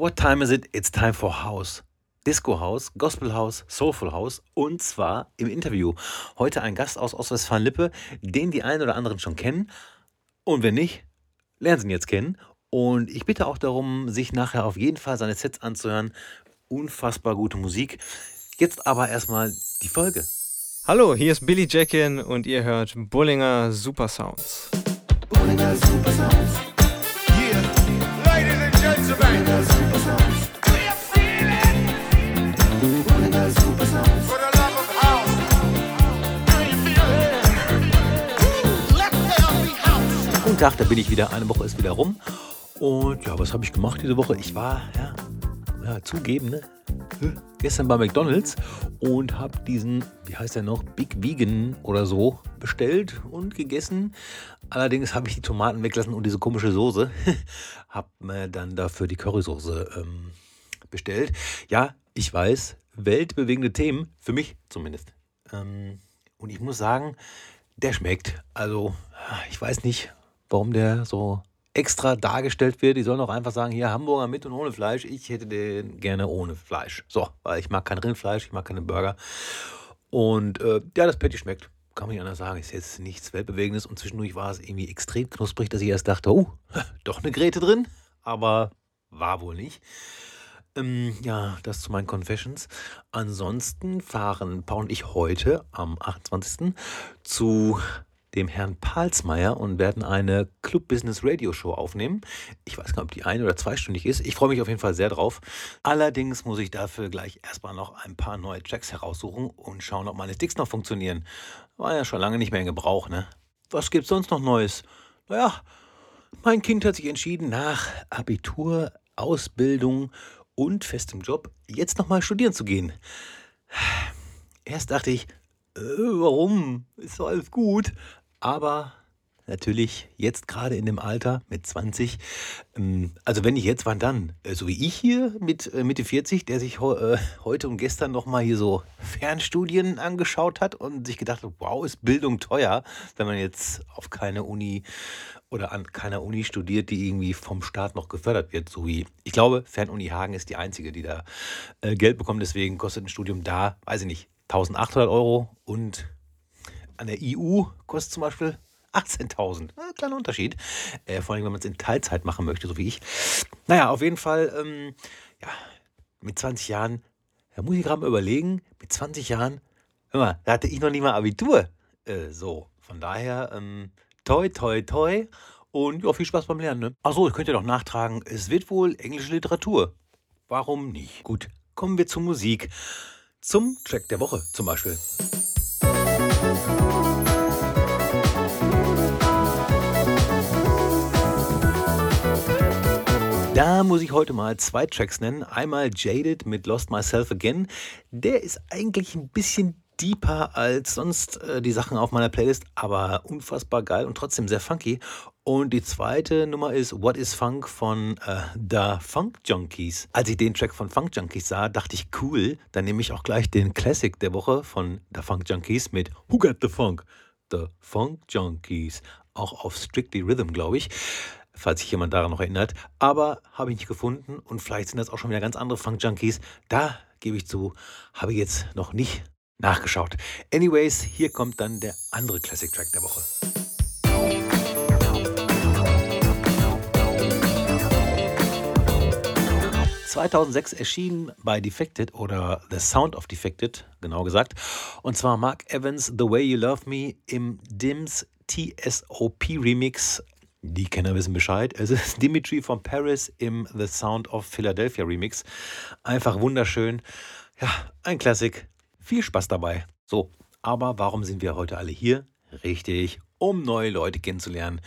What time is it? It's time for House. Disco House, Gospel House, Soulful House und zwar im Interview. Heute ein Gast aus Ostwestfalen-Lippe, den die einen oder anderen schon kennen. Und wenn nicht, lernen Sie ihn jetzt kennen. Und ich bitte auch darum, sich nachher auf jeden Fall seine Sets anzuhören. Unfassbar gute Musik. Jetzt aber erstmal die Folge. Hallo, hier ist Billy Jackin und ihr hört Bullinger Super Sounds. Bullinger Super Sounds. Yeah, ladies and gentlemen. Guten Tag, da bin ich wieder. Eine Woche ist wieder rum. Und ja, was habe ich gemacht diese Woche? Ich war, ja, ja zugeben, ne? gestern bei McDonalds und habe diesen, wie heißt der noch, Big Vegan oder so bestellt und gegessen. Allerdings habe ich die Tomaten weglassen und diese komische Soße. habe mir dann dafür die Currysoße ähm, bestellt. Ja, ich weiß, weltbewegende Themen, für mich zumindest. Ähm, und ich muss sagen, der schmeckt. Also, ich weiß nicht, warum der so extra dargestellt wird. Die sollen auch einfach sagen, hier Hamburger mit und ohne Fleisch. Ich hätte den gerne ohne Fleisch. So, weil ich mag kein Rindfleisch, ich mag keine Burger. Und äh, ja, das Patty schmeckt. Kann man nicht anders sagen. Ist jetzt nichts Weltbewegendes. Und zwischendurch war es irgendwie extrem knusprig, dass ich erst dachte, oh, doch eine Grete drin. Aber war wohl nicht. Ähm, ja, das zu meinen Confessions. Ansonsten fahren Paul und ich heute am 28. zu dem Herrn Palsmeier und werden eine Club Business Radio Show aufnehmen. Ich weiß gar nicht, ob die ein- oder zweistündig ist. Ich freue mich auf jeden Fall sehr drauf. Allerdings muss ich dafür gleich erstmal noch ein paar neue Tracks heraussuchen und schauen, ob meine Sticks noch funktionieren. War ja schon lange nicht mehr in Gebrauch, ne? Was gibt's sonst noch Neues? Naja, mein Kind hat sich entschieden, nach Abitur, Ausbildung und festem Job jetzt nochmal studieren zu gehen. Erst dachte ich, äh, warum? Ist doch alles gut. Aber natürlich jetzt gerade in dem Alter mit 20. Ähm, also wenn nicht jetzt, wann dann? Äh, so wie ich hier mit äh, Mitte 40, der sich äh, heute und gestern nochmal hier so Fernstudien angeschaut hat und sich gedacht hat, wow, ist Bildung teuer, wenn man jetzt auf keine Uni oder an keiner Uni studiert, die irgendwie vom Staat noch gefördert wird, so wie, ich glaube, Fernuni Hagen ist die einzige, die da Geld bekommt, deswegen kostet ein Studium da, weiß ich nicht, 1800 Euro und an der EU kostet zum Beispiel 18.000. Äh, kleiner Unterschied. Äh, vor allem, wenn man es in Teilzeit machen möchte, so wie ich. Naja, auf jeden Fall, ähm, ja, mit 20 Jahren, da muss ich gerade mal überlegen, mit 20 Jahren, hör mal, da hatte ich noch nicht mal Abitur. Äh, so, von daher, ähm, toi, toi, toi. Und ja, viel Spaß beim Lernen. Ne? Achso, ich könnte noch nachtragen, es wird wohl englische Literatur. Warum nicht? Gut, kommen wir zur Musik. Zum Track der Woche zum Beispiel. Da muss ich heute mal zwei Tracks nennen. Einmal Jaded mit Lost Myself Again. Der ist eigentlich ein bisschen deeper als sonst äh, die Sachen auf meiner Playlist, aber unfassbar geil und trotzdem sehr funky. Und die zweite Nummer ist What is Funk von äh, The Funk Junkies. Als ich den Track von Funk Junkies sah, dachte ich, cool, dann nehme ich auch gleich den Classic der Woche von The Funk Junkies mit Who Got the Funk? The Funk Junkies. Auch auf Strictly Rhythm, glaube ich falls sich jemand daran noch erinnert. Aber habe ich nicht gefunden und vielleicht sind das auch schon wieder ganz andere Funk-Junkies. Da gebe ich zu, habe ich jetzt noch nicht nachgeschaut. Anyways, hier kommt dann der andere Classic Track der Woche. ...2006 erschien bei Defected oder The Sound of Defected, genau gesagt. Und zwar Mark Evans, The Way You Love Me im Dims TSOP Remix. Die Kenner wissen Bescheid. Es ist Dimitri von Paris im The Sound of Philadelphia Remix. Einfach wunderschön. Ja, ein Klassik. Viel Spaß dabei. So, aber warum sind wir heute alle hier? Richtig, um neue Leute kennenzulernen.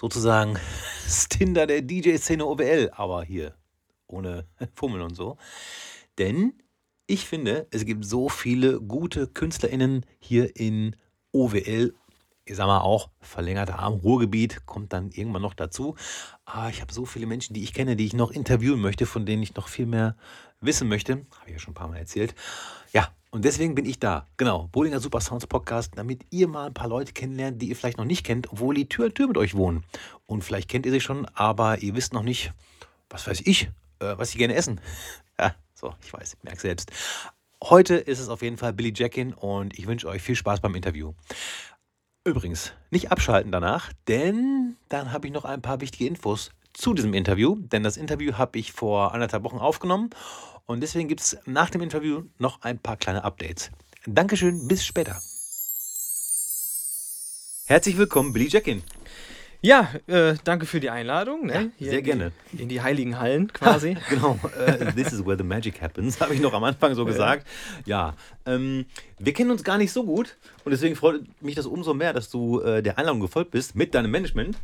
Sozusagen das Tinder der DJ-Szene OWL, aber hier ohne Fummeln und so. Denn ich finde, es gibt so viele gute KünstlerInnen hier in OWL ich sag mal auch, verlängerter Arm, Ruhrgebiet kommt dann irgendwann noch dazu. Aber ah, ich habe so viele Menschen, die ich kenne, die ich noch interviewen möchte, von denen ich noch viel mehr wissen möchte. Habe ich ja schon ein paar Mal erzählt. Ja, und deswegen bin ich da. Genau, Bowlinger Super Sounds Podcast, damit ihr mal ein paar Leute kennenlernt, die ihr vielleicht noch nicht kennt, obwohl die Tür an Tür mit euch wohnen. Und vielleicht kennt ihr sie schon, aber ihr wisst noch nicht, was weiß ich, äh, was sie gerne essen. ja, so, ich weiß, ich merke selbst. Heute ist es auf jeden Fall Billy Jackin und ich wünsche euch viel Spaß beim Interview. Übrigens, nicht abschalten danach, denn dann habe ich noch ein paar wichtige Infos zu diesem Interview, denn das Interview habe ich vor anderthalb Wochen aufgenommen und deswegen gibt es nach dem Interview noch ein paar kleine Updates. Dankeschön, bis später. Herzlich willkommen, Billy Jackin. Ja, äh, danke für die Einladung. Ne? Ja, sehr in gerne. Die, in die heiligen Hallen quasi. genau, uh, this is where the magic happens, habe ich noch am Anfang so gesagt. Ja, ähm, wir kennen uns gar nicht so gut und deswegen freut mich das umso mehr, dass du äh, der Einladung gefolgt bist mit deinem Management.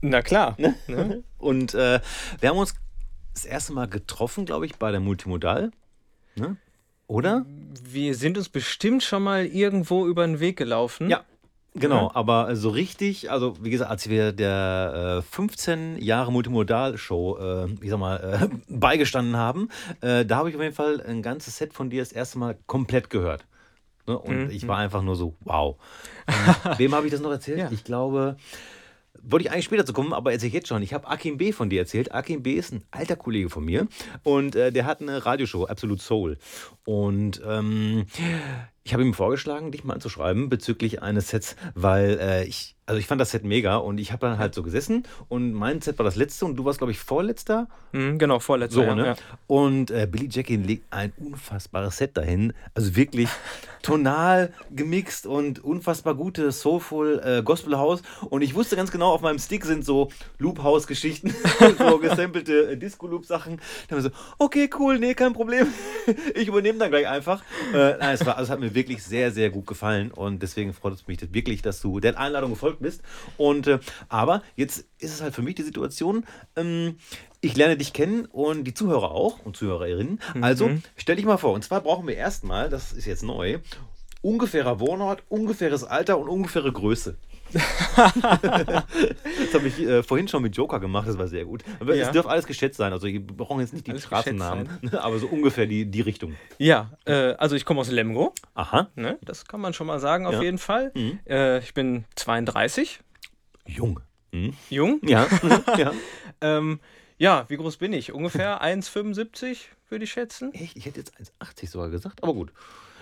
Na klar. Ne? ne? und äh, wir haben uns das erste Mal getroffen, glaube ich, bei der Multimodal. Ne? Oder? Wir sind uns bestimmt schon mal irgendwo über den Weg gelaufen. Ja, Genau, ja. aber so richtig, also wie gesagt, als wir der äh, 15 Jahre Multimodal-Show, äh, ich sag mal, äh, beigestanden haben, äh, da habe ich auf jeden Fall ein ganzes Set von dir das erste Mal komplett gehört. Ne? Und mhm. ich war einfach nur so, wow. wem habe ich das noch erzählt? Ja. Ich glaube, wollte ich eigentlich später zu kommen, aber erzähle ich jetzt schon. Ich habe Akim B. von dir erzählt. Akim B. ist ein alter Kollege von mir und äh, der hat eine Radioshow, Absolute Soul. Und ähm, ich habe ihm vorgeschlagen, dich mal anzuschreiben bezüglich eines Sets, weil äh, ich also ich fand das Set mega und ich habe dann halt so gesessen und mein Set war das letzte und du warst, glaube ich, vorletzter. Mhm, genau, vorletzter. So, ne? Ja. Und äh, Billy Jackin legt ein unfassbares Set dahin. Also wirklich tonal gemixt und unfassbar gute Soulful äh, Gospel House. Und ich wusste ganz genau, auf meinem Stick sind so Loop House Geschichten, so gesampelte äh, Disco Loop Sachen. Dann haben wir so, okay, cool, nee, kein Problem. ich übernehme dann gleich einfach. Äh, nein, es, war, also es hat mir wirklich sehr, sehr gut gefallen und deswegen freut es mich wirklich, dass du der Einladung gefolgt bist. Und äh, aber jetzt ist es halt für mich die Situation, ähm, ich lerne dich kennen und die Zuhörer auch und Zuhörerinnen. Mhm. Also stell dich mal vor. Und zwar brauchen wir erstmal, das ist jetzt neu, ungefährer Wohnort, ungefähres Alter und ungefähre Größe. das habe ich äh, vorhin schon mit Joker gemacht, das war sehr gut. Aber ja. es dürfte alles geschätzt sein, also wir brauchen jetzt nicht die alles Straßennamen, aber so ungefähr die, die Richtung. Ja, äh, also ich komme aus Lemgo. Aha. Ne, das kann man schon mal sagen, auf ja. jeden Fall. Mhm. Äh, ich bin 32. Jung. Mhm. Jung? Ja. ja. ähm, ja, wie groß bin ich? Ungefähr 1,75 würde ich schätzen. Echt? Ich hätte jetzt 1,80 sogar gesagt, aber gut.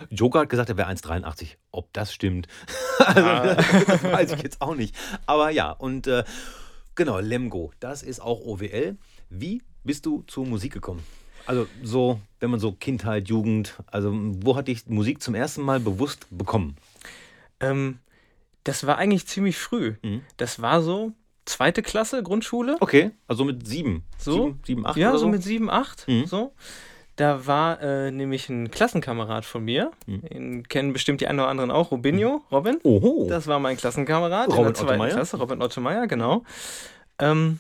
Joker hat gesagt, er wäre 1,83. Ob das stimmt, also, ah. das weiß ich jetzt auch nicht. Aber ja, und äh, genau, Lemgo, das ist auch OWL. Wie bist du zur Musik gekommen? Also so, wenn man so Kindheit, Jugend, also wo hat dich Musik zum ersten Mal bewusst bekommen? Ähm, das war eigentlich ziemlich früh. Mhm. Das war so zweite Klasse Grundschule. Okay, also mit sieben. So? Sieben, sieben acht Ja, so mit sieben, acht. Mhm. So. Da war äh, nämlich ein Klassenkamerad von mir, hm. den kennen bestimmt die einen oder anderen auch, Robinho, hm. Robin. Oho. Das war mein Klassenkamerad Robin in der zweiten Ottomeier? Klasse, Robin Ottomeier, genau. Ähm,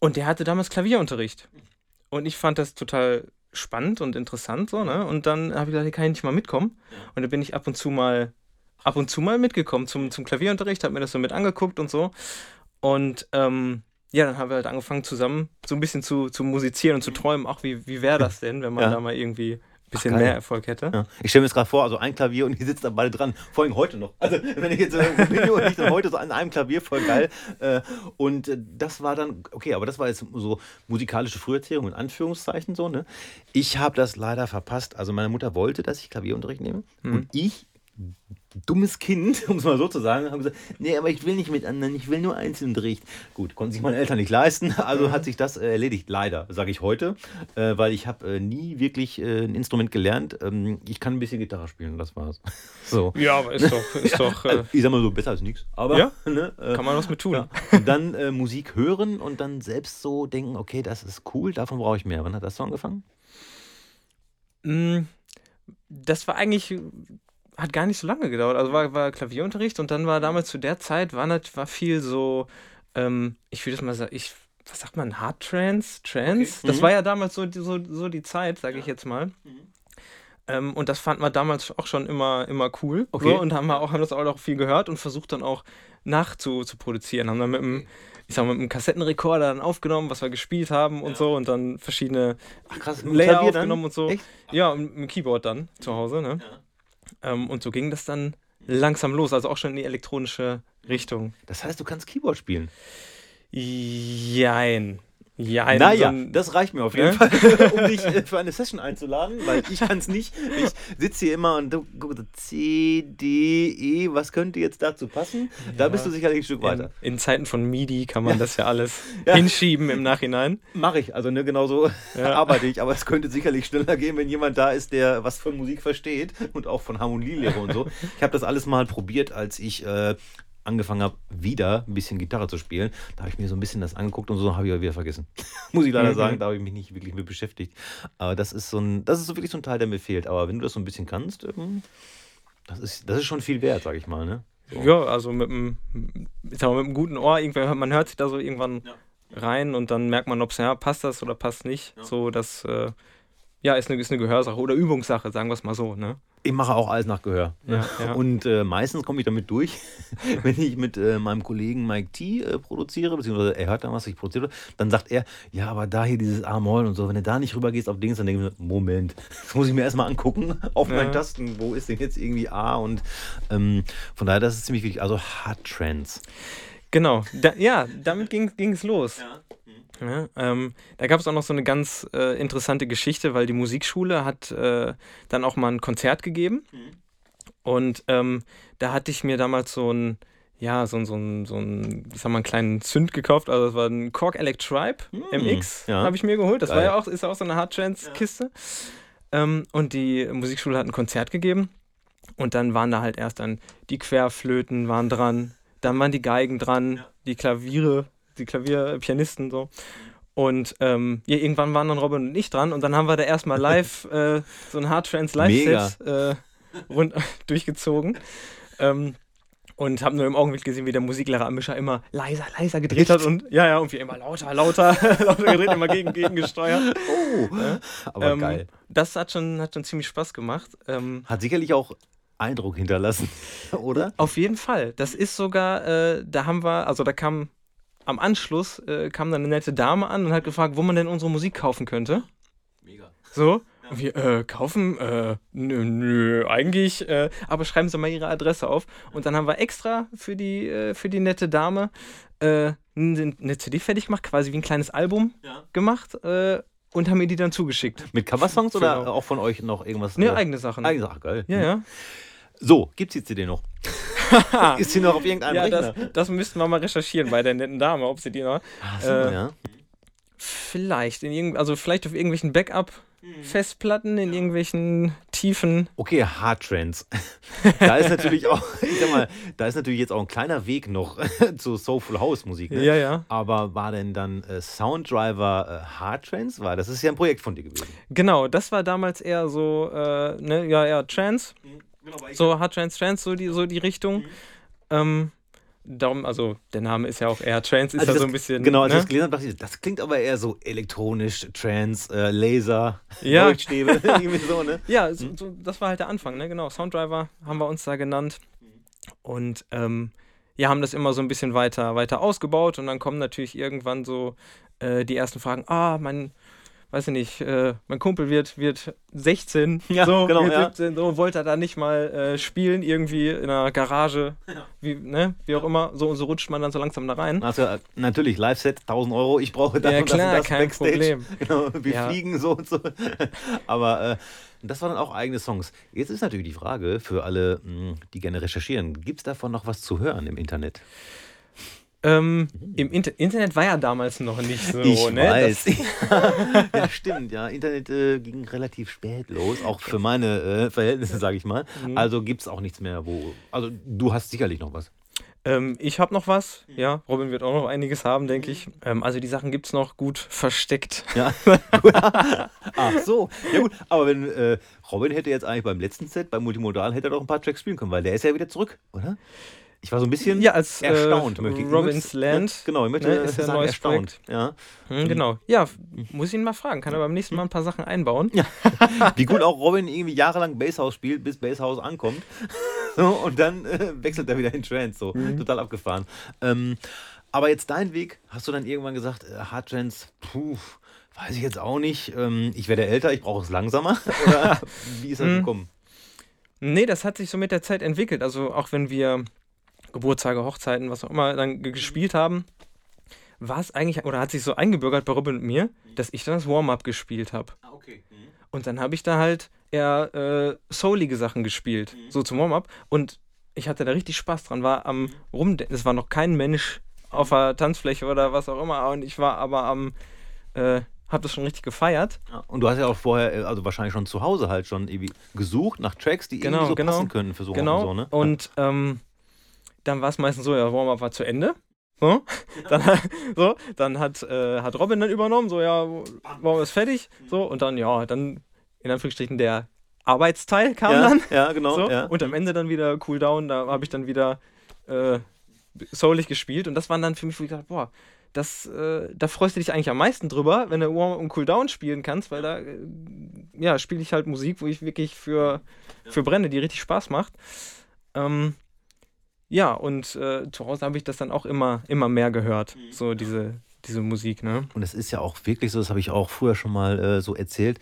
und der hatte damals Klavierunterricht. Und ich fand das total spannend und interessant so, ne? Und dann habe ich gesagt, hier kann ich nicht mal mitkommen. Und dann bin ich ab und zu mal ab und zu mal mitgekommen zum, zum Klavierunterricht, habe mir das so mit angeguckt und so. Und ähm, ja, dann haben wir halt angefangen zusammen so ein bisschen zu, zu musizieren und zu träumen, ach, wie, wie wäre das denn, wenn man ja. da mal irgendwie ein bisschen Ach, mehr Erfolg hätte. Ja. Ich stelle mir jetzt gerade vor, also ein Klavier und die sitzen da beide dran, vor allem heute noch. Also wenn ich jetzt so ein Video und ich dann heute so an einem Klavier, voll geil. Äh, und äh, das war dann, okay, aber das war jetzt so musikalische Früherziehung in Anführungszeichen so, ne? Ich habe das leider verpasst. Also meine Mutter wollte, dass ich Klavierunterricht nehme mhm. und ich dummes Kind, um es mal so zu sagen, haben gesagt, nee, aber ich will nicht mit anderen, ich will nur Einzelunterricht. Gut, konnten sich meine Eltern nicht leisten, also mhm. hat sich das äh, erledigt, leider, sage ich heute, äh, weil ich habe äh, nie wirklich äh, ein Instrument gelernt. Ähm, ich kann ein bisschen Gitarre spielen, das war's. So. Ja, aber ist doch, ist doch äh, ich sag mal so, besser als nichts. Aber ja, ne, äh, kann man was mit tun. Ja. dann Musik hören und dann selbst so denken, okay, das ist cool, davon brauche ich mehr. Wann hat das so angefangen? Mm, das war eigentlich hat gar nicht so lange gedauert. Also war, war Klavierunterricht und dann war damals zu der Zeit, war, nicht, war viel so, ähm, ich würde das mal sagen, ich, was sagt man, Hard Trance? Trance? Okay. Das mhm. war ja damals so, so, so die Zeit, sage ich jetzt mal. Mhm. Ähm, und das fand man damals auch schon immer, immer cool. Okay. So, und haben, wir auch, haben das auch viel gehört und versucht dann auch nachzuproduzieren. Haben dann mit einem, ich sag mal, mit einem Kassettenrekorder dann aufgenommen, was wir gespielt haben und ja. so und dann verschiedene Ach, krass, Layer aufgenommen und so. Echt? Ja, und mit dem Keyboard dann zu Hause, ne? Ja. Ähm, und so ging das dann langsam los, also auch schon in die elektronische Richtung. Das heißt, du kannst Keyboard spielen? Jein. Ja, Naja, so das reicht mir auf jeden Ne? Fall, um dich äh, für eine Session einzuladen, weil ich kann es nicht. Ich sitze hier immer und du guck, so C, D, E, was könnte jetzt dazu passen? Da Ja. bist du sicherlich ein Stück in, weiter. in Zeiten von MIDI kann man das ja alles Ja. hinschieben im Nachhinein. Mache ich, also ne, genau so Ja. arbeite ich, aber es könnte sicherlich schneller gehen, wenn jemand da ist, der was von Musik versteht und auch von Harmonielehre und so. Ich habe das alles mal probiert, als ich äh, angefangen habe, wieder ein bisschen Gitarre zu spielen. Da habe ich mir so ein bisschen das angeguckt und so habe ich aber wieder vergessen. Muss ich leider sagen, da habe ich mich nicht wirklich mit beschäftigt. Aber das ist so ein, das ist so wirklich so ein Teil, der mir fehlt. Aber wenn du das so ein bisschen kannst, ähm, das ist, das ist schon viel wert, sag ich mal, ne? So. Ja, also mit einem, mit einem guten Ohr, irgendwann, man hört sich da so irgendwann Ja. rein und dann merkt man, ob es ja passt das oder passt nicht. Ja. So, das äh, ja, ist eine, ist eine Gehörsache oder Übungssache, sagen wir es mal so. Ne? Ich mache auch alles nach Gehör. Ja, ja. Und äh, meistens komme ich damit durch, wenn ich mit äh, meinem Kollegen Mike T äh, produziere, beziehungsweise er hört dann was, ich produziere, dann sagt er, ja, aber da hier dieses A-Moll und so, wenn du da nicht rüber gehst auf Dings, dann denke ich mir, Moment, das muss ich mir erstmal angucken auf meinen Ja. Tasten, wo ist denn jetzt irgendwie A und ähm, von daher, das ist ziemlich wichtig. Also Hard Trends. Genau, da, ja, damit ging es los. Ja, ähm, da gab es auch noch so eine ganz äh, interessante Geschichte, weil die Musikschule hat äh, dann auch mal ein Konzert gegeben. Und ähm, da hatte ich mir damals so ein, ja, so ein, so ein, so ein, ich sag mal, einen kleinen Zünd gekauft. Also das war ein Korg Elect Tribe MX, ja. habe ich mir geholt. Das war Geil. ja auch, ist ja auch so eine Hard Trance Kiste. Ähm, und die Musikschule hat ein Konzert gegeben. Und dann waren da halt erst dann die Querflöten waren dran, dann waren die Geigen dran, die Klaviere, die Klavierpianisten so. Und ähm, ja, irgendwann waren dann Robin und ich dran und dann haben wir da erstmal live äh, so ein Hard Trance Live-Set äh, rund durchgezogen. Ähm, und haben nur im Augenblick gesehen, wie der Musiklehrer am Mischer immer leiser, leiser gedreht hat und ja, ja, und wir immer lauter, lauter, lauter gedreht, immer gegen, gegen gesteuert. Oh, aber Ähm, geil. Das hat schon, hat schon ziemlich Spaß gemacht. Ähm, Hat sicherlich auch Eindruck hinterlassen, oder? Auf jeden Fall. Das ist sogar, äh, da haben wir, also da kam am Anschluss äh, kam dann eine nette Dame an und hat gefragt, wo man denn unsere Musik kaufen könnte. Mega. So. Und wir, äh, kaufen? Äh, nö, nö, eigentlich, äh, aber schreiben Sie mal Ihre Adresse auf. Und dann haben wir extra für die, äh, für die nette Dame äh, eine eine CD fertig gemacht, quasi wie ein kleines Album Ja. gemacht äh, und haben ihr die dann zugeschickt. Mit Coversongs oder Genau. auch von euch noch irgendwas? Ne, eigene Sachen. eigene Sache, geil. Ja, ja. So, gibt's die CD noch? Ist sie noch auf irgendeinem ja, Rechner? das, das müssten wir mal recherchieren bei der netten Dame, ob sie die noch. Ach so, äh, ja. Vielleicht, in irgend, also vielleicht auf irgendwelchen Backup-Festplatten, in irgendwelchen tiefen. Okay, Hard Trends. da ist natürlich auch, ich sag mal, da ist natürlich jetzt auch ein kleiner Weg noch zu Soulful House Musik. Ne? Ja, ja. Aber war denn dann äh, Sounddriver äh, Hard Trends? War das ist ja ein Projekt von dir gewesen. Genau, das war damals eher so, äh, ne, ja, ja, Trance, so Hard Trance, Trance, so die, so die Richtung. Ähm, darum, also der Name ist ja auch eher Trance, ist Also ja so das- ein bisschen. Genau, als ich ne? das gelesen habe, dachte ich, das klingt aber eher so elektronisch, Trance, äh, Laser, Ja. Leuchtstäbe, irgendwie so, ne? Ja, so, so, das war halt der Anfang, ne? Genau. Sounddriver haben wir uns da genannt. Und ähm, ja, haben das immer so ein bisschen weiter, weiter ausgebaut und dann kommen natürlich irgendwann so äh, die ersten Fragen, ah, mein, weiß ich nicht, äh, mein Kumpel wird, wird 16, Ja, so, genau, wird ja. 17, so, wollte er da nicht mal äh, spielen, irgendwie in einer Garage, wie, ne, wie auch immer, so und so rutscht man dann so langsam da rein. Also äh, natürlich, Live-Set, 1000 Euro, ich brauche das Ja, klar, das das kein Backstage. Problem. Genau, wir Ja. fliegen so und so. Aber äh, das waren dann auch eigene Songs. Jetzt ist natürlich die Frage für alle, mh, die gerne recherchieren, gibt es davon noch was zu hören im Internet? Ähm, Im Inter Internet war ja damals noch nicht so, ich ne? weiß. ja, stimmt, ja. Internet äh, ging relativ spät los, auch für meine äh, Verhältnisse, sage ich mal. Mhm. Also gibt es auch nichts mehr, wo. Also du hast sicherlich noch was. Ähm, ich habe noch was, ja. Robin wird auch noch einiges haben, denke ich. Ähm, also die Sachen gibt es noch gut versteckt. Ja. Ach so. Ja gut, aber wenn äh, Robin hätte jetzt eigentlich beim letzten Set, beim Multimodal, hätte er doch ein paar Tracks spielen können, weil der ist ja wieder zurück, oder? Ich war so ein bisschen Ja, als, äh, erstaunt. möchte ich. Robin's Land, Genau, ich möchte ne, ist ja sagen, neues erstaunt. Ja. Hm, genau. Ja, muss ich ihn mal fragen. Kann er beim nächsten Mal ein paar Sachen einbauen? Ja. Wie gut auch Robin irgendwie jahrelang Basshouse spielt, bis Basshouse ankommt. So, und dann äh, wechselt er wieder in Trance. So, Mhm. total abgefahren. Ähm, aber jetzt dein Weg, hast du dann irgendwann gesagt, äh, Hard Trance, puh, weiß ich jetzt auch nicht. Ähm, ich werde älter, ich brauche es langsamer. Oder wie ist das Mhm. gekommen? Nee, das hat sich so mit der Zeit entwickelt. Also auch wenn wir Geburtstage, Hochzeiten, was auch immer dann ge- gespielt haben, war es eigentlich, oder hat sich so eingebürgert bei Robin und mir, dass ich dann das Warm-up gespielt habe. Ah, okay. Mhm. Und dann habe ich da halt eher äh, soulige Sachen gespielt, Mhm. so zum Warm-up. Und ich hatte da richtig Spaß dran, war am Rumdenken. Es war noch kein Mensch auf der Tanzfläche oder was auch immer. Und ich war aber am, äh, habe das schon richtig gefeiert. Ja, und du hast ja auch vorher, äh, also wahrscheinlich schon zu Hause halt schon irgendwie gesucht nach Tracks, die Genau, irgendwie so genau. passen können für so Genau. und so, ne? Und ähm, dann war es meistens so, ja, Warm-up war zu Ende. So, dann, so, dann hat, äh, hat Robin dann übernommen, so, ja, Warm-up ist fertig. So, und dann, ja, dann in Anführungsstrichen der Arbeitsteil kam ja, dann. ja, genau. so, ja. Und am Ende dann wieder Cooldown, da habe ich dann wieder äh, soulig gespielt. Und das waren dann für mich, wo ich dachte, boah, das, äh, da freust du dich eigentlich am meisten drüber, wenn du Warm und Cooldown spielen kannst, weil da äh, ja, spiele ich halt Musik, wo ich wirklich für, für brenne, die richtig Spaß macht. Ähm, ja, und äh, zu Hause habe ich das dann auch immer, immer mehr gehört, so diese, diese Musik, ne? Und es ist ja auch wirklich so, das habe ich auch früher schon mal äh, so erzählt.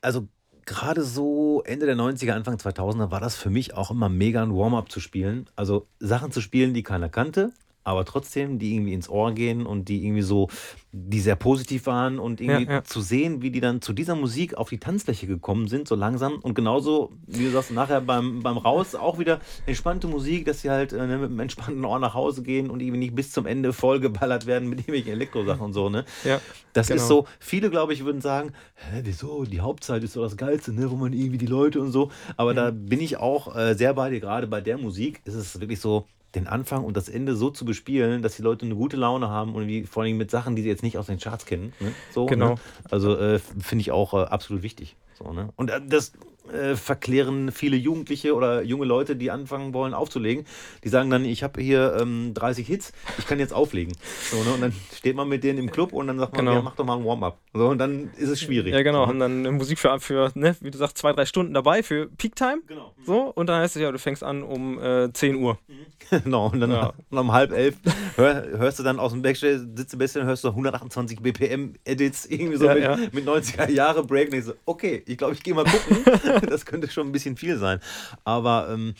Also gerade so Ende der 90er, Anfang 2000er war das für mich auch immer mega ein Warm-up zu spielen. Also Sachen zu spielen, die keiner kannte, aber trotzdem, die irgendwie ins Ohr gehen und die irgendwie so, die sehr positiv waren und irgendwie Ja, ja. zu sehen, wie die dann zu dieser Musik auf die Tanzfläche gekommen sind, so langsam. Und genauso, wie du sagst, nachher beim, beim Raus auch wieder entspannte Musik, dass sie halt äh, ne, mit einem entspannten Ohr nach Hause gehen und irgendwie nicht bis zum Ende vollgeballert werden mit irgendwelchen Elektrosachen und so, ne? Ja, Das Genau. ist so, viele, glaube ich, würden sagen, hä, wieso, die Hauptzeit ist so das Geilste, ne, wo man irgendwie die Leute und so. Aber da bin ich auch äh, sehr bei dir, gerade bei der Musik ist es wirklich so, den Anfang und das Ende so zu bespielen, dass die Leute eine gute Laune haben und wie, vor allem mit Sachen, die sie jetzt nicht aus den Charts kennen. Ne? So, Genau. Ne? Also äh, finde ich auch äh, absolut wichtig. So, ne? Und äh, das äh, verklären viele Jugendliche oder junge Leute, die anfangen wollen aufzulegen. Die sagen dann, ich habe hier ähm, 30 Hits, ich kann jetzt auflegen. So, ne? Und dann steht man mit denen im Club und dann sagt man, Genau. ja, mach doch mal ein Warm-up. So, und dann ist es schwierig. ja genau, So, haben ne? dann Musik für, für ne, wie du sagst, zwei, drei Stunden dabei für Peak Time. Genau. So, und dann heißt es ja, du fängst an um äh, 10 Uhr. genau. Und dann Ja. und um halb elf hör, hörst du dann aus dem Backstage, sitzt du bisschen, hörst du 128 BPM Edits, irgendwie so Ja, mit, ja. mit 90er Jahre Break. Und ich so, okay, ich glaube, ich gehe mal gucken. das könnte schon ein bisschen viel sein. Aber ähm,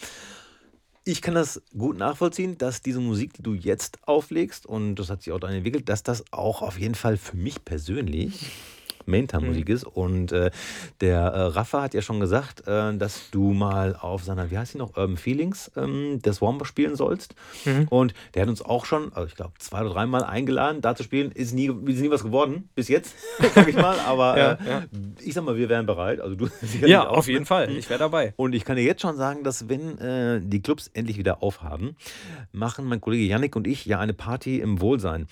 ich kann das gut nachvollziehen, dass diese Musik, die du jetzt auflegst, und das hat sich auch dann entwickelt, dass das auch auf jeden Fall für mich persönlich Main-Time-Musik Mhm. ist. Und äh, der äh, Rafa hat ja schon gesagt, äh, dass du mal auf seiner, wie heißt die noch, Urban Feelings, ähm, das Warm spielen sollst. Mhm. Und der hat uns auch schon, also ich glaube, zwei oder dreimal eingeladen, da zu spielen. Ist nie, ist nie was geworden, bis jetzt, sag ich mal. Aber Ja, äh, ja. ich sag mal, wir wären bereit. Also du Ja, auf jeden Fall. Ich wäre dabei. Und ich kann dir jetzt schon sagen, dass wenn äh, die Clubs endlich wieder aufhaben, machen mein Kollege Yannick und ich ja eine Party im Wohlsein.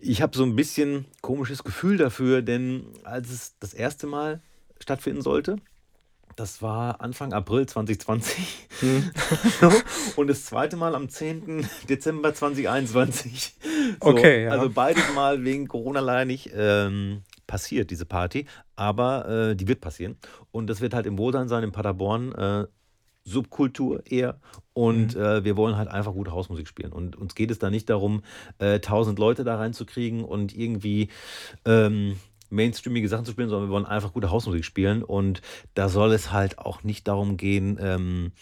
Ich habe so ein bisschen komisches Gefühl dafür, denn als es das erste Mal stattfinden sollte, das war Anfang April 2020 Hm. und das zweite Mal am 10. Dezember 2021. Okay, ja. Also beides Mal wegen Corona leider nicht ähm, passiert, diese Party. Aber äh, die wird passieren. Und das wird halt im Wohlsein sein, in Paderborn. Äh, Subkultur eher. Und äh, wir wollen halt einfach gute Hausmusik spielen. Und uns geht es da nicht darum, äh, tausend Leute da reinzukriegen und irgendwie ähm, mainstreamige Sachen zu spielen, sondern wir wollen einfach gute Hausmusik spielen. Und da soll es halt auch nicht darum gehen, ähm,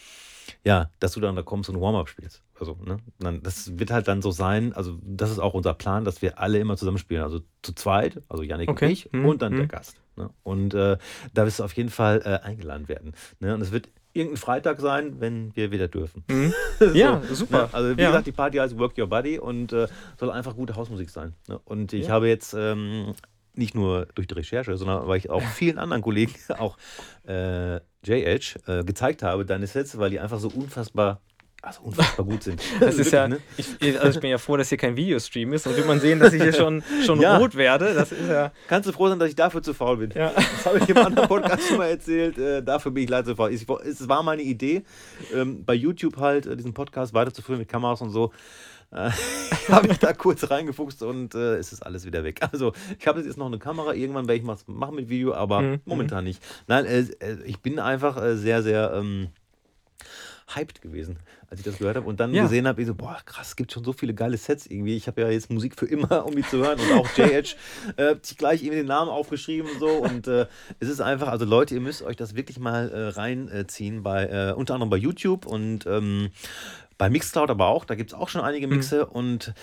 ja, dass du dann da kommst und Warm-up spielst. Also, ne? Das wird halt dann so sein, also das ist auch unser Plan, dass wir alle immer zusammen spielen. Also zu zweit, also Janik Okay. und ich Mhm, und dann der mhm. Gast. Ne? Und äh, da wirst du auf jeden Fall äh, eingeladen werden. Ne? Und es wird irgendein Freitag sein, wenn wir wieder dürfen. Mhm. So, Ja, super. Ne? Also wie Ja. gesagt, die Party heißt Work Your Body und äh, soll einfach gute Hausmusik sein. Ne? Und ich Ja. habe jetzt ähm, nicht nur durch die Recherche, sondern weil ich auch vielen anderen Kollegen, auch äh, J-Edge, äh, gezeigt habe, deine Sets, weil die einfach so unfassbar, also unfassbar gut sind. Das ist ja, ne? ich, also ich bin ja froh, dass hier kein Videostream ist und wird man sehen, dass ich hier schon, schon Ja. rot werde. Das ist ja, Kannst du froh sein, dass ich dafür zu faul bin. ja. Das habe ich im anderen Podcast schon mal erzählt. Äh, dafür bin ich leider zu faul. Ich, es war meine Idee, ähm, bei YouTube halt äh, diesen Podcast weiterzuführen mit Kameras und so. Äh, habe ich da kurz reingefuchst und äh, es ist alles wieder weg. Also ich habe jetzt noch eine Kamera. Irgendwann werde ich was machen mit Video, aber Mhm. momentan nicht. Nein, äh, äh, ich bin einfach äh, sehr, sehr ähm, hyped gewesen, als ich das gehört habe und dann Ja. gesehen habe, ich so, boah, krass, es gibt schon so viele geile Sets irgendwie. Ich habe ja jetzt Musik für immer, um die zu hören und auch J-Edge äh, hat sich gleich irgendwie den Namen aufgeschrieben und so und äh, es ist einfach, also Leute, ihr müsst euch das wirklich mal äh, reinziehen, bei, äh, unter anderem bei YouTube und ähm, bei Mixcloud aber auch, da gibt es auch schon einige Mixe und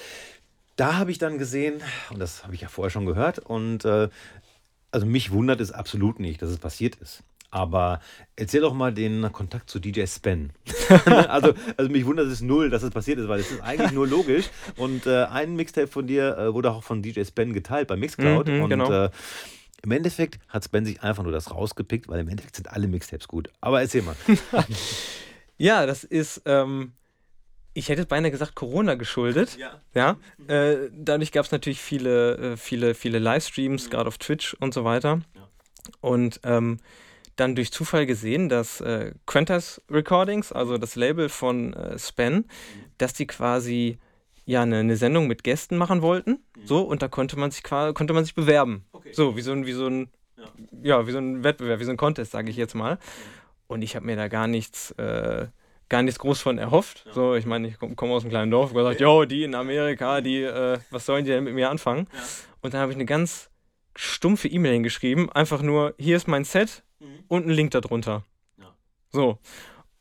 da habe ich dann gesehen, und das habe ich ja vorher schon gehört, und äh, also mich wundert es absolut nicht, dass es passiert ist. Aber erzähl doch mal den Kontakt zu DJ Spen. also, also mich wundert es null, dass es passiert ist, weil es ist eigentlich nur logisch. Und äh, ein Mixtape von dir äh, wurde auch von DJ Spen geteilt bei Mixcloud. Mhm, und genau. äh, im Endeffekt hat Spen sich einfach nur das rausgepickt, weil im Endeffekt sind alle Mixtapes gut. Aber erzähl mal. Ja, das ist, ähm, ich hätte beinahe gesagt, Corona geschuldet. Ja. Ja, äh, dadurch gab es natürlich viele, äh, viele, viele Livestreams, gerade auf Twitch und so weiter. Ja. Und ähm, dann durch Zufall gesehen, dass äh, Quentas Recordings, also das Label von äh, Span, dass die quasi ja eine, eine Sendung mit Gästen machen wollten. So, und da konnte man sich quasi, konnte man sich bewerben. Okay. So, wie so ein, wie so ein, Ja. ja, wie so ein Wettbewerb, wie so ein Contest, sage ich jetzt mal. Und ich habe mir da gar nichts, äh, gar nichts groß von erhofft. Ja. So, ich meine, ich komme komm aus einem kleinen Dorf und gesagt, jo, die in Amerika, die, äh, was sollen die denn mit mir anfangen? Ja. Und dann habe ich eine ganz stumpfe E-Mail hingeschrieben, einfach nur, hier ist mein Set und ein Link darunter. Ja. So.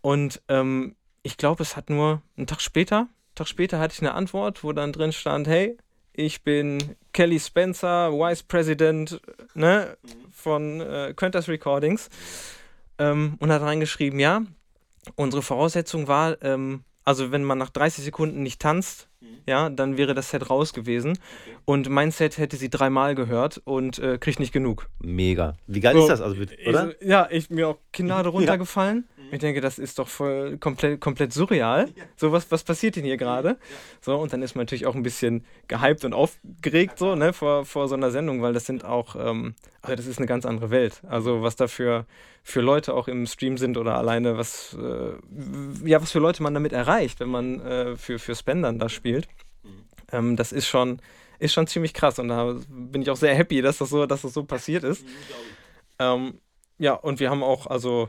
Und ähm, ich glaube, es hat nur einen Tag später, einen Tag später hatte ich eine Antwort, wo dann drin stand, hey, ich bin Kelly Spencer, Vice President ne, von äh, Quentas Recordings. Ähm, und hat reingeschrieben, ja, unsere Voraussetzung war, ähm, also wenn man nach 30 Sekunden nicht tanzt, ja, dann wäre das Set raus gewesen. Und mein Set hätte sie dreimal gehört und äh, kriegt nicht genug. Mega. Wie geil So, ist das? Also, oder? Ich, ja, ich mir auch Kinnlade runtergefallen. Ich denke, das ist doch voll komplett, komplett surreal. So, was, was passiert denn hier gerade? So, und dann ist man natürlich auch ein bisschen gehypt und aufgeregt so, ne, vor, vor so einer Sendung, weil das sind auch, ähm, also das ist eine ganz andere Welt. Also was da für, Leute auch im Stream sind oder alleine, was, äh, ja, was für Leute man damit erreicht, wenn man äh, für, für Spendern da spielt. Ähm, das ist schon, ist schon ziemlich krass und da bin ich auch sehr happy, dass das so, dass das so passiert ist. Ähm, ja, und wir haben auch, also,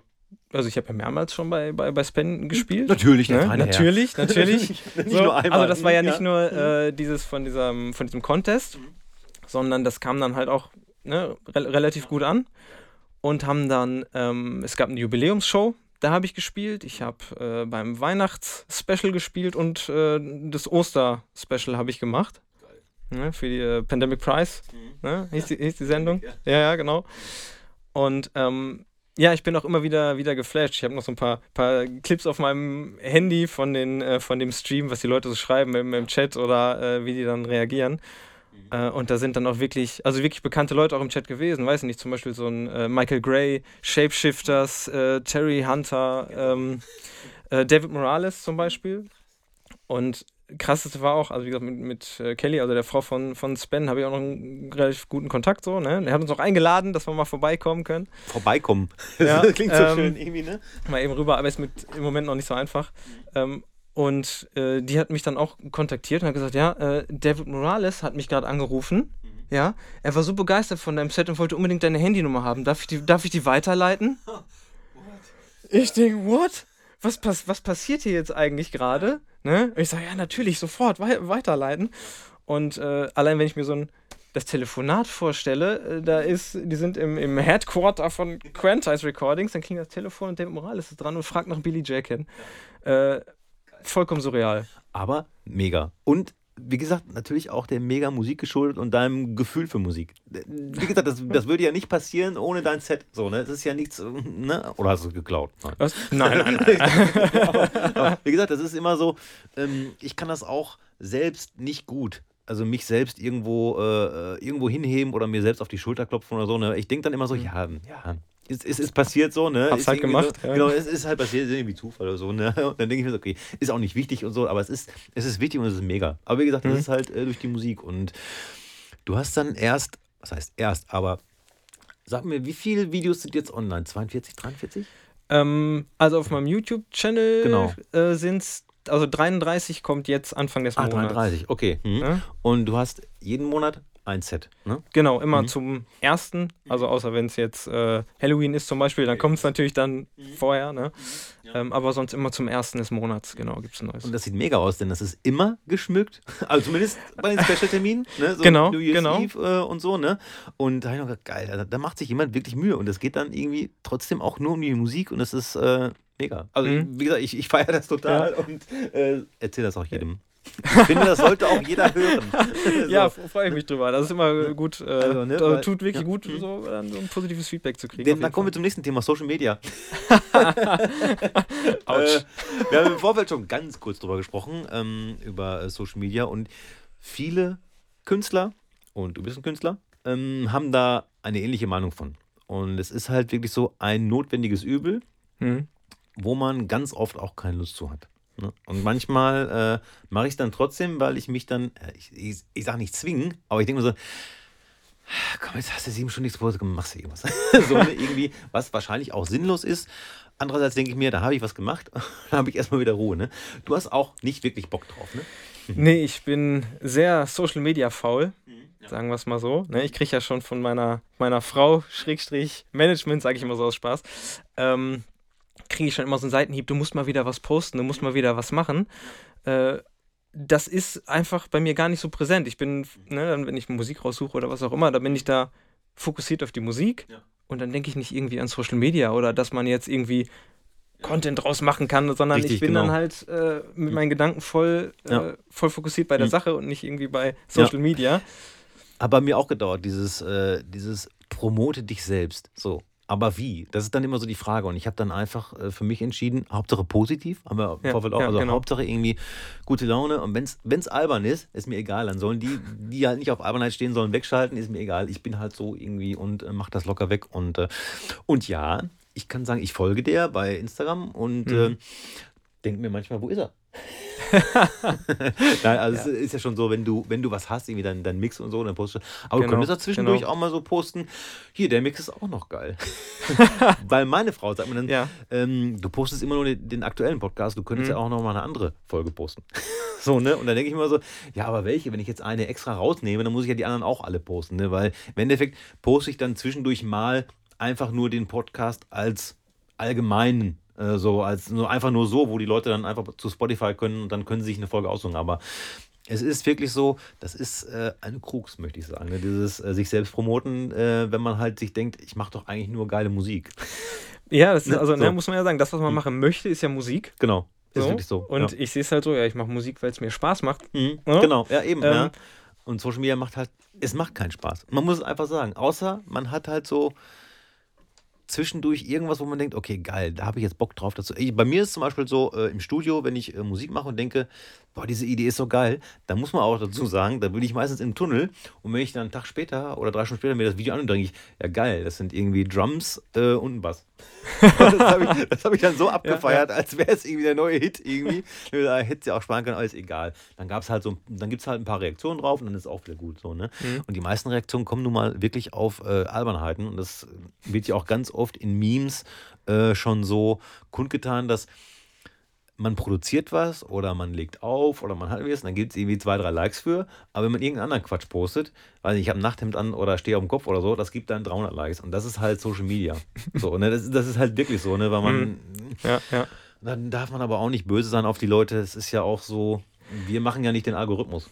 also ich habe ja mehrmals schon bei, bei, bei Spen gespielt. Natürlich, Ne? Natürlich, natürlich. Nicht So, nur einmal. Also das war ja Ja. nicht nur äh, dieses von diesem, von diesem Contest, sondern das kam dann halt auch ne, re relativ gut an. Und haben dann, ähm, es gab eine Jubiläumsshow, da habe ich gespielt. Ich habe äh, beim Weihnachts-Special gespielt und äh, das Oster-Special habe ich gemacht. Ne, für die äh, Pandemic Prize, ne, hieß, die, hieß die Sendung. Ja, ja, genau. Und ähm, ja, ich bin auch immer wieder, wieder geflasht. Ich habe noch so ein paar, paar Clips auf meinem Handy von, den, äh, von dem Stream, was die Leute so schreiben im, im Chat oder äh, wie die dann reagieren. Äh, und da sind dann auch wirklich, also wirklich bekannte Leute auch im Chat gewesen. Weiß nicht, zum Beispiel so ein äh, Michael Gray, Shapeshifters, äh, Terry Hunter, ähm, äh, David Morales zum Beispiel. Und krasseste war auch, also wie gesagt, mit, mit äh, Kelly, also der Frau von, von Spen, habe ich auch noch einen relativ guten Kontakt so. Ne? Der hat uns auch eingeladen, dass wir mal vorbeikommen können. Vorbeikommen. Ja, das klingt so ähm, schön irgendwie, ne? Mal eben rüber, aber ist mit im Moment noch nicht so einfach. Ähm, und äh, die hat mich dann auch kontaktiert und hat gesagt, ja, äh, David Morales hat mich gerade angerufen. Ja, er war so begeistert von deinem Set und wollte unbedingt deine Handynummer haben. Darf ich die, darf ich die weiterleiten? Ich denke, what? Was, pass was passiert hier jetzt eigentlich gerade? Ne? Und ich sage, ja, natürlich, sofort wei weiterleiten. Und äh, allein wenn ich mir so ein das Telefonat vorstelle, äh, da ist, die sind im, im Headquarter von Quantize Recordings, dann klingt das Telefon und David Morales ist dran und fragt nach Billy Jacken. Äh, vollkommen surreal. Aber mega. Und wie gesagt, natürlich auch der mega Musik geschuldet und deinem Gefühl für Musik. Wie gesagt, das, das würde ja nicht passieren ohne dein Set. So, ne? Es ist ja nichts, ne? Oder hast du es geklaut? Nein. Was? Nein, nein, nein. aber, aber wie gesagt, das ist immer so, ähm, ich kann das auch selbst nicht gut. Also mich selbst irgendwo, äh, äh, irgendwo hinheben oder mir selbst auf die Schulter klopfen oder so. Ne? Ich denke dann immer so, ja, ja, es, es ist passiert so, ne? Hab's ist halt gemacht, So, ja. Genau, es ist halt passiert, ist irgendwie Zufall oder so, ne? Und dann denke ich mir so, okay, ist auch nicht wichtig und so, aber es ist, es ist wichtig und es ist mega. Aber wie gesagt, das Mhm. ist halt äh, durch die Musik. Und du hast dann erst, was heißt erst, aber sag mir, wie viele Videos sind jetzt online? 42, 43? ähm, also auf meinem YouTube-Channel Genau. äh, sind es, also 33 kommt jetzt Anfang des Ah, Monats. 33, okay. Mhm. Ja? Und du hast jeden Monat ein Set, ne? Genau, immer Mhm. zum ersten, also außer wenn es jetzt äh, Halloween ist zum Beispiel, dann kommt es natürlich dann vorher, ne? Ähm, aber sonst immer zum ersten des Monats, genau, gibt es ein neues. Und das sieht mega aus, denn das ist immer geschmückt. Also zumindest bei den Special-Terminen. Ne? So Genau, New Year's genau. Eve äh, und so, ne? Und da habe ich noch gedacht, geil, da, da macht sich jemand wirklich Mühe. Und es geht dann irgendwie trotzdem auch nur um die Musik und es ist äh, mega. Also Mhm. wie gesagt, ich, ich feiere das total und äh, erzähle das auch jedem. Ich finde, das sollte auch jeder hören. Ja, so. freue ich mich drüber. Das ist immer gut. Äh, Also, ne, weil- tut wirklich ja. gut, Mhm. so, so ein positives Feedback zu kriegen. Auf dann kommen wir zum nächsten Thema, Social Media. Autsch. Äh, wir haben im Vorfeld schon ganz kurz drüber gesprochen, ähm, über äh, Social Media und viele Künstler, und du bist ein Künstler, ähm, haben da eine ähnliche Meinung von. Und es ist halt wirklich so ein notwendiges Übel, Hm. wo man ganz oft auch keine Lust zu hat. Ne? Und manchmal äh, mache ich es dann trotzdem, weil ich mich dann, äh, ich, ich, ich sage nicht zwingen, aber ich denke mir so, komm, jetzt hast du sieben Stunden nichts gepostet, komm, machst du irgendwas. so ne, irgendwie, was wahrscheinlich auch sinnlos ist. Andererseits denke ich mir, da habe ich was gemacht, da habe ich erstmal wieder Ruhe. Ne? Du hast auch nicht wirklich Bock drauf, ne? Nee, ich bin sehr Social Media faul, sagen wir es mal so. Ne, ich kriege ja schon von meiner, meiner Frau, Schrägstrich Management, sage ich immer so aus Spaß, ähm, kriege ich schon immer so einen Seitenhieb, du musst mal wieder was posten, du musst mal wieder was machen. Äh, das ist einfach bei mir gar nicht so präsent. Ich bin, ne, dann, wenn ich Musik raussuche oder was auch immer, da bin ich da fokussiert auf die Musik Ja. und dann denke ich nicht irgendwie an Social Media oder dass man jetzt irgendwie Content draus machen kann, sondern Richtig, ich bin genau. dann halt äh, mit meinen Gedanken voll, äh, Ja. voll fokussiert bei der Mhm. Sache und nicht irgendwie bei Social Media. Hat bei mir auch gedauert, dieses, äh, dieses promote dich selbst. So. Aber wie? Das ist dann immer so die Frage. Und ich habe dann einfach äh, für mich entschieden, Hauptsache positiv, haben wir im Ja, Vorfeld auch, ja, also genau. Hauptsache irgendwie gute Laune. Und wenn es albern ist, ist mir egal. Dann sollen die, die halt nicht auf Albernheit stehen, sollen wegschalten, ist mir egal. Ich bin halt so irgendwie und äh, mach das locker weg. Und, äh, und ja, ich kann sagen, ich folge der bei Instagram und Mhm. äh, denke mir manchmal, wo ist er? Nein, also es ist ja schon so, wenn du, wenn du was hast, irgendwie dein, dein Mix und so, dann postest du. Aber Genau, du könntest da zwischendurch genau. auch mal so posten, hier, der Mix ist auch noch geil. Weil meine Frau sagt mir dann, Ja. ähm, du postest immer nur den, den aktuellen Podcast, du könntest Mhm. ja auch noch mal eine andere Folge posten. so, ne? Und dann denke ich mir so, ja, aber welche? Wenn ich jetzt eine extra rausnehme, dann muss ich ja die anderen auch alle posten, ne? Weil im Endeffekt poste ich dann zwischendurch mal einfach nur den Podcast als allgemeinen, äh, so als nur einfach nur so, wo die Leute dann einfach zu Spotify können und dann können sie sich eine Folge aussuchen. Aber es ist wirklich so, das ist äh, eine Krux, möchte ich sagen. Ne? Dieses äh, sich selbst promoten, äh, wenn man halt sich denkt, ich mache doch eigentlich nur geile Musik. Ja, das ist, Ne, also, ne, so. muss man ja sagen, das, was man Mhm. machen möchte, ist ja Musik. Genau. Ist So. wirklich so. Und ja. ich sehe es halt so, ja, ich mache Musik, weil es mir Spaß macht. Mhm, Ja? Genau, ja, eben. Ähm, ja. Und Social Media macht halt, es macht keinen Spaß. Man muss es einfach sagen. Außer man hat halt so zwischendurch irgendwas, wo man denkt, okay, geil, da habe ich jetzt Bock drauf. Dazu. Bei mir ist zum Beispiel so äh, im Studio, wenn ich äh, Musik mache und denke, boah, diese Idee ist so geil, dann muss man auch dazu sagen, da bin ich meistens im Tunnel und wenn ich dann einen Tag später oder drei Stunden später mir das Video an, denke ich, ja geil, das sind irgendwie Drums äh, und ein Bass. das habe ich, das hab ich dann so abgefeiert, als wäre es irgendwie der neue Hit irgendwie. Da hätte sie auch sparen können, alles egal. Dann gab es halt so, dann gibt es halt ein paar Reaktionen drauf und dann ist es auch wieder gut so, ne? Mhm. Und die meisten Reaktionen kommen nun mal wirklich auf äh, Albernheiten und das wird ja auch ganz oft in Memes äh, schon so kundgetan, dass man produziert was oder man legt auf oder man hat was, dann gibt es irgendwie zwei, drei Likes für. Aber wenn man irgendeinen anderen Quatsch postet, weil ich habe ein Nachthemd an oder stehe auf dem Kopf oder so, das gibt dann 300 Likes. Und das ist halt Social Media. So, ne? das, das ist halt wirklich so, ne? weil man. Ja, ja. Dann darf man aber auch nicht böse sein auf die Leute. Es ist ja auch so, wir machen ja nicht den Algorithmus.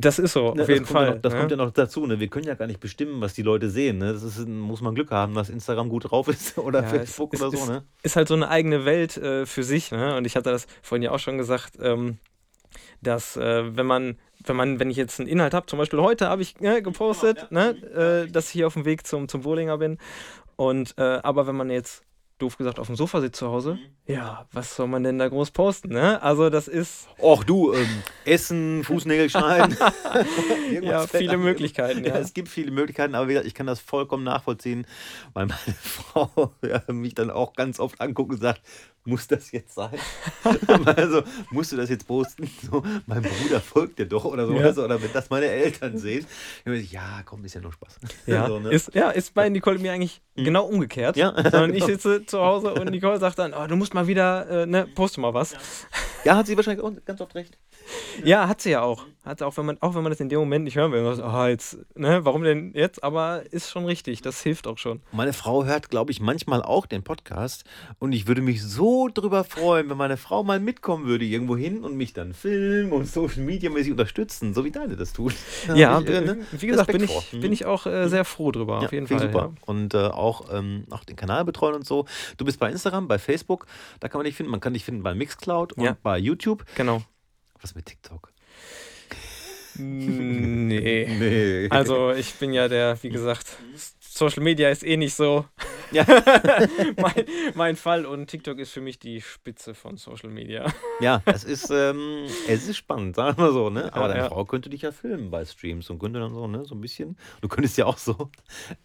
Das ist so, Ne, auf das jeden Fall. Ja noch, das ne? kommt ja noch dazu. Ne? Wir können ja gar nicht bestimmen, was die Leute sehen. Ne? Das ist, muss man Glück haben, dass Instagram gut drauf ist oder Ja, Facebook es- oder so. Ne? ist halt so eine eigene Welt äh, für sich. Ne? Und ich hatte das vorhin ja auch schon gesagt, ähm, dass äh, wenn man, wenn man, wenn ich jetzt einen Inhalt habe, zum Beispiel heute habe ich ne, gepostet, ja. ne, äh, dass ich hier auf dem Weg zum, zum Bowlinger bin. Und äh, aber wenn man jetzt doof gesagt auf dem Sofa sitzt zu Hause, Mhm. ja, was soll man denn da groß posten? Ne? Also das ist Och du, ähm, Essen, Fußnägel schneiden. Ja viele. Möglichkeiten. Ja, Ja. es gibt viele Möglichkeiten, aber wie gesagt, ich kann das vollkommen nachvollziehen, weil meine Frau ja, mich dann auch ganz oft anguckt und sagt, muss das jetzt sein? also, musst du das jetzt posten? So, mein Bruder folgt dir doch oder so. Ja. Also, oder wenn das meine Eltern sehen, ich, ja, komm, ist ja nur Spaß. Ja, so, ne? ist, ja, ist bei Nicole mir eigentlich genau umgekehrt. Ja. Sondern ich sitze zu Hause und Nicole sagt dann, oh, du musst mal wieder, äh, ne, poste mal was. ja, hat sie wahrscheinlich ganz oft recht. Ja, hat sie ja auch. Hat auch, wenn man, auch wenn man das in dem Moment nicht hören will. Man sagt, oh, jetzt, ne, warum denn jetzt? Aber ist schon richtig, das hilft auch schon. Meine Frau hört, glaube ich, manchmal auch den Podcast und ich würde mich so drüber freuen, wenn meine Frau mal mitkommen würde irgendwo hin und mich dann filmen und Social Media mäßig unterstützen, so wie deine das tut. Da Ja, ich, äh, ne, wie gesagt, bin ich, bin ich auch äh, sehr froh drüber, Ja, auf jeden finde Fall. ich super. Und äh, auch, ähm, auch den Kanal betreuen und so. Du bist bei Instagram, bei Facebook, da kann man dich finden. Man kann dich finden bei Mixcloud und Ja. bei YouTube. Ja. Genau. Was mit TikTok? Nee. Nee. Also ich bin ja der, wie gesagt, Social Media ist eh nicht so Ja. mein, mein Fall und TikTok ist für mich die Spitze von Social Media. Ja, es ist, ähm, es ist spannend, sagen wir mal so, ne? Aber Ja, deine ja. Frau könnte dich ja filmen bei Streams und könnte dann so, ne, so ein bisschen. Du könntest ja auch so.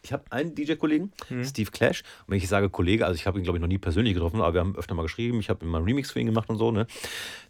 Ich habe einen DJ-Kollegen, Hm. Steve Clash. Und wenn ich sage Kollege, also ich habe ihn, glaube ich, noch nie persönlich getroffen, aber wir haben öfter mal geschrieben. Ich habe immer einen Remix für ihn gemacht und so, ne?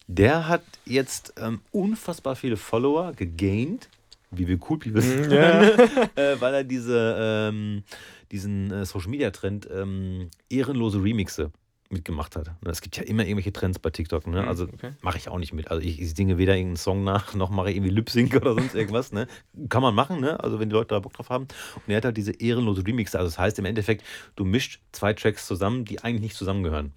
Der hat jetzt ähm, unfassbar viele Follower gegaint, wie wir cool people sind, Mhm, ja. äh, weil er diese, ähm, diesen äh, Social-Media-Trend ähm, ehrenlose Remixe mitgemacht hat. Es gibt ja immer irgendwelche Trends bei TikTok. Ne? Mhm, Also okay. mache ich auch nicht mit. Also ich, ich singe weder irgendeinen Song nach, noch mache ich irgendwie Lip-Sync oder sonst irgendwas. Ne? Kann man machen, ne? also wenn die Leute da Bock drauf haben. Und er hat halt diese ehrenlose Remixe. Also das heißt im Endeffekt, du mischt zwei Tracks zusammen, die eigentlich nicht zusammengehören.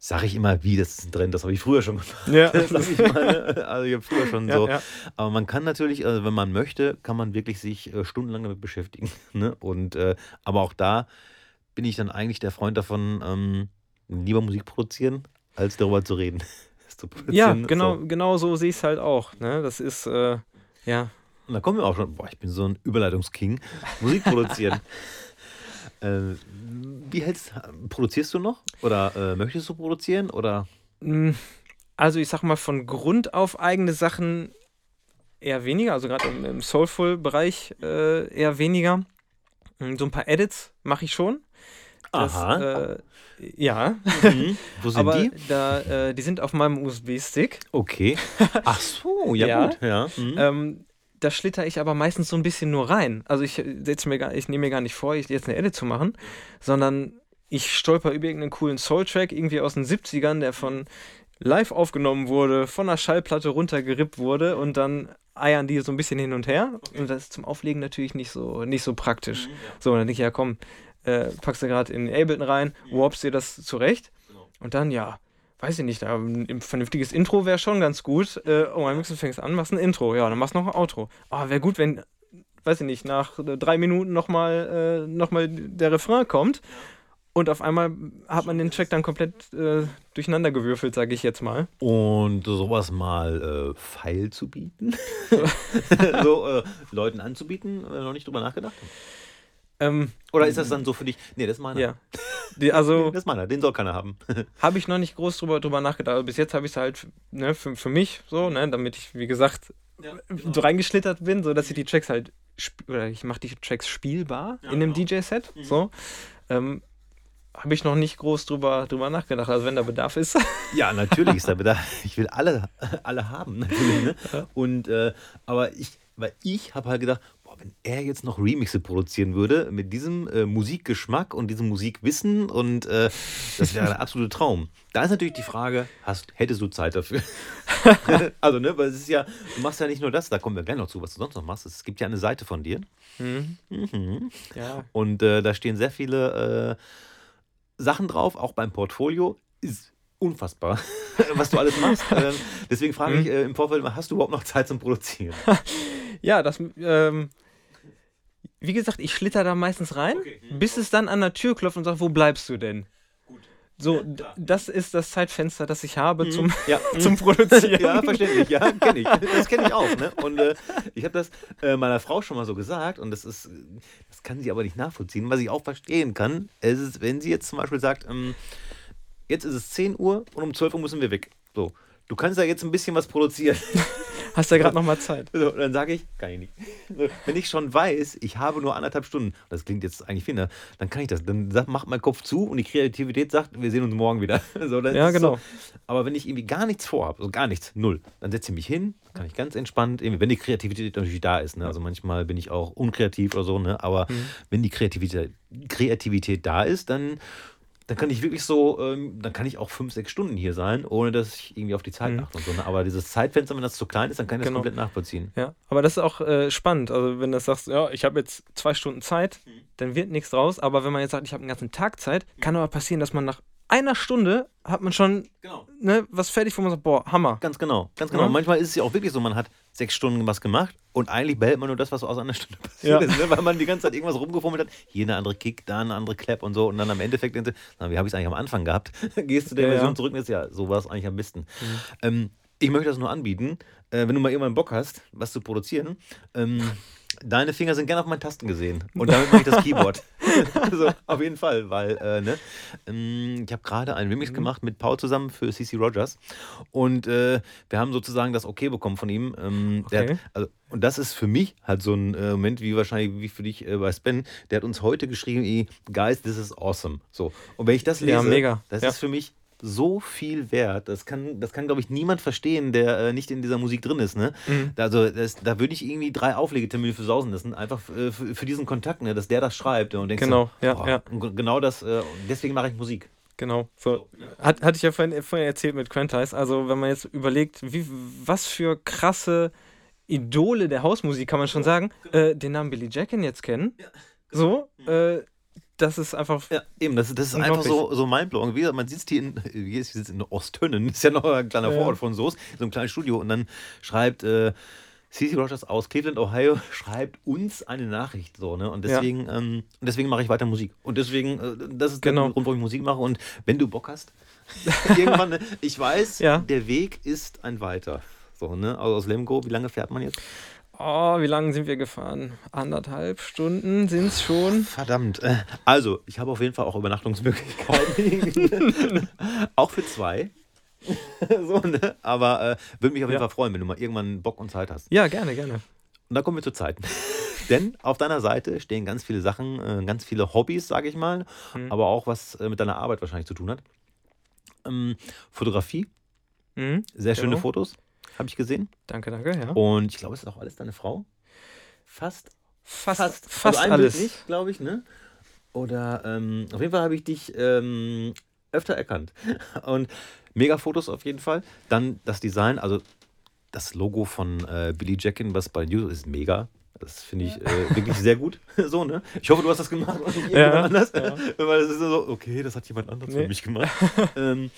Sag ich immer, wie, das ist ein Trend, das habe ich früher schon gemacht. Ja. Sag ich mal, ne? Also ich habe früher schon Ja, so. ja. Aber man kann natürlich, also wenn man möchte, kann man wirklich sich äh, stundenlang damit beschäftigen. Ne? Und äh, aber auch da bin ich dann eigentlich der Freund davon, ähm, lieber Musik produzieren, als darüber zu reden. Zu Ja, genau, So. genau so sehe ich es halt auch. Ne? Das ist, äh, ja. Und da kommen wir auch schon, boah, ich bin so ein Überleitungsking. Musik produzieren. Äh, wie hältst produzierst du noch? Oder äh, möchtest du produzieren? Oder Mm, Also ich sag mal, von Grund auf eigene Sachen eher weniger, also gerade im, im Soulful-Bereich äh, eher weniger. Mm, So ein paar Edits mache ich schon. Das, Aha. Äh, ja, Mhm. Wo sind die? Da, äh, die sind auf meinem USB-Stick. Okay. Ach so, ja, Ja. gut. Ja. Mhm. Ähm, da schlitter ich aber meistens so ein bisschen nur rein. Also ich äh, setze mir gar, ich nehme mir gar nicht vor, jetzt eine Edit zu machen, sondern ich stolper über irgendeinen coolen Soul-Track irgendwie aus den 70ern, der von live aufgenommen wurde, von einer Schallplatte runtergerippt wurde und dann eiern die so ein bisschen hin und her. Und das ist zum Auflegen natürlich nicht so, nicht so praktisch. So, und dann denke ich, ja komm, äh, packst du gerade in Ableton rein, warpst dir das zurecht und dann, ja, weiß ich nicht, ein vernünftiges Intro wäre schon ganz gut. Äh, oh, mein Mixer fängst an, machst ein Intro, ja, dann machst du noch ein Outro. Ah, wäre gut, wenn, weiß ich nicht, nach äh, drei Minuten nochmal äh, noch mal der Refrain kommt. Und auf einmal hat man den Track dann komplett äh, durcheinander gewürfelt, sage ich jetzt mal. Und sowas mal äh, feil zu bieten. so äh, Leuten anzubieten, äh, noch nicht drüber nachgedacht? Ähm, Oder ist das dann so für dich? Nee, das ist meiner. ja. Die, also Das ist meiner, den soll keiner haben. habe ich noch nicht groß drüber, drüber nachgedacht. Also bis jetzt habe ich es halt ne, für, für mich so, ne, damit ich, wie gesagt, so reingeschlittert bin, so dass ich die Tracks halt, oder ich mache die Tracks spielbar in dem DJ-Set. So. Ähm, habe ich noch nicht groß drüber, drüber nachgedacht. Also wenn da Bedarf ist. Ja, natürlich ist da Bedarf. Ich will alle, alle haben, natürlich. Ne? Und, äh, aber ich, weil ich habe halt gedacht, wenn er jetzt noch Remixe produzieren würde mit diesem äh, Musikgeschmack und diesem Musikwissen und äh, das wäre der absolute Traum. Da ist natürlich die Frage, hast, hättest du Zeit dafür? also, ne, weil es ist ja, du machst ja nicht nur das, da kommen wir gleich noch zu, was du sonst noch machst. Es gibt ja eine Seite von dir. Hm. Mhm. Ja. Und äh, da stehen sehr viele äh, Sachen drauf, auch beim Portfolio. Ist unfassbar, was du alles machst. ähm, deswegen frage ich Mhm. äh, im Vorfeld hast du überhaupt noch Zeit zum Produzieren? Ja, das, ähm, wie gesagt, ich schlitter da meistens rein, bis es dann an der Tür klopft und sagt, wo bleibst du denn? So, d- das ist das Zeitfenster, das ich habe zum, Ja, zum Produzieren. ja, verständlich, ja, kenne ich. Das kenne ich auch. Ne? Und äh, ich habe das äh, meiner Frau schon mal so gesagt und das ist, das kann sie aber nicht nachvollziehen. Was ich auch verstehen kann, es ist, wenn sie jetzt zum Beispiel sagt, ähm, jetzt ist es 10 Uhr und um 12 Uhr müssen wir weg. So, du kannst ja jetzt ein bisschen was produzieren. Hast ja gerade noch mal Zeit. So, dann sage ich, kann ich nicht. So, wenn ich schon weiß, ich habe nur anderthalb Stunden, das klingt jetzt eigentlich viel, ne, dann kann ich das. Dann macht mein Kopf zu und die Kreativität sagt, wir sehen uns morgen wieder. So, Ja, genau. So. Aber wenn ich irgendwie gar nichts vorhabe, so gar nichts, null, dann setze ich mich hin, kann ich ganz entspannt, irgendwie, wenn die Kreativität natürlich da ist. Ne? Also manchmal bin ich auch unkreativ oder so, ne? aber Mhm. wenn die Kreativität, Kreativität da ist, dann dann kann ich wirklich so, ähm, dann kann ich auch fünf, sechs Stunden hier sein, ohne dass ich irgendwie auf die Zeit Mhm. achte und so. Ne? Aber dieses Zeitfenster, wenn das zu klein ist, dann kann ich das Genau. komplett nachvollziehen. Ja, aber das ist auch äh, spannend. Also wenn du sagst, ja, ich habe jetzt zwei Stunden Zeit, dann wird nichts draus. Aber wenn man jetzt sagt, ich habe einen ganzen Tag Zeit, kann aber passieren, dass man nach einer Stunde hat man schon Genau. ne, was fertig, wo man sagt, boah, Hammer. Ganz genau, ganz genau. Ja. Manchmal ist es ja auch wirklich so, man hat sechs Stunden was gemacht und eigentlich behält man nur das, was aus einer Stunde passiert Ja. ist, ne? weil man die ganze Zeit irgendwas rumgefummelt hat. Hier eine andere Kick, da eine andere Clap und so. Und dann am Endeffekt denkst du, na, wie habe ich es eigentlich am Anfang gehabt? Gehst du der Ja, Version ja. zurück und ist ja, so war es eigentlich am besten. Ähm, Ich möchte das nur anbieten, äh, wenn du mal irgendwann Bock hast, was zu produzieren. Ähm, deine Finger sind gerne auf meinen Tasten gesehen. Und damit mache ich das Keyboard. also, auf jeden Fall, weil äh, ne, ähm, ich habe gerade einen Remix Mhm. gemacht mit Paul zusammen für CC Rogers. Und äh, wir haben sozusagen das Okay bekommen von ihm. Ähm, Okay. hat, also, und das ist für mich halt so ein äh, Moment, wie wahrscheinlich wie für dich äh, bei Sven. Der hat uns heute geschrieben, Guys, this is awesome. So. Und wenn ich das lese, Ja, mega. das Ja. ist für mich so viel wert. Das kann, das kann glaube ich, niemand verstehen, der äh, nicht in dieser Musik drin ist. Ne? Mhm. Also das, da würde ich irgendwie drei Auflegetermine für sausen lassen, einfach äh, für, diesen Kontakt, ne? dass der das schreibt. Und denkst Genau, du, ja, boah, ja. genau das, äh, deswegen mache ich Musik. Genau. So. Hat, hatte ich ja vorhin, vorhin erzählt mit Quantize. Also, wenn man jetzt überlegt, wie, was für krasse Idole der Hausmusik, kann man schon sagen, äh, den Namen Billy Jackin jetzt kennen. So, äh, das ist einfach. Ja, eben, das, das ist einfach so, so mindblowing. Wie gesagt, man sitzt hier in, hier ist, in Ostönnen, ist ja noch ein kleiner Ja. Vorort von Soos, so ein kleines Studio und dann schreibt äh, CC Rogers aus Cleveland, Ohio, schreibt uns eine Nachricht. So, ne? Und Ja. deswegen, ähm, und deswegen mache ich weiter Musik. Und deswegen, äh, das ist Genau. der Grund, warum ich Musik mache. Und wenn du Bock hast, irgendwann, ne? ich weiß, Ja. der Weg ist ein weiter. So, ne? Also aus Lemgo, wie lange fährt man jetzt? Oh, wie lange sind wir gefahren? Anderthalb Stunden sind es schon. Verdammt. Äh, Also, ich habe auf jeden Fall auch Übernachtungsmöglichkeiten. auch für zwei. so, ne? Aber äh, würde mich auf jeden Ja. Fall freuen, wenn du mal irgendwann Bock und Zeit hast. Ja, gerne, gerne. Und dann kommen wir zur Zeit. Denn auf deiner Seite stehen ganz viele Sachen, äh, ganz viele Hobbys, sage ich mal, Mhm. aber auch was äh, mit deiner Arbeit wahrscheinlich zu tun hat. Ähm, Fotografie, Mhm. sehr schöne Genau. Fotos, habe ich gesehen. Danke, danke, ja. Und ich glaube, es ist auch alles deine Frau. Fast Fast, fast, fast, also alles. Nicht, glaube ich, ne? Oder ähm, auf jeden Fall habe ich dich ähm, öfter erkannt. Und mega Fotos auf jeden Fall. Dann das Design, also das Logo von äh, Billy Jackin, was bei News ist, mega. Das finde ich äh, wirklich sehr gut. so, ne? Ich hoffe, du hast das gemacht und nicht Ja, anders. ja. Weil das ist so, okay, das hat jemand anderes Nee. für mich gemacht. ähm,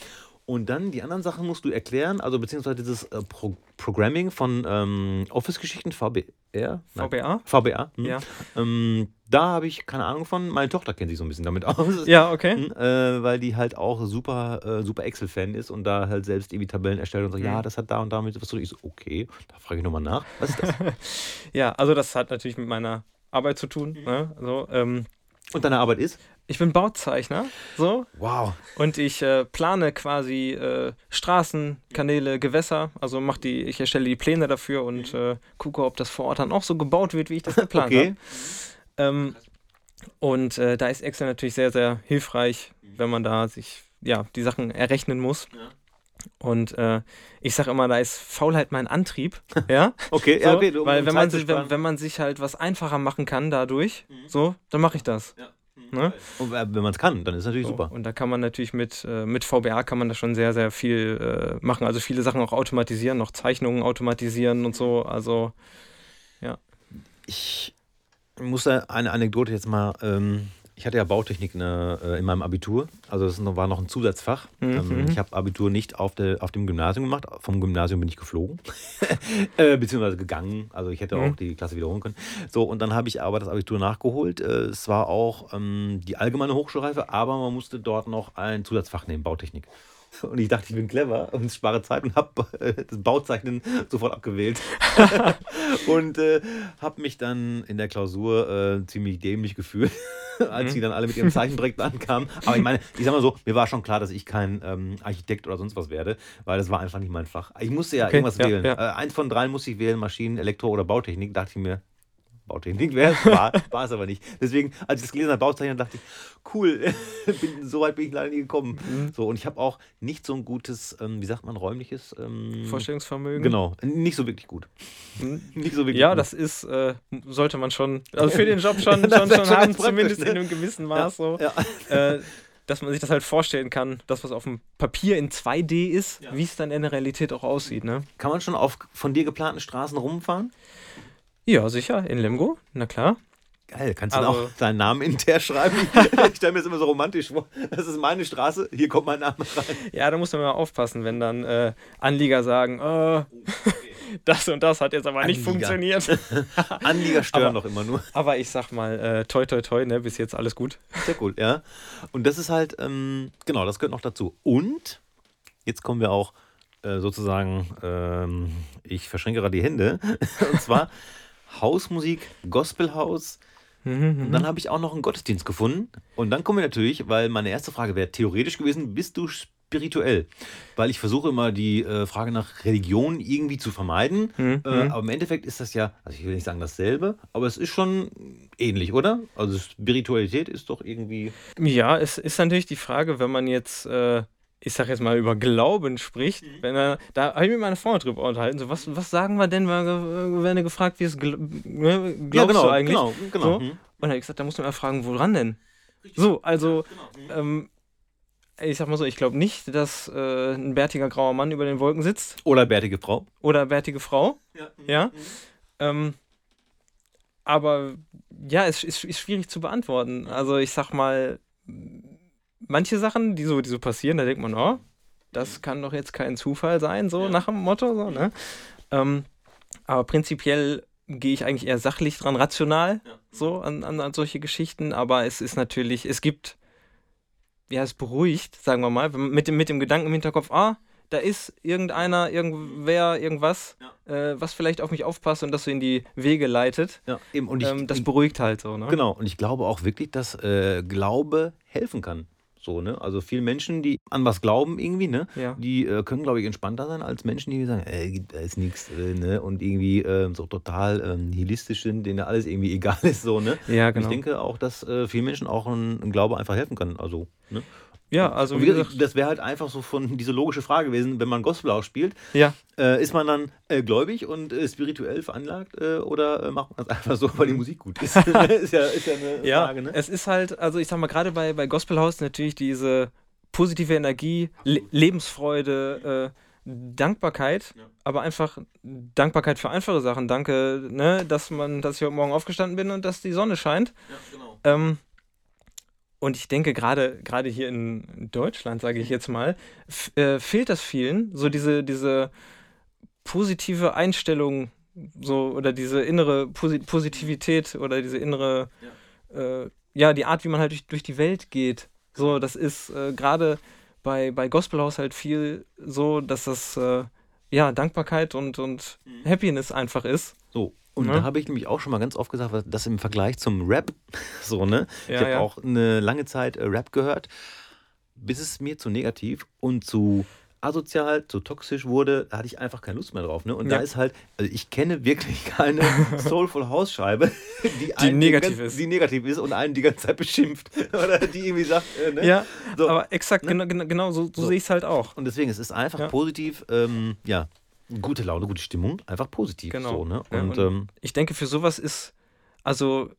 und dann die anderen Sachen musst du erklären, also beziehungsweise dieses äh, Pro Programming von ähm, Office-Geschichten, VBR? Nein. VBA? VBA. hm. Ja. Ähm, da habe ich keine Ahnung von. Meine Tochter kennt sich so ein bisschen damit aus. Ja, okay. Hm, Äh, weil die halt auch super, äh, super Excel-Fan ist und da halt selbst irgendwie Tabellen erstellt und sagt, Mhm. ja, das hat da und damit was zu tun. Ich so, okay, da frage ich nochmal nach. Was ist das? Ja, also das hat natürlich mit meiner Arbeit zu tun. Mhm. Ne? Also, ähm, und deine Arbeit ist? Ich bin Bauzeichner, so, Wow. und ich äh, plane quasi äh, Straßen, Kanäle, Gewässer. Also mach die, ich erstelle die Pläne dafür und äh, gucke, ob das vor Ort dann auch so gebaut wird, wie ich das geplant Okay. habe. Ähm, und äh, da ist Excel natürlich sehr, sehr hilfreich, wenn man da sich ja die Sachen errechnen muss. Ja. Und äh, ich sage immer, da ist Faulheit mein Antrieb. ja. Okay, So, ja, okay. um- weil um wenn Zeit man, sich, wenn, wenn man sich halt was einfacher machen kann dadurch, Mhm. so, dann mache ich das. Ja. Ne? Und äh, wenn man es kann, dann ist natürlich So, super. Und da kann man natürlich mit, äh, mit VBA kann man da schon sehr, sehr viel äh, machen. Also viele Sachen auch automatisieren, noch Zeichnungen automatisieren und so. Also Ich muss da eine Anekdote jetzt mal. Ähm, ich hatte ja Bautechnik ne, äh, in meinem Abitur. Also das war noch ein Zusatzfach. Mhm. Ähm, ich habe Abitur nicht auf, der, auf dem Gymnasium gemacht. Vom Gymnasium bin ich geflogen. äh, beziehungsweise gegangen. Also ich hätte Mhm. auch die Klasse wiederholen können. So, und dann habe ich aber das Abitur nachgeholt. Äh, es war auch ähm, die allgemeine Hochschulreife, aber man musste dort noch ein Zusatzfach nehmen, Bautechnik. Und ich dachte, ich bin clever und spare Zeit und habe das Bauzeichnen sofort abgewählt. und äh, habe mich dann in der Klausur äh, ziemlich dämlich gefühlt, als Mhm. die dann alle mit ihrem Zeichenprojekt ankamen. Aber ich meine, ich sag mal so, mir war schon klar, dass ich kein ähm, Architekt oder sonst was werde, weil das war einfach nicht mein Fach. Ich musste ja Okay, irgendwas ja, wählen. ja. Äh, eins von drei musste ich wählen, Maschinen, Elektro oder Bautechnik. Dachte ich mir, Bautechnik wäre es, war, war es aber nicht. Deswegen, als ich das gelesen habe, Bauzeichnen, dachte ich, cool, bin, so weit bin ich leider nie gekommen. Mhm. So, und ich habe auch nicht so ein gutes, ähm, wie sagt man, räumliches ähm, Vorstellungsvermögen. Genau, nicht so wirklich gut. Mhm. Nicht so wirklich Ja, gut. das ist, äh, sollte man schon, also für den Job schon, schon, schon haben, zumindest ne? in einem gewissen Maß so. Ja. Äh, dass man sich das halt vorstellen kann, das, was auf dem Papier in 2D ist, Ja. wie es dann in der Realität auch aussieht, ne? Kann man schon auf von dir geplanten Straßen rumfahren? Ja, sicher, in Lemgo, na klar. Geil, kannst du Also- auch deinen Namen hinterher schreiben? ich stelle mir das immer so romantisch vor. Das ist meine Straße, hier kommt mein Name rein. Ja, da muss man mal aufpassen, wenn dann äh, Anlieger sagen, äh, das und das hat jetzt aber nicht Anlieger. funktioniert. Anlieger stören Aber- doch immer nur. aber ich sag mal, äh, toi toi toi, ne, bis jetzt alles gut. Sehr cool, ja. Und das ist halt, ähm, genau, das gehört noch dazu. Und jetzt kommen wir auch äh, sozusagen, ähm, ich verschränke gerade die Hände. Und zwar Hausmusik, Gospelhaus. Mhm, Und dann habe ich auch noch einen Gottesdienst gefunden. Und dann kommen wir natürlich, weil meine erste Frage wäre theoretisch gewesen, bist du spirituell? Weil ich versuche immer die äh, Frage nach Religion irgendwie zu vermeiden. Mhm, Äh, aber im Endeffekt ist das ja, also ich will nicht sagen dasselbe, aber es ist schon ähnlich, oder? Also Spiritualität ist doch irgendwie. Ja, es ist natürlich die Frage, wenn man jetzt, äh, ich sag jetzt mal, über Glauben spricht, wenn er, da habe ich mit meiner Frau drüber unterhalten, so, was, was sagen wir denn, wenn er gefragt, wie es gl ne, glaubst du eigentlich? genau, genau. So? Mhm. Und dann habe ich gesagt, da muss man mal fragen, woran denn? So, also, genau. ähm, ich sag mal so, ich glaube nicht, dass äh, ein bärtiger grauer Mann über den Wolken sitzt Oder bärtige Frau. oder bärtige Frau. Ja. Ja. Ähm, aber ja, es ist, ist schwierig zu beantworten. Also ich sag mal, manche Sachen, die so, die so passieren, da denkt man, oh, das kann doch jetzt kein Zufall sein, so Ja. nach dem Motto. So, ne? ähm, aber prinzipiell gehe ich eigentlich eher sachlich dran, rational so an, an, an solche Geschichten. Aber es ist natürlich, es gibt, ja, es beruhigt, sagen wir mal, mit dem, mit dem Gedanken im Hinterkopf, ah, da ist irgendeiner, irgendwer, irgendwas, äh, was vielleicht auf mich aufpasst und das so in die Wege leitet. Ja, eben. Und ich, ähm, das beruhigt halt so, ne? Genau, und ich glaube auch wirklich, dass äh, Glaube helfen kann. So, ne? Also viele Menschen, die an was glauben irgendwie, ne? Ja. Die äh, können, glaube ich, entspannter sein als Menschen, die sagen, äh, da ist nichts, äh, ne? Und irgendwie äh, so total ähm, nihilistisch sind, denen alles irgendwie egal ist, so, ne? Ja, Und genau. Ich denke auch, dass äh, vielen Menschen auch ein, ein Glaube einfach helfen kann. Also, ne? Ja, also wie wie gesagt, das wäre halt einfach so von diese logische Frage gewesen, wenn man Gospel auch spielt, ja, äh, ist man dann äh, gläubig und äh, spirituell veranlagt äh, oder äh, macht man das einfach so, weil die Musik gut ist? ist, ja, ist ja eine ja, Frage, ne? es ist halt, also ich sag mal, gerade bei, bei Gospelhaus natürlich diese positive Energie, Le Lebensfreude, äh, Dankbarkeit, Ja. aber einfach Dankbarkeit für einfache Sachen. Danke, ne, dass man, dass ich heute Morgen aufgestanden bin und dass die Sonne scheint. Ja, genau. Ähm, und ich denke, gerade gerade hier in Deutschland, sage ich jetzt mal, äh, fehlt das vielen, so diese, diese positive Einstellung, so oder diese innere Posi Positivität oder diese innere, ja. Äh, ja, die Art, wie man halt durch, durch die Welt geht. So, das ist äh, gerade bei, bei Gospelhaus halt viel so, dass das äh, ja Dankbarkeit und, und Happiness einfach ist. So, und Ne? da habe ich nämlich auch schon mal ganz oft gesagt, was- das im Vergleich zum Rap, so, ne? ich Ja, habe ja. auch eine lange Zeit äh, Rap gehört, bis es mir zu negativ und zu asozial, zu toxisch wurde, da hatte ich einfach keine Lust mehr drauf. Ne? Und da Ja. ist halt, also ich kenne wirklich keine Soulful House Scheibe, die, einen negativ die, ist. die negativ ist und einen die ganze Zeit beschimpft. Oder die irgendwie sagt, äh, ne? Ja, So, aber exakt, ne? genau, genau, genau so, so, So. sehe ich es halt auch. Und deswegen, es ist einfach Ja. positiv, ähm, ja, gute Laune, gute Stimmung, einfach positiv. Genau. So, ne? Ja, Und, und- ähm, ich denke, für sowas ist, also,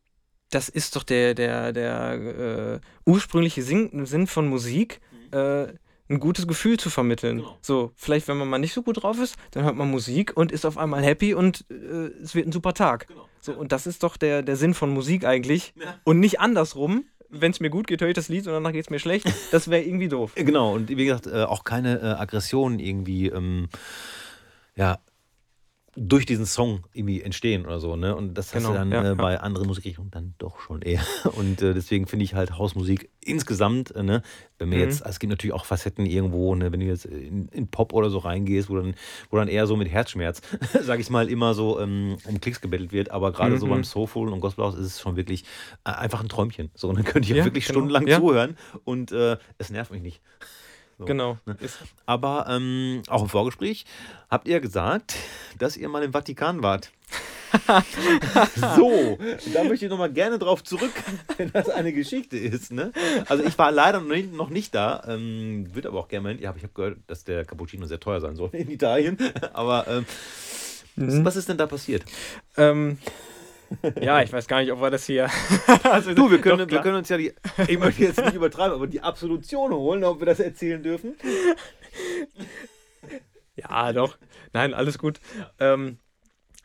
das ist doch der, der, der äh, ursprüngliche Sinn, Sinn von Musik, äh, ein gutes Gefühl zu vermitteln. Genau. So, vielleicht, wenn man mal nicht so gut drauf ist, dann hört man Musik und ist auf einmal happy und äh, es wird ein super Tag. Genau. So, und das ist doch der, der Sinn von Musik eigentlich. Ja. Und nicht andersrum. Wenn es mir gut geht, höre ich das Lied und danach geht es mir schlecht. Das wäre irgendwie doof. Genau, und wie gesagt, äh, auch keine äh, Aggressionen irgendwie, ähm, ja, durch diesen Song irgendwie entstehen oder so, ne? Und das hast Genau, du dann ja, äh, ja. bei anderen Musikrichtungen dann doch schon eher. Und äh, deswegen finde ich halt Hausmusik insgesamt, äh, ne, wenn wir Mhm. jetzt, es gibt natürlich auch Facetten irgendwo, ne, wenn du jetzt in, in Pop oder so reingehst, wo dann, wo dann eher so mit Herzschmerz, sag ich mal, immer so ähm, um Klicks gebettelt wird, aber gerade so Mhm. beim Soulful und Gospelhaus ist es schon wirklich äh, einfach ein Träumchen. So, und dann könnte ich Ja, wirklich genau, stundenlang zuhören und äh, es nervt mich nicht. So. Genau. ne? Aber ähm, auch im Vorgespräch habt ihr gesagt, dass ihr mal im Vatikan wart. so, da möchte ich nochmal gerne drauf zurück, wenn das eine Geschichte ist. Ne? Also ich war leider noch nicht, noch nicht da, ähm, würde aber auch gerne mal hin. Ja, aber ich habe gehört, dass der Cappuccino sehr teuer sein soll in Italien. Aber ähm, Mhm. was ist denn da passiert? ähm, ja, ich weiß gar nicht, ob wir das hier. also, Du, wir können, doch, wir können uns ja die, ich möchte jetzt nicht übertreiben, aber die Absolution holen, ob wir das erzählen dürfen. Ja, doch. Nein, alles gut. Ja, ähm,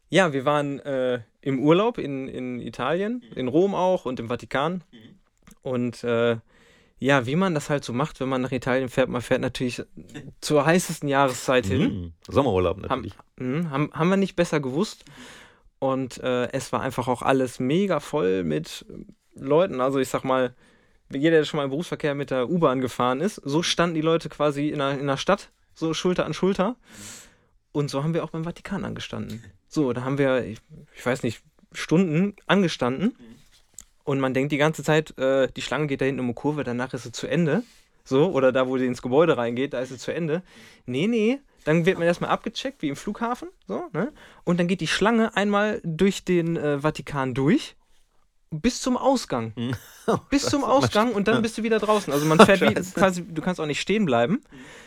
ja wir waren äh, im Urlaub in, in Italien, in Rom auch und im Vatikan. Und äh, ja, wie man das halt so macht, wenn man nach Italien fährt, man fährt natürlich zur heißesten Jahreszeit hin. Mhm. Sommerurlaub Haben, natürlich. mhm, haben, haben wir nicht besser gewusst. Und äh, es war einfach auch alles mega voll mit Leuten. Also ich sag mal, jeder, der schon mal im Berufsverkehr mit der U-Bahn gefahren ist, so standen die Leute quasi in der, in der Stadt. so Schulter an Schulter. Und so haben wir auch beim Vatikan angestanden. So, da haben wir, ich, ich weiß nicht, Stunden angestanden. Und man denkt die ganze Zeit, äh, die Schlange geht da hinten um eine Kurve, danach ist sie zu Ende. So, oder da, wo sie ins Gebäude reingeht, da ist sie zu Ende. Nee, nee, dann wird man erstmal abgecheckt, wie im Flughafen. So, ne? Und dann geht die Schlange einmal durch den äh, Vatikan durch bis zum Ausgang. bis zum Ausgang und dann bist du wieder draußen. Also man fährt wie, quasi, du kannst auch nicht stehen bleiben,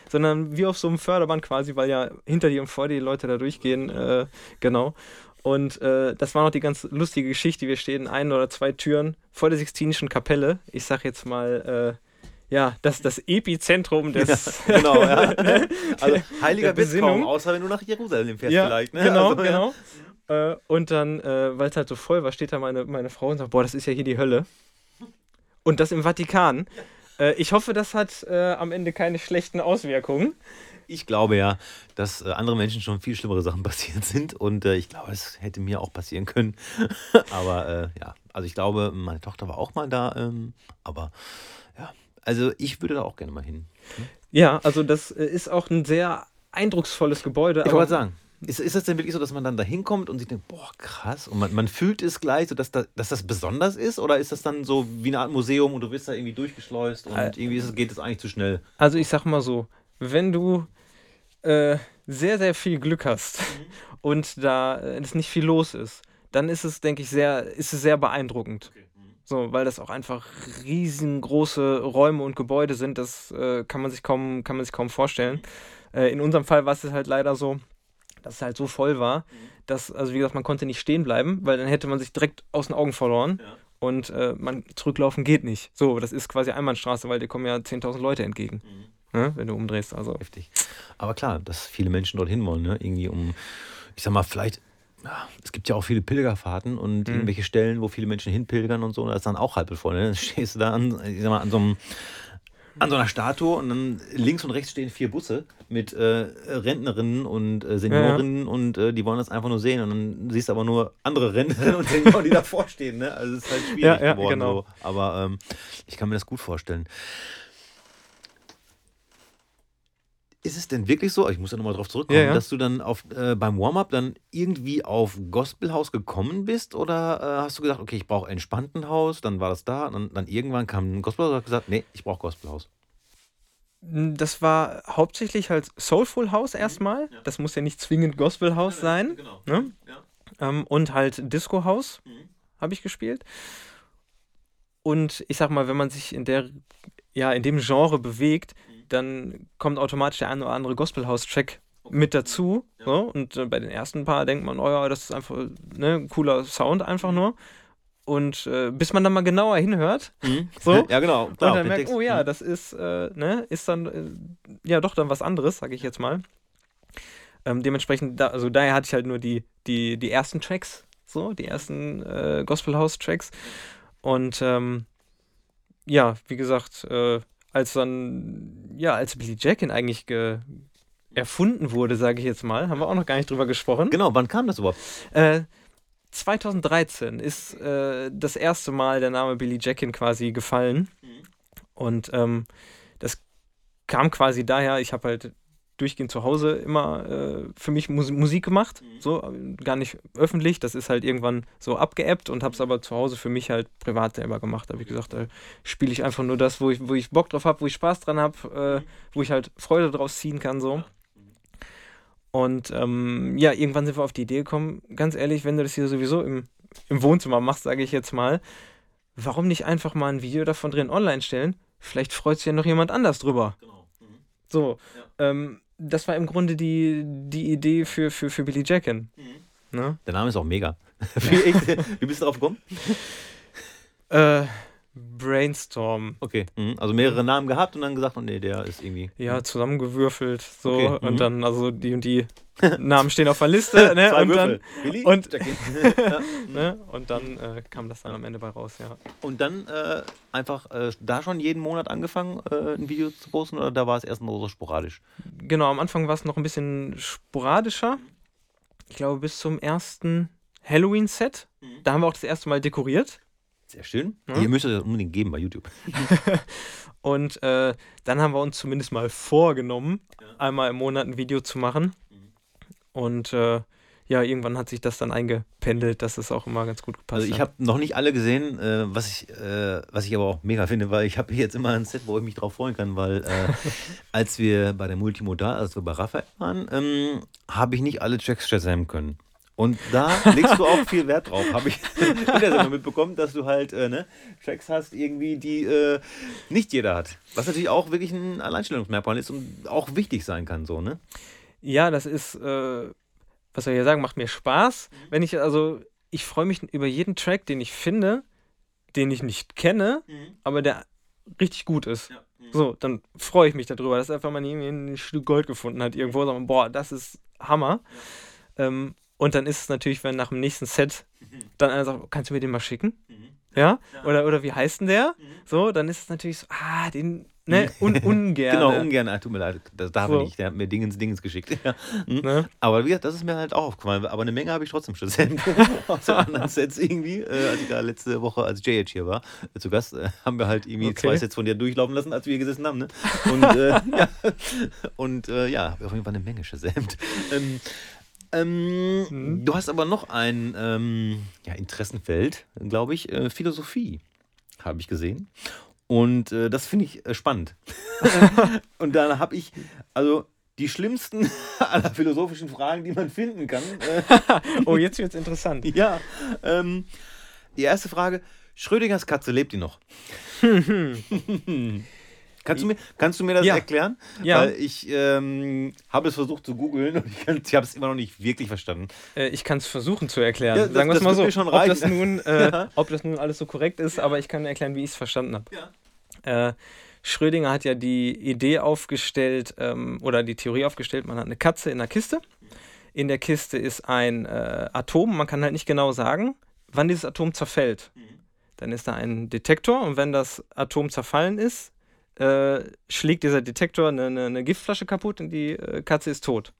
sondern wie auf so einem Förderband quasi, weil ja hinter dir und vor dir die Leute da durchgehen. Äh, genau. Und äh, das war noch die ganz lustige Geschichte. Wir stehen ein oder zwei Türen vor der Sixtinischen Kapelle. Ich sag jetzt mal, äh, ja, das das Epizentrum des. Ja, genau, ja. also heiliger bist kaum, außer wenn du nach Jerusalem fährst ja, vielleicht. Ne? Genau, also, genau. Äh, und dann, äh, weil es halt so voll war, steht da meine, meine Frau und sagt, boah, das ist ja hier die Hölle. Und das im Vatikan. Äh, ich hoffe, das hat am Ende keine schlechten Auswirkungen. Ich glaube ja, dass andere Menschen schon viel schlimmere Sachen passiert sind und ich glaube, es hätte mir auch passieren können. aber ja, also ich glaube, meine Tochter war auch mal da, ähm, aber ja, also ich würde da auch gerne mal hin. Hm? Ja, also das ist auch ein sehr eindrucksvolles Gebäude. Ich wollte sagen, ist, ist das denn wirklich so, dass man dann da hinkommt und sich denkt, boah, krass, und man, man fühlt es gleich, so dass, da, dass das besonders ist? Oder ist das dann so wie eine Art Museum und du wirst da irgendwie durchgeschleust und äh, irgendwie es, geht es eigentlich zu schnell? Also ich sag mal so, wenn du äh, sehr, sehr viel Glück hast mhm. und da es nicht viel los ist, dann ist es, denke ich, sehr, ist es sehr beeindruckend. Okay. So, weil das auch einfach riesengroße Räume und Gebäude sind, das äh, kann man sich kaum, kann man sich kaum vorstellen. Äh, in unserem Fall war es halt leider so, dass es halt so voll war, mhm. dass, also wie gesagt, man konnte nicht stehen bleiben, weil dann hätte man sich direkt aus den Augen verloren. Ja. Und äh, man zurücklaufen geht nicht. So, das ist quasi Einbahnstraße, weil dir kommen ja 10.000 Leute entgegen, mhm. ne, wenn du umdrehst. Also. Heftig. Aber klar, dass viele Menschen dorthin wollen, ne? Irgendwie um, ich sag mal, vielleicht es gibt ja auch viele Pilgerfahrten und mhm. irgendwelche Stellen, wo viele Menschen hinpilgern und so, da ist dann auch halb voll. Ne? Dann stehst du da an, ich sag mal, an so einem an so einer Statue und dann links und rechts stehen vier Busse mit äh, Rentnerinnen und äh, Seniorinnen ja, ja. und äh, die wollen das einfach nur sehen und dann siehst du aber nur andere Rentnerinnen und Senioren, die davor stehen. Ne? Also es ist halt schwierig ja, geworden. Genau. So. Aber ähm, ich kann mir das gut vorstellen. Ist es denn wirklich so, ich muss ja nochmal drauf zurückkommen, ja, ja. dass du dann auf, äh, beim Warm-up dann irgendwie auf Gospelhaus gekommen bist? Oder äh, hast du gesagt, okay, ich brauche entspannten Haus, dann war das da, und dann, dann irgendwann kam ein Gospelhaus und hat gesagt, nee, ich brauche Gospelhaus? Hm, das war hauptsächlich halt Soulful House erstmal. Ja. Das muss ja nicht zwingend Gospelhaus sein. Genau. Ne? Ähm, und halt Disco House mhm. habe ich gespielt. Und ich sag mal, wenn man sich in der, ja, in dem Genre bewegt, dann kommt automatisch der ein oder andere Gospelhouse-Track okay. mit dazu. Ja. So, und äh, bei den ersten paar denkt man, oh ja, das ist einfach ne, ein cooler Sound einfach mhm. nur. Und äh, bis man dann mal genauer hinhört, mhm. so, ja genau, und dann merkt, oh ja, mhm. das ist, äh, ne, ist dann, äh, ja doch dann was anderes, sage ich jetzt mal. Ähm, dementsprechend, da, also daher hatte ich halt nur die, die, die ersten Tracks, so, die ersten äh, Gospel House Tracks. Und ähm, ja, wie gesagt, äh, als dann, ja, als Billy Jackin eigentlich erfunden wurde, sage ich jetzt mal, haben wir auch noch gar nicht drüber gesprochen. Genau, wann kam das überhaupt? Äh, 2013 ist äh, das erste Mal der Name Billy Jackin quasi gefallen. Mhm. Und ähm, das kam quasi daher, ich habe halt durchgehend zu Hause immer äh, für mich Mus Musik gemacht, mhm. so gar nicht öffentlich. Das ist halt irgendwann so abgeebbt und habe es aber zu Hause für mich halt privat selber gemacht. Da habe ich gesagt, da spiele ich einfach nur das, wo ich, wo ich Bock drauf habe, wo ich Spaß dran habe, äh, wo ich halt Freude draus ziehen kann, so. Und ähm, ja, irgendwann sind wir auf die Idee gekommen, ganz ehrlich, wenn du das hier sowieso im, im Wohnzimmer machst, sage ich jetzt mal, warum nicht einfach mal ein Video davon drin online stellen? Vielleicht freut sich ja noch jemand anders drüber. Genau. Mhm. So, ja. ähm, das war im Grunde die, die Idee für, für, für Billy Jackin. Mhm. Ne? Der Name ist auch mega. Wie bist du darauf gekommen? Äh, Brainstorm. Okay, mhm. also mehrere Namen gehabt und dann gesagt, oh nee, der ist irgendwie. Ja, zusammengewürfelt so okay. und mhm. dann, also die und die Namen stehen auf der Liste, ne? Zwei und Würfel. dann Willi? und, ne? und dann äh, kam das dann am Ende bei raus, ja. Und dann äh, einfach äh, da schon jeden Monat angefangen, äh, ein Video zu posten oder da war es erst nur so sporadisch? Genau, am Anfang war es noch ein bisschen sporadischer. Ich glaube, bis zum ersten Halloween-Set. Mhm. Da haben wir auch das erste Mal dekoriert. Sehr schön. Ja. Ihr müsst das unbedingt geben bei YouTube. Und äh, dann haben wir uns zumindest mal vorgenommen, einmal im Monat ein Video zu machen. Und äh, ja, irgendwann hat sich das dann eingependelt, dass es auch immer ganz gut gepasst Also ich hat. habe noch nicht alle gesehen, äh, was, ich, äh, was ich aber auch mega finde, weil ich habe jetzt immer ein Set, wo ich mich drauf freuen kann, weil äh, als wir bei der Multimodal, als wir bei Raphael waren, ähm, habe ich nicht alle Tracks shazam können. Und da legst du auch viel Wert drauf. Habe ich in der Sendung mitbekommen, dass du halt äh, ne, Tracks hast, irgendwie, die äh, nicht jeder hat. Was natürlich auch wirklich ein Alleinstellungsmerkmal ist und auch wichtig sein kann, so, ne? Ja, das ist, äh, was soll ich sagen, macht mir Spaß. Wenn ich, also, ich freue mich über jeden Track, den ich finde, den ich nicht kenne, aber der richtig gut ist. So, dann freue ich mich darüber, dass einfach mal ein Stück Gold gefunden hat irgendwo. Sagen, boah, das ist Hammer. Ähm, und dann ist es natürlich, wenn nach dem nächsten Set dann einer sagt, kannst du mir den mal schicken? Ja? Oder, oder wie heißt denn der? So, dann ist es natürlich so, ah, den, ne, un, ungern. Genau, ungern. Ah, tut mir leid, das darf So. ich nicht. Der hat mir Dingens, Dingens geschickt. Ja. Hm. Ne? Aber wie gesagt, das ist mir halt auch aufgefallen. Aber eine Menge habe ich trotzdem schon aus den anderen Sets irgendwie. Äh, als ich da letzte Woche, als JH hier war, äh, zu Gast, äh, haben wir halt irgendwie Okay. zwei Sets von dir durchlaufen lassen, als wir hier gesessen haben. Ne? Und äh, ja, und, äh, ja auf jeden Fall eine Menge gesamt. Ähm, ähm, Mhm. Du hast aber noch ein ähm, ja, Interessenfeld, glaube ich, äh, Philosophie, habe ich gesehen. Und äh, das finde ich äh, spannend. und dann habe ich, also die schlimmsten aller philosophischen Fragen, die man finden kann. Äh, Oh, jetzt wird's interessant. ja, ähm, die erste Frage: Schrödingers Katze, lebt die noch? Kannst du mir, kannst du mir das Ja. erklären? Ja. Weil ich ähm, habe es versucht zu googeln und ich, ich habe es immer noch nicht wirklich verstanden. Äh, ich kann es versuchen zu erklären. Ja, das- Sagen wir es mal so. ob, das nun, äh, Ja. ob das nun alles so korrekt ist, aber ich kann erklären, wie ich es verstanden habe. Äh, Schrödinger hat ja die Idee aufgestellt ähm, oder die Theorie aufgestellt, man hat eine Katze in einer Kiste. In der Kiste ist ein äh, Atom, man kann halt nicht genau sagen, wann dieses Atom zerfällt. Dann ist da ein Detektor und wenn das Atom zerfallen ist, äh, schlägt dieser Detektor eine, eine, eine Giftflasche kaputt und die äh, Katze ist tot.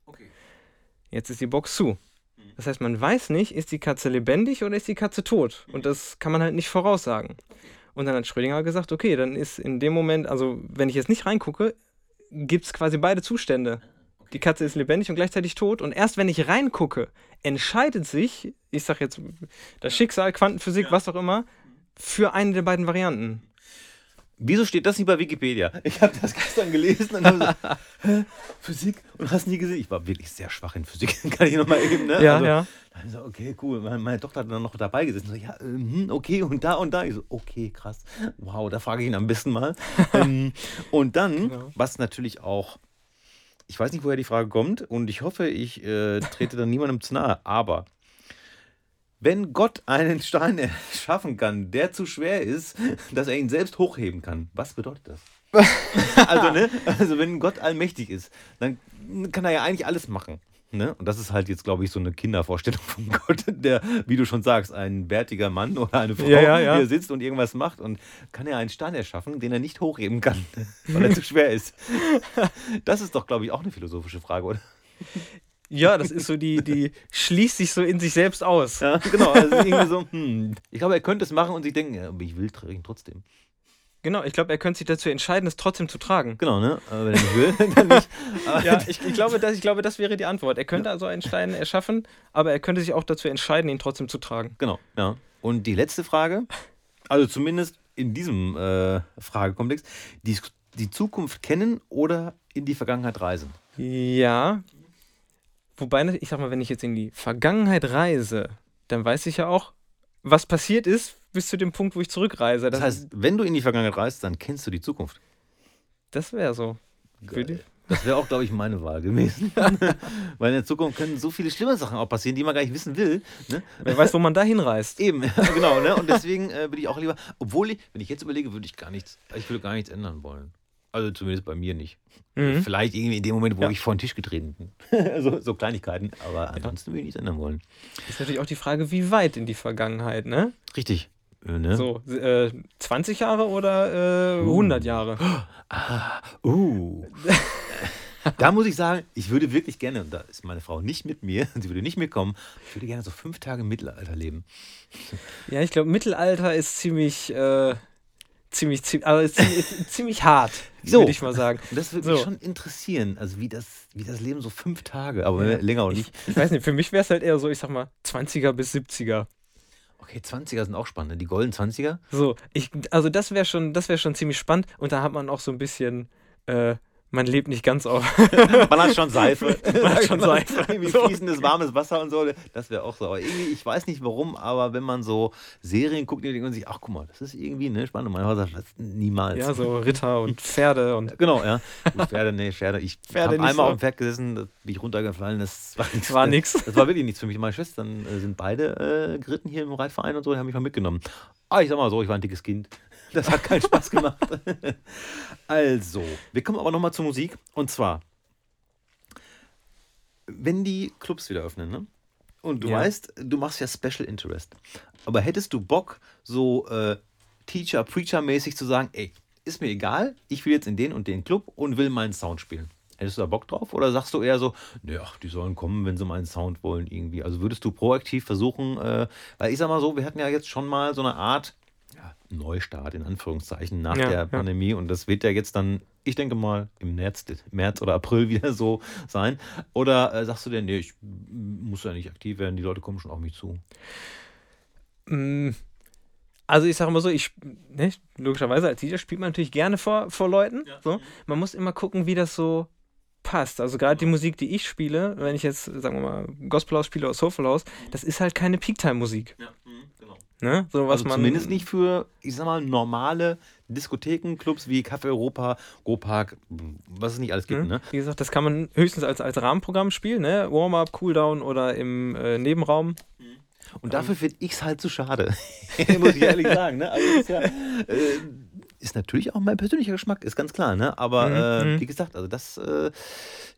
Jetzt ist die Box zu. Das heißt, man weiß nicht, ist die Katze lebendig oder ist die Katze tot. Und das kann man halt nicht voraussagen. Und dann hat Schrödinger gesagt, okay, dann ist in dem Moment, also wenn ich jetzt nicht reingucke, gibt es quasi beide Zustände. Die Katze ist lebendig und gleichzeitig tot. Und erst wenn ich reingucke, entscheidet sich, ich sag jetzt das Schicksal, Quantenphysik, was auch immer, für eine der beiden Varianten. Wieso steht das nicht bei Wikipedia? Ich habe das gestern gelesen und habe so, hä, Physik und hast nie gesehen. Ich war wirklich sehr schwach in Physik, kann ich nochmal eben, ne? Ja, also, ja. Dann so, okay, cool. Meine, meine Tochter hat dann noch dabei gesessen. So, ja, ähm, okay, und da und da. Ich so, okay, krass. Wow, da frage ich ihn am besten mal. ähm, und dann, Genau. was natürlich auch, ich weiß nicht, woher die Frage kommt und ich hoffe, ich äh, trete dann niemandem zu nahe, aber wenn Gott einen Stein erschaffen kann, der zu schwer ist, dass er ihn selbst hochheben kann, was bedeutet das? also, ne? also, wenn Gott allmächtig ist, dann kann er ja eigentlich alles machen. Ne? Und das ist halt jetzt, glaube ich, so eine Kindervorstellung von Gott, der, wie du schon sagst, ein bärtiger Mann oder eine Frau, Ja, ja, ja. hier sitzt und irgendwas macht und kann er einen Stein erschaffen, den er nicht hochheben kann, weil er zu schwer ist. Das ist doch, glaube ich, auch eine philosophische Frage, oder? Ja, das ist so die, die schließt sich so in sich selbst aus. Ja, genau. Also irgendwie so, hm, ich glaube, er könnte es machen und sich denken, ja, aber ich will trinken trotzdem. Genau, ich glaube, er könnte sich dazu entscheiden, es trotzdem zu tragen. Genau, ne? Aber wenn er nicht will, dann nicht. Aber Ja, ich, ich, glaube, das, ich glaube, das wäre die Antwort. Er könnte also einen Stein erschaffen, aber er könnte sich auch dazu entscheiden, ihn trotzdem zu tragen. Genau, ja. Und die letzte Frage, also zumindest in diesem äh, Fragekomplex, die, die Zukunft kennen oder in die Vergangenheit reisen? Ja. Wobei, ich sag mal, wenn ich jetzt in die Vergangenheit reise, dann weiß ich ja auch, was passiert ist bis zu dem Punkt, wo ich zurückreise. Das Das, heißt, wenn du in die Vergangenheit reist, dann kennst du die Zukunft. das wäre so. Würde ich- Das wäre auch, glaube ich, meine Wahl gewesen. Weil in der Zukunft können so viele schlimme Sachen auch passieren, die man gar nicht wissen will. Ne? Wer weiß, wo man da hinreist. Eben, genau. Ne? Und deswegen äh, würde ich auch lieber, obwohl ich, wenn ich jetzt überlege, würde ich gar nichts, ich würde gar nichts ändern wollen. Also zumindest bei mir nicht. Mhm. Vielleicht irgendwie in dem Moment, wo Ja. ich vor den Tisch getreten bin. so, so Kleinigkeiten, aber ansonsten würde ich nichts ändern wollen. Ist natürlich auch die Frage, wie weit in die Vergangenheit, ne? Richtig. Äh, ne? So, äh, 20 Jahre oder äh, 100 Jahre? Uh. da muss ich sagen, ich würde wirklich gerne, und da ist meine Frau nicht mit mir, sie würde nicht mitkommen, ich würde gerne so fünf Tage im Mittelalter leben. Ja, ich glaube, Mittelalter ist ziemlich, äh, ziemlich, ziemlich, also ziemlich, ist ziemlich hart, So. würde ich mal sagen. Und das würde So. mich schon interessieren, also wie das, wie das Leben so fünf Tage, aber Ja. länger auch Ich, nicht. ich weiß nicht, für mich wäre es halt eher so, ich sag mal, 20er bis 70er. Okay, 20er sind auch spannend, ne? die goldenen 20er. So, ich, also das wäre schon, das wäre schon ziemlich spannend und da hat man auch so ein bisschen, äh, man lebt nicht ganz auf. Man hat schon Seife. Man hat schon Seife. Irgendwie So. fließendes, warmes Wasser und so. Das wäre auch so. Aber irgendwie, ich weiß nicht warum, aber wenn man so Serien guckt, denkt man sich, ach guck mal, das ist irgendwie ne, spannend. Mein was, niemals. ja, so Ritter und Pferde und Genau, ja. Gut, Pferde, nee, Pferde. Ich habe einmal so. auf dem Pferd gesessen, da bin ich runtergefallen, das war nichts. war nix. Das war wirklich nichts für mich. Meine Schwestern äh, sind beide äh, geritten hier im Reitverein und so, die haben mich mal mitgenommen. Ah, ich sag mal so, ich war ein dickes Kind. Das hat keinen Spaß gemacht. also, wir kommen aber nochmal zur Musik. Und zwar, wenn die Clubs wieder öffnen, ne? Und du Ja. weißt, du machst ja Special Interest. Aber hättest du Bock, so äh, Teacher, Preacher-mäßig zu sagen, ey, ist mir egal, ich will jetzt in den und den Club und will meinen Sound spielen. Hättest du da Bock drauf? Oder sagst du eher so, nee, ach, die sollen kommen, wenn sie meinen Sound wollen irgendwie? Also würdest du proaktiv versuchen, äh, weil ich sag mal so, wir hatten ja jetzt schon mal so eine Art Neustart in Anführungszeichen nach Ja, der ja. Pandemie und das wird ja jetzt dann, ich denke mal, im März, März oder April wieder so sein. Oder äh, sagst du dir, nee, ich muss ja nicht aktiv werden, die Leute kommen schon auf mich zu. Mm, Also ich sage mal so, ich, ne, logischerweise als DJ spielt man natürlich gerne vor, vor Leuten. So. Man muss immer gucken, wie das so passt. Also gerade die Musik, die ich spiele, wenn ich jetzt, sagen wir mal, Gospel House spiele oder Soulful House, das ist halt keine Peak-Time-Musik. Ja, genau. Ne? So was Also man, zumindest nicht für, ich sag mal, normale Diskotheken, Clubs wie Café Europa, Go Park, was es nicht alles gibt, Ne? ne? Wie gesagt, das kann man höchstens als, als Rahmenprogramm spielen, ne? Warm-up, Cooldown oder im äh, Nebenraum. Und dafür finde ich es halt zu schade. Muss ich ehrlich sagen, ne? Also ist, ja, äh, ist natürlich auch mein persönlicher Geschmack, ist ganz klar, ne? Aber Mhm, äh, mhm. wie gesagt, also das, äh,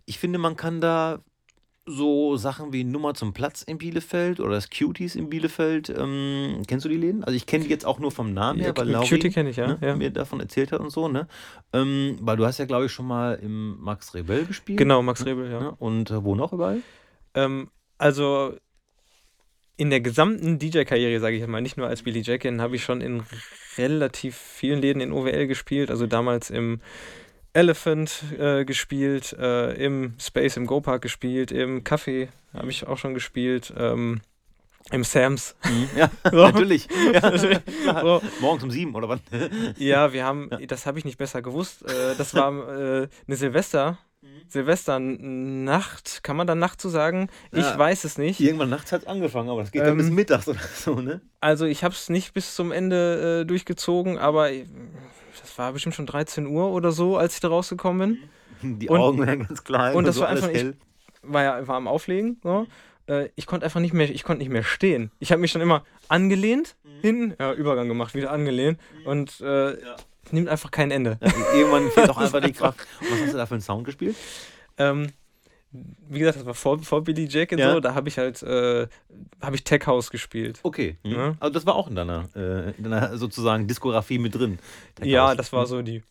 ich finde, man kann da so Sachen wie Nummer zum Platz in Bielefeld oder das Cuties in Bielefeld, ähm, kennst du die Läden? Also ich kenne die jetzt auch nur vom Namen her, Ja, weil Cutie Lauri kenne ich, ja. ne, ja. mir davon erzählt hat und so, ne? Ähm, weil du hast ja, glaube ich, schon mal im Max Rebell gespielt. Genau, Max Rebel, ja. Ne? Und äh, wo noch überall? Ähm, also in der gesamten DJ-Karriere, sage ich mal, nicht nur als Billy Jackin, habe ich schon in relativ vielen Läden in OWL gespielt. Also damals im Elephant äh, gespielt, äh, im Space, im Go-Park gespielt, im Café habe ich auch schon gespielt, ähm, im Sams. Ja, So. natürlich. Ja. So. Morgens um sieben oder wann? Ja, wir haben, das habe ich nicht besser gewusst. Äh, das war äh, eine Silvester. Silvesternacht, kann man da Nacht zu sagen? Ich Ja. weiß es nicht. Irgendwann nachts hat es angefangen, aber das geht dann Ähm, bis mittags oder so, ne? Also ich habe es nicht bis zum Ende äh, durchgezogen, aber äh, das war bestimmt schon 13 Uhr oder so, als ich da rausgekommen bin. Die Und- Augen werden ganz klein und das so war alles einfach nicht- hell. War ja war am Auflegen. So. Äh, ich konnte einfach nicht mehr, ich konnte nicht mehr stehen. Ich habe mich dann immer angelehnt, hinten, ja, Übergang gemacht, wieder angelehnt und äh, nimmt einfach kein Ende. Ja, irgendwann fehlt auch einfach die Kraft. Und was hast du da für einen Sound gespielt? Ähm, wie gesagt, das war vor, vor Billy Jack und Ja. so, da habe ich halt, äh, habe ich Tech House gespielt. Okay. Mhm. Ja. Also das war auch in deiner, äh, in deiner sozusagen Diskografie mit drin. Der Ja, Chaos. das war so die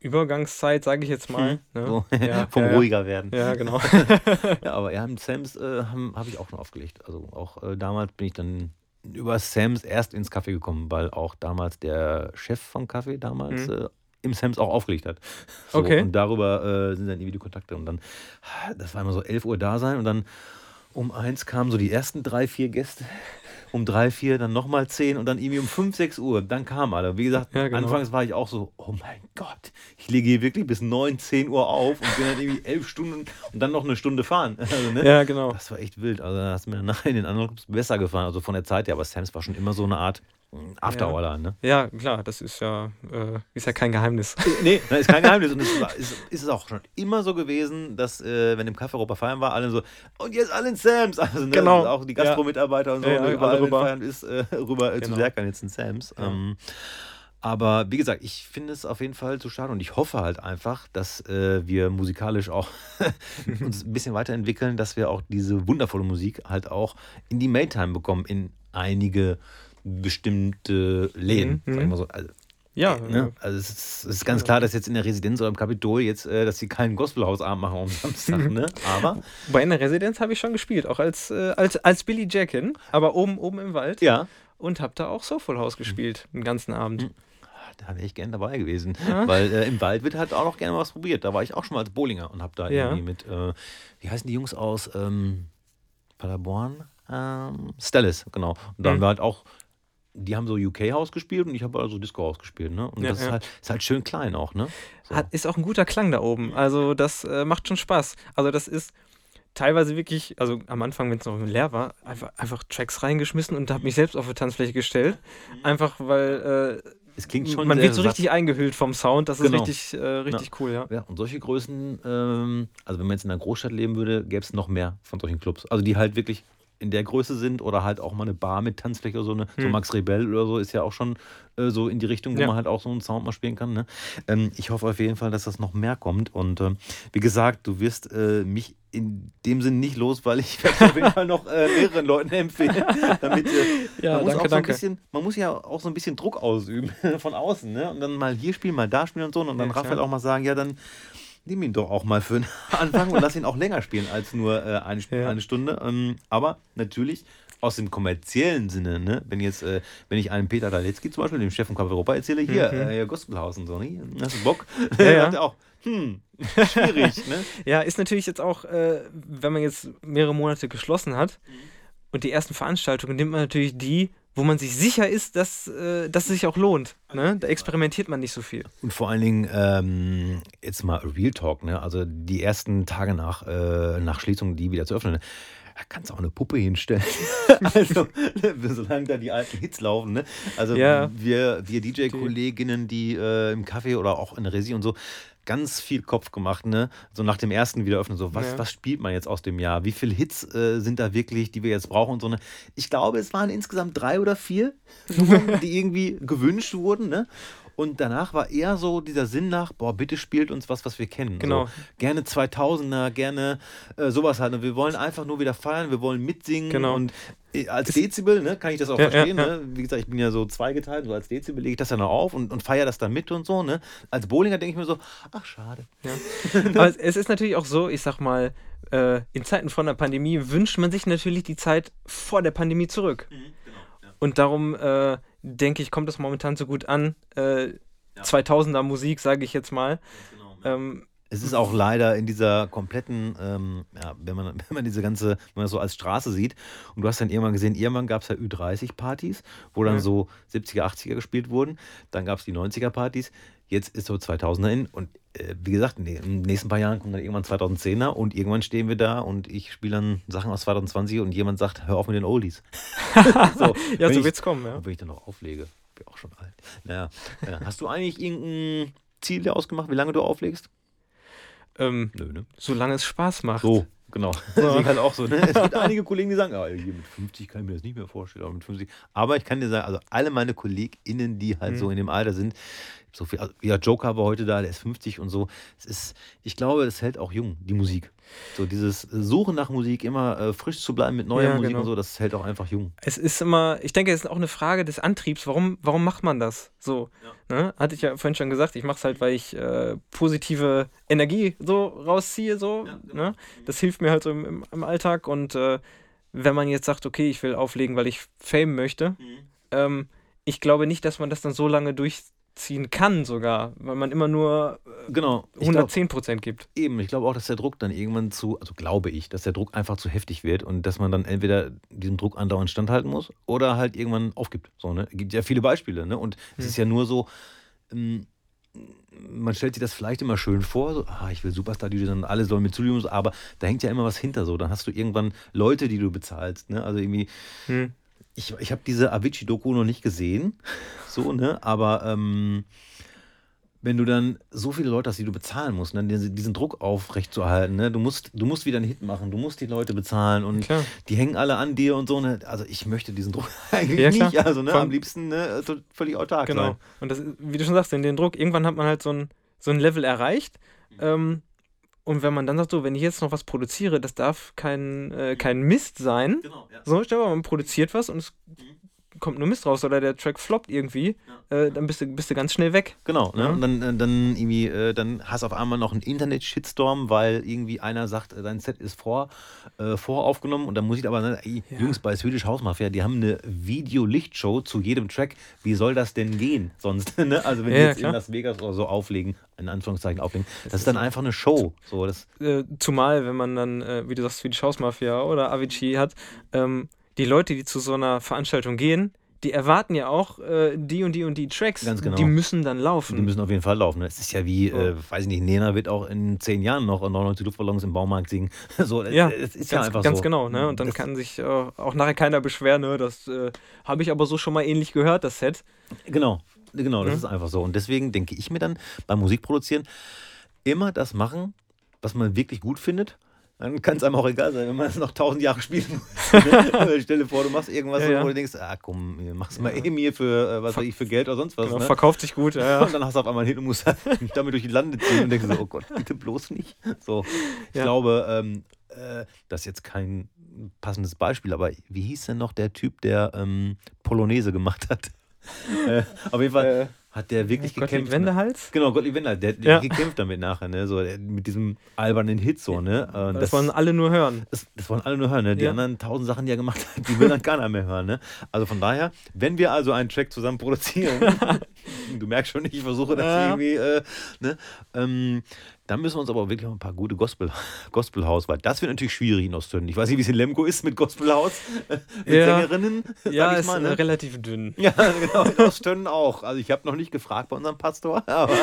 Übergangszeit, sage ich jetzt mal. Ne? So, Ja, vom ja, ja. ruhiger werden. Ja, genau. Ja, aber ja, mit Sams äh, habe hab ich auch schon aufgelegt. Also auch äh, damals bin ich dann über Sams erst ins Café gekommen, weil auch damals der Chef vom Café damals Mhm. Im Sams auch aufgelegt hat. So, Okay. Und darüber äh, sind dann irgendwie die Kontakte. Und dann, das war immer so 11 Uhr da sein und dann um eins kamen so die ersten drei, vier Gäste. Um drei, vier, dann nochmal zehn und dann irgendwie um fünf, sechs Uhr. Dann kamen alle. Wie gesagt, Ja, genau. anfangs war ich auch so, oh mein Gott, ich lege hier wirklich bis neun, zehn Uhr auf und bin dann irgendwie elf Stunden und dann noch eine Stunde fahren. Also, ne? ja, genau. Das war echt wild. Also da hast du mir nachher in den anderen Clubs besser gefallen. Also von der Zeit her. Aber Sams war schon immer so eine Art mm, Afterhour, ne? Ja, klar, das ist ja, äh, ist ja kein Geheimnis. Nee, das ist kein Geheimnis. Und es ist, ist es auch schon immer so gewesen, dass, äh, wenn im Café Europa feiern war, alle so, und jetzt alle in Sams. Also, ne, Genau. Auch die Gastro-Mitarbeiter und so, Ja, ja, ne, überall rüber. ist, äh, rüber äh, zu Genau. Serkan jetzt in Sams. Ja. Ähm, aber wie gesagt, ich finde es auf jeden Fall zu schade und ich hoffe halt einfach, dass äh, wir musikalisch auch uns ein bisschen weiterentwickeln, dass wir auch diese wundervolle Musik halt auch in die Maytime bekommen, in einige bestimmte Läden. Mhm, Sag ich mal so. Also, Ja, Ne? Also es ist, es ist ganz klar, dass jetzt in der Residenz oder im Kapitol jetzt, äh, dass sie keinen Gospelhausabend machen am Samstag, ne? Aber Bei einer Residenz habe ich schon gespielt, auch als, äh, als, als Billy Jackin, aber oben, oben im Wald. ja, Und habe da auch Soulful House gespielt, den ganzen Abend. Mhm. da wäre ich gerne dabei gewesen. Ja. Weil äh, im Wald wird halt auch noch gerne was probiert. Da war ich auch schon mal als Bowlinger und habe da Ja. irgendwie mit, äh, wie heißen die Jungs aus ähm, Paderborn? Ähm, Stellis, genau. Und da haben Mhm. wir halt auch, die haben so UK-Haus gespielt und ich habe also Disco-Haus gespielt. Ne? Und Ja, das ist, ja. halt, ist halt schön klein auch. Ne? So. Hat, ist auch ein guter Klang da oben. Also das äh, macht schon Spaß. Also das ist teilweise wirklich, also am Anfang, wenn es noch leer war, einfach, einfach Tracks reingeschmissen und habe mich selbst auf die Tanzfläche gestellt. Einfach weil es klingt äh, schon man wird so satt. richtig eingehüllt vom Sound. Das ist Genau. richtig, äh, richtig cool, ja. Ja, und solche Größen, ähm, also wenn man jetzt in einer Großstadt leben würde, gäbe es noch mehr von solchen Clubs. Also die halt wirklich in der Größe sind oder halt auch mal eine Bar mit Tanzfläche oder so, eine, so Hm. Max Rebell oder so ist ja auch schon äh, so in die Richtung, wo Ja. man halt auch so einen Sound mal spielen kann. Ne? Ähm, ich hoffe auf jeden Fall, dass das noch mehr kommt und ähm, wie gesagt, du wirst äh, mich in dem Sinn nicht los, weil ich werde auf jeden Fall noch äh, mehreren Leuten empfehlen, damit äh, Ja, man muss danke, so ein bisschen, man muss ja auch so ein bisschen Druck ausüben von außen, ne? Und dann mal hier spielen, mal da spielen und so. Und dann Ja. Raphael auch mal sagen, ja, dann nimm ihn doch auch mal für einen Anfang und lass ihn auch länger spielen als nur äh, eine, Ja. eine Stunde. Ähm, aber natürlich aus dem kommerziellen Sinne, ne? wenn jetzt, äh, wenn ich einem Peter Daletzky zum Beispiel, dem Chef von Club Europa, erzähle, hier, Mhm. äh, ja, Gospelhaus und so, ne? hast du Bock? Ja, ja. Hat er auch, hm, schwierig, ne? Ja, ist natürlich jetzt auch, äh, wenn man jetzt mehrere Monate geschlossen hat Mhm. und die ersten Veranstaltungen nimmt man natürlich die, wo man sich sicher ist, dass, äh, dass es sich auch lohnt. Ne? Da experimentiert man nicht so viel. Und vor allen Dingen, ähm, jetzt mal Real Talk, ne? Also die ersten Tage nach, äh, nach Schließung, die wieder zu öffnen, ne? da kannst du auch eine Puppe hinstellen. also, solange da die alten Hits laufen, ne? Also Ja. wir, wir DJ-Kolleginnen, die äh, im Café oder auch in der Regie und so, ganz viel Kopf gemacht, ne? So nach dem ersten Wiederöffnen, so, was, Ja. was spielt man jetzt aus dem Jahr? Wie viele Hits äh, sind da wirklich, die wir jetzt brauchen und so, ne? Ich glaube, es waren insgesamt drei oder vier Nummern, die irgendwie gewünscht wurden, ne? Und danach war eher so dieser Sinn nach, boah, bitte spielt uns was, was wir kennen. Genau. So, gerne 2000er, gerne äh, sowas halt. Und wir wollen einfach nur wieder feiern, wir wollen mitsingen. Genau. Und äh, als Dezibel, ne, kann ich das auch Ja, ja, verstehen. ja. Ne? Wie gesagt, ich bin ja so zweigeteilt, so als Dezibel lege ich das dann auch auf und, und feiere das dann mit und so. Ne? Als Bowlinger denke ich mir so, ach schade. Aber es- ist natürlich auch so, ich sag mal, äh, in Zeiten von der Pandemie wünscht man sich natürlich die Zeit vor der Pandemie zurück. Und darum äh, denke ich, kommt das momentan so gut an. Äh, 2000er Musik, sage ich jetzt mal. Ähm, Es ist auch leider in dieser kompletten, ähm, ja, wenn man, wenn man diese ganze, wenn man das so als Straße sieht, und du hast dann irgendwann gesehen, irgendwann gab es ja Ü30-Partys, wo dann Ja. so 70er, 80er gespielt wurden, dann gab es die 90er-Partys, jetzt ist so 2000er in und wie gesagt, in den nächsten paar Jahren kommt dann irgendwann 2010er und irgendwann stehen wir da und ich spiele dann Sachen aus 2020 und jemand sagt, hör auf mit den Oldies. so, ja, so ich- wird's kommen, ja. und wenn ich dann noch auflege, bin auch schon alt. Naja, äh, hast du eigentlich irgendein Ziel dir ausgemacht, wie lange du auflegst? Ähm, Nö, ne? solange es Spaß macht. So, genau. Deswegen halt auch so. Ne? Es gibt einige Kollegen, die sagen, ah, mit 50 kann ich mir das nicht mehr vorstellen, aber mit 50. Aber ich kann dir sagen, also alle meine KollegInnen, die halt Mhm. so in dem Alter sind, so viel, also, ja, Joker war heute da, der ist 50 und so. Es ist, ich glaube, das hält auch jung, die Musik. So dieses Suchen nach Musik, immer äh, frisch zu bleiben mit neuer Ja, Musik genau. und so, das hält auch einfach jung. Es ist immer, ich denke, es ist auch eine Frage des Antriebs. Warum, warum macht man das? So, ne? hatte ich ja vorhin schon gesagt, ich mache es halt, weil ich äh, positive Energie so rausziehe. So, ne? Das hilft mir halt so im, im, Alltag. Und äh, wenn man jetzt sagt, okay, ich will auflegen, weil ich Fame möchte, ähm, ich glaube nicht, dass man das dann so lange durchziehen kann, sogar, weil man immer nur äh, Genau. Ich glaub, 110 Prozent gibt. Eben, ich glaube auch, dass der Druck dann irgendwann zu, also glaube ich, dass der Druck einfach zu heftig wird und dass man dann entweder diesem Druck andauernd standhalten muss oder halt irgendwann aufgibt. So, ne? Gibt ja viele Beispiele, ne? Und es Hm. ist ja nur so, ähm, man stellt sich das vielleicht immer schön vor, so, ah, ich will Superstar-DJ, dann alle sollen zustimmen, so, aber da hängt ja immer was hinter so. Dann hast du irgendwann Leute, die du bezahlst, ne? Also irgendwie, Hm. Ich, ich habe diese Avicii-Doku noch nicht gesehen, so, ne? Aber ähm, wenn du dann so viele Leute hast, die du bezahlen musst, ne? diesen, diesen Druck aufrechtzuerhalten, ne? du, musst, du musst wieder einen Hit machen, du musst die Leute bezahlen und Klar. die hängen alle an dir und so. Ne? Also ich möchte diesen Druck eigentlich Ja, nicht. Also ne? Am liebsten ne? so völlig autark Genau. sein. Und das, wie du schon sagst, in den Druck, irgendwann hat man halt so ein, so ein Level erreicht. Ähm, und wenn man dann sagt, so, wenn ich jetzt noch was produziere, das darf kein, äh, kein Mist sein. Genau, ja. So, stell mal, man produziert was und es kommt nur Mist raus oder der Track floppt irgendwie, äh, dann bist du, bist du ganz schnell weg. Genau, ne? Ja. Und dann, äh, dann irgendwie, äh, dann hast du auf einmal noch einen Internet-Shitstorm, weil irgendwie einer sagt, äh, dein Set ist vor, äh, voraufgenommen und dann muss ich aber, ne, ey, Ja. Jungs bei Swedish House Mafia, die haben eine Video-Lichtshow zu jedem Track. Wie soll das denn gehen sonst? ne? Also wenn Ja, die ja, jetzt in klar. Las Vegas oder so auflegen, in Anführungszeichen auflegen, das, ist dann einfach eine Show. So, das, Äh, zumal, wenn man dann, äh, wie du sagst, Swedish House Mafia oder Avicii hat, ähm, die Leute, die zu so einer Veranstaltung gehen, die erwarten ja auch äh, die und die und die Tracks. Ganz genau. Die müssen dann laufen. die müssen auf jeden Fall laufen. Es ist ja wie, So. äh, weiß ich nicht, Nena wird auch in zehn Jahren noch 99 Luftballons im Baumarkt singen. So, ja, es ist ganz, ja einfach ganz so. genau. Ne? Und dann Das- kann sich äh, auch nachher keiner beschweren, ne? das äh, habe ich aber so schon mal ähnlich gehört, das Set. Genau, genau, das Mhm. ist einfach so. Und deswegen denke ich mir dann beim Musikproduzieren immer das machen, was man wirklich gut findet. Dann kann es einem auch egal sein, wenn man es noch tausend Jahre spielen muss. Stell dir vor, du machst irgendwas, Ja, ja. wo du denkst, ah komm, mach's mal eben hier für, äh, was weiß ich, für Geld oder sonst was. Genau, ne? Verkauft sich gut, ja. Und dann hast du auf einmal hin und musst damit durch die Lande ziehen und denkst so, oh Gott, bitte bloß nicht. So, ich glaube, ähm, äh, das ist jetzt kein passendes Beispiel, aber wie hieß denn noch der Typ, der ähm, Polonaise gemacht hat? äh, auf jeden Fall Äh, hat der wirklich Gottlieb gekämpft. Ne? Wendehals? Genau, Gottlieb Wendler, der, der Ja. hat gekämpft damit nachher, ne? So, der, mit diesem albernen Hit so, ne? Äh, Das, wollen alle nur hören. das, das wollen alle nur hören, ne? Die Ja. anderen tausend Sachen, die er gemacht hat, die will dann keiner mehr hören, ne? Also von daher, wenn wir also einen Track zusammen produzieren, du merkst schon, ich versuche das Ja. irgendwie, äh, ne? Ähm, dann müssen wir uns aber wirklich noch ein paar gute Gospel, Gospelhaus, weil das wird natürlich schwierig in Osttönen. Ich weiß nicht, wie es in Lemgo ist mit Gospelhaus, mit Ja. Sängerinnen, Ja, ich ist mal, äh, ne? relativ dünn. Ja, genau, in Osttönen auch. Also ich habe noch nicht gefragt bei unserem Pastor, aber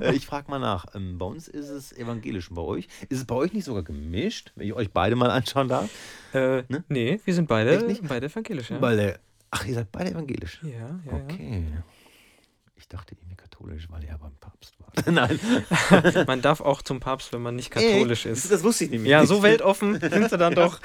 äh, ich frage mal nach. Ähm, bei uns ist es evangelisch und bei euch. Ist es bei euch nicht sogar gemischt, wenn ich euch beide mal anschauen darf? Äh, Ne? Nee, wir sind beide, beide evangelisch, ja. Weil der, ach, ihr seid beide evangelisch. ja, ja, Okay. Ich dachte irgendwie katholisch, weil er beim Papst war. Nein. ja. Man darf auch zum Papst, wenn man nicht katholisch Ey, ist. Das wusste ich nämlich Ja, nicht. so weltoffen sind sie dann doch.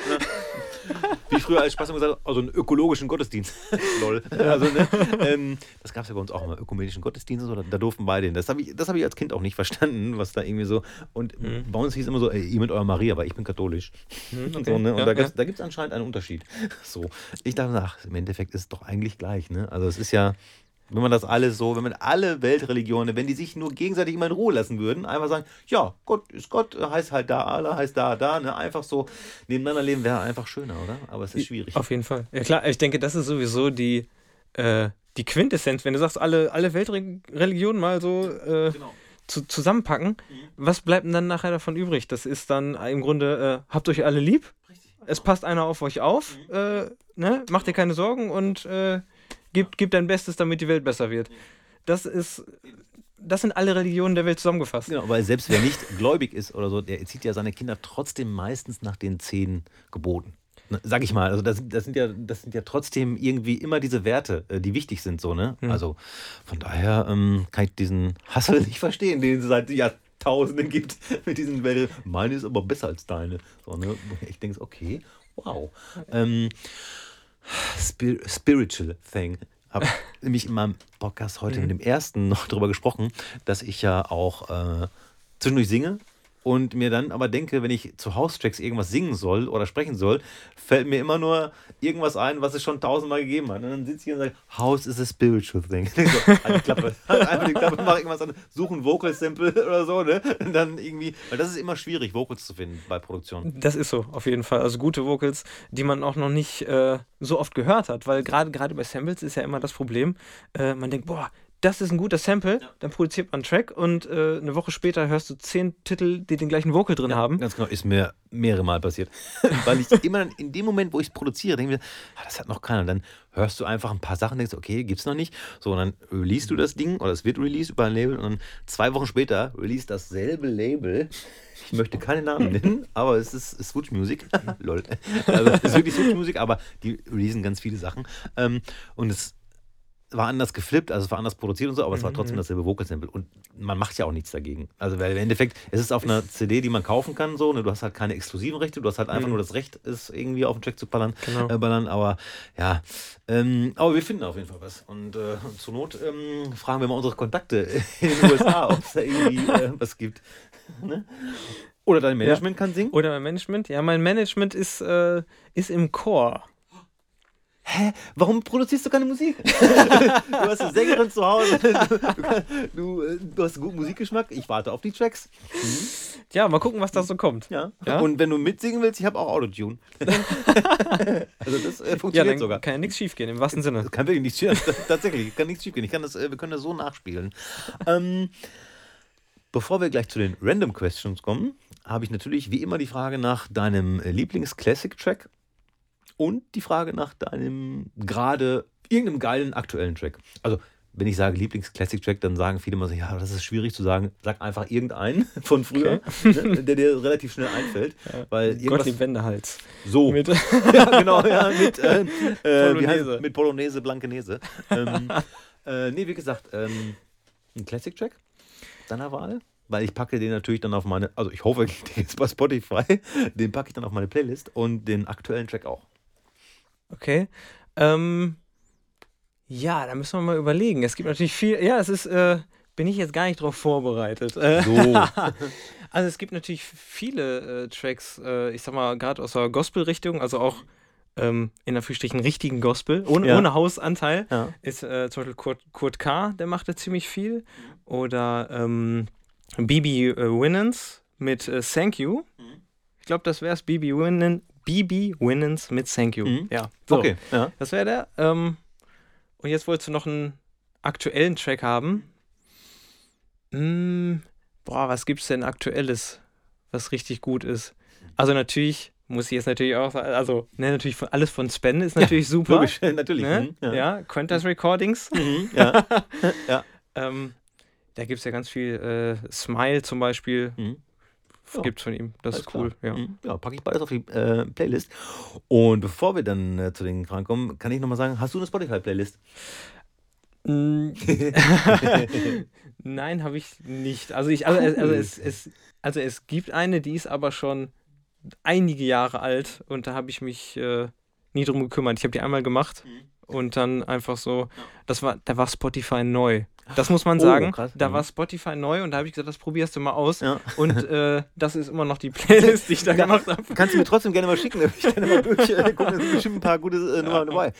Wie ich früher als Spaß immer gesagt habe, also einen ökologischen Gottesdienst. Lol. Also, ne, ähm, das gab es ja bei uns auch immer, ökumenischen Gottesdienste, so, da, da durften beide hin. Das habe ich, das hab ich als Kind auch nicht verstanden, was da irgendwie so. Und Mhm. bei uns hieß immer so, ey, ihr mit eurer Maria, weil ich bin katholisch. Mhm, Und, okay. so, ne? und Ja, da ja. gibt es anscheinend einen Unterschied. So. Ich dachte, ach, im Endeffekt ist es doch eigentlich gleich. Ne? Also es ist ja. Wenn man das alles so, wenn man alle Weltreligionen, wenn die sich nur gegenseitig immer in Ruhe lassen würden, einfach sagen, ja, Gott ist Gott, heißt halt da, Allah heißt da, da, ne? einfach so nebeneinander leben wäre einfach schöner, oder? Aber es ist schwierig. Auf jeden Fall. Ja klar, ich denke, das ist sowieso die, äh, die Quintessenz, wenn du sagst, alle, alle Weltreligionen mal so äh, Genau. zu, zusammenpacken, was bleibt denn dann nachher davon übrig? Das ist dann im Grunde, äh, habt euch alle lieb, es passt einer auf euch auf, äh, ne? macht dir keine Sorgen und gebt, gebt dein Bestes, damit die Welt besser wird. Das ist, das sind alle Religionen der Welt zusammengefasst. Genau, weil selbst wer nicht gläubig ist oder so, der erzieht ja seine Kinder trotzdem meistens nach den zehn Geboten. Ne, Sag ich mal, also das, das, sind ja, das sind ja trotzdem irgendwie immer diese Werte, äh, die wichtig sind, so, ne? Hm. Also von daher ähm, kann ich diesen Hassel nicht verstehen, den es seit Jahrtausenden gibt mit diesen Werte. Meine ist aber besser als deine. So, ne? Ich denke, okay, wow. Ähm, Spir spiritual thing. Habe nämlich in meinem Podcast heute mit dem ersten noch drüber gesprochen, dass ich ja auch äh, zwischendurch singe und mir dann aber denke, wenn ich zu House-Tracks irgendwas singen soll oder sprechen soll, fällt mir immer nur irgendwas ein, was es schon tausendmal gegeben hat. Und dann sitze ich hier und sage, House is a spiritual thing. so, halt die Klappe. Halt einfach die Klappe, mach irgendwas an, suche ein Vocal-Sample oder so, ne? Und dann irgendwie, weil das ist immer schwierig, Vocals zu finden bei Produktion. Das ist so, auf jeden Fall. Also gute Vocals, die man auch noch nicht äh, so oft gehört hat, weil gerade gerade bei Samples ist ja immer das Problem, äh, man denkt, boah, das ist ein guter Sample, dann produziert man einen Track und äh, eine Woche später hörst du zehn Titel, die den gleichen Vocal drin haben. Ganz genau, ist mir mehrere Mal passiert. Weil ich immer dann in dem Moment, wo ich es produziere, denke mir, ah, das hat noch keiner. Und dann hörst du einfach ein paar Sachen, denkst, okay, gibt's noch nicht. So, und dann release du das Ding oder es wird released über ein Label und dann zwei Wochen später release dasselbe Label. Ich möchte keine Namen nennen, aber es ist Switch Music. Lol. Also, es ist wirklich Switch Music, aber die releasen ganz viele Sachen. Ähm, und es war anders geflippt, also es war anders produziert und so, aber es war trotzdem dasselbe Vocal-Sample. Und man macht ja auch nichts dagegen. Also weil im Endeffekt, es ist auf einer CD, die man kaufen kann, so, ne? du hast halt keine exklusiven Rechte, du hast halt einfach Mhm. nur das Recht, es irgendwie auf den Track zu ballern, Genau. äh, ballern aber ja, ähm, aber wir finden auf jeden Fall was. Und äh, zur Not ähm, fragen wir mal unsere Kontakte in den USA, ob es da irgendwie äh, was gibt. ne? Oder dein Management kann singen. Oder mein Management? Ja, mein Management ist, äh, ist im Chor. Hä, warum produzierst du keine Musik? du hast eine Sängerin zu Hause, du, du, äh, du hast guten Musikgeschmack, ich warte auf die Tracks. Mhm. Ja, mal gucken, was da so kommt. Ja. ja? Und wenn du mitsingen willst, ich habe auch Autotune. also das äh, funktioniert ja, dann sogar. kann ja nichts schief gehen, im wahrsten Sinne. Das kann wirklich nichts schief Tatsächlich, kann nichts schief gehen. Ich kann das, äh, wir können das so nachspielen. Ähm, bevor wir gleich zu den Random Questions kommen, habe ich natürlich wie immer die Frage nach deinem Lieblings-Classic-Track und die Frage nach deinem gerade irgendeinem geilen aktuellen Track. Also, wenn ich sage Lieblings-Classic-Track, dann sagen viele immer so, ja, das ist schwierig zu sagen. Sag einfach irgendeinen von früher, okay. ne, der dir relativ schnell einfällt. Ja. Weil Gottlieb Wendehals. So. Mit ja, genau, ja, mit, äh, äh, Polonaise. Heißt, mit Polonaise, Blankenese. ähm, äh, nee, wie gesagt, ähm, ein Classic-Track deiner Wahl? weil ich packe den natürlich dann auf meine, also ich hoffe, der ist bei Spotify, den packe ich dann auf meine Playlist und den aktuellen Track auch. Okay. Ähm, ja, da müssen wir mal überlegen. Es gibt natürlich viel, ja, es ist, äh, bin ich jetzt gar nicht drauf vorbereitet. So. also es gibt natürlich viele äh, Tracks, äh, ich sag mal, gerade aus der Gospel-Richtung, also auch ähm, in Anführungsstrichen richtigen Gospel, ohne, ja. ohne Hausanteil, ja. ist äh, zum Beispiel Kurt, Kurt K., der macht da ziemlich viel. Oder ähm, Bibi äh, Winans mit äh, Thank You. Mhm. Ich glaube, das wäre es. Bibi Winans, Bibi Winans mit Thank You. Mhm. Ja. So, okay. Ja. Das wäre der. Ähm, und jetzt wolltest du noch einen aktuellen Track haben. Hm, boah, was gibt's denn aktuelles, was richtig gut ist? Also natürlich muss ich jetzt natürlich auch sagen, also ne, natürlich von, alles von Spen ist natürlich ja, super. Logisch, natürlich. Ne? Mhm, ja. ja, Quintas Recordings. Mhm, ja. ja. ähm, da gibt es ja ganz viel äh, Smile zum Beispiel. Mhm. Ja. Gibt es von ihm. Das Alles ist cool. Ja. Mhm. ja, packe ich beides auf die äh, Playlist. Und bevor wir dann äh, zu den Fragen kommen, kann ich nochmal sagen: Hast du eine Spotify-Playlist? Mm. Nein, habe ich nicht. Also, ich, also, also, es, es, also es gibt eine, die ist aber schon einige Jahre alt und da habe ich mich äh, nie drum gekümmert. Ich habe die einmal gemacht mhm. Und dann einfach so, das war, da war Spotify neu. Das muss man oh, sagen. Oh, da war Spotify neu und da habe ich gesagt, das probierst du mal aus. Ja. Und äh, das ist immer noch die Playlist, die ich da gemacht habe. Kannst du mir trotzdem gerne mal schicken. Ich kann mal durch. Äh, gucken, da sind bestimmt ein paar gute äh, Nummern dabei.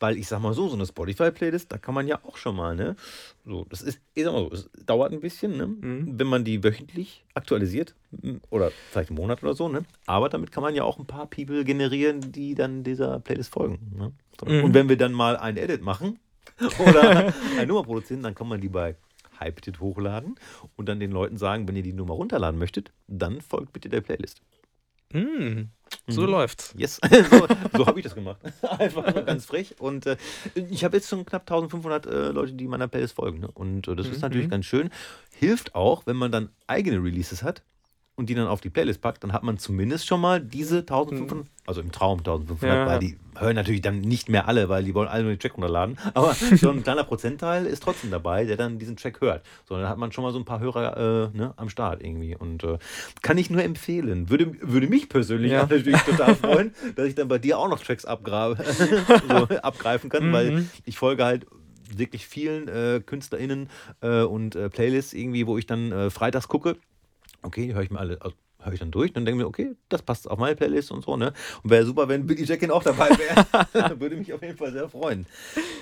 Weil ich sag mal so, so eine Spotify-Playlist, da kann man ja auch schon mal, ne? So, das ist, ich sag mal so, es dauert ein bisschen, ne? Mhm. Wenn man die wöchentlich aktualisiert oder vielleicht einen Monat oder so, ne? Aber damit kann man ja auch ein paar People generieren, die dann dieser Playlist folgen. Ne? So. Mhm. Und wenn wir dann mal ein Edit machen, oder eine Nummer produzieren, dann kann man die bei Hyped hochladen und dann den Leuten sagen, wenn ihr die Nummer runterladen möchtet, dann folgt bitte der Playlist. Mm, so mhm. läuft's. Yes, so, so habe ich das gemacht. Einfach ganz frech. Und äh, ich habe jetzt schon knapp 1500 äh, Leute, die meiner Playlist folgen. Ne? Und äh, das mhm. ist natürlich ganz schön. Hilft auch, wenn man dann eigene Releases hat und die dann auf die Playlist packt, dann hat man zumindest schon mal diese 1500, also im Traum 1500, ja. weil die hören natürlich dann nicht mehr alle, weil die wollen alle nur den Track runterladen, aber so ein kleiner Prozentteil ist trotzdem dabei, der dann diesen Track hört. So, dann hat man schon mal so ein paar Hörer äh, ne, am Start irgendwie und äh, kann ich nur empfehlen. Würde, würde mich persönlich ja. natürlich total freuen, dass ich dann bei dir auch noch Tracks abgrabe, so, abgreifen kann, mhm. weil ich folge halt wirklich vielen äh, KünstlerInnen äh, und äh, Playlists irgendwie, wo ich dann äh, freitags gucke okay, höre ich mir alle, also höre ich dann durch, dann denke ich mir, okay, das passt auf meine Playlist und so, ne? Und wäre super, wenn Billy Jackin auch dabei wäre. Würde mich auf jeden Fall sehr freuen.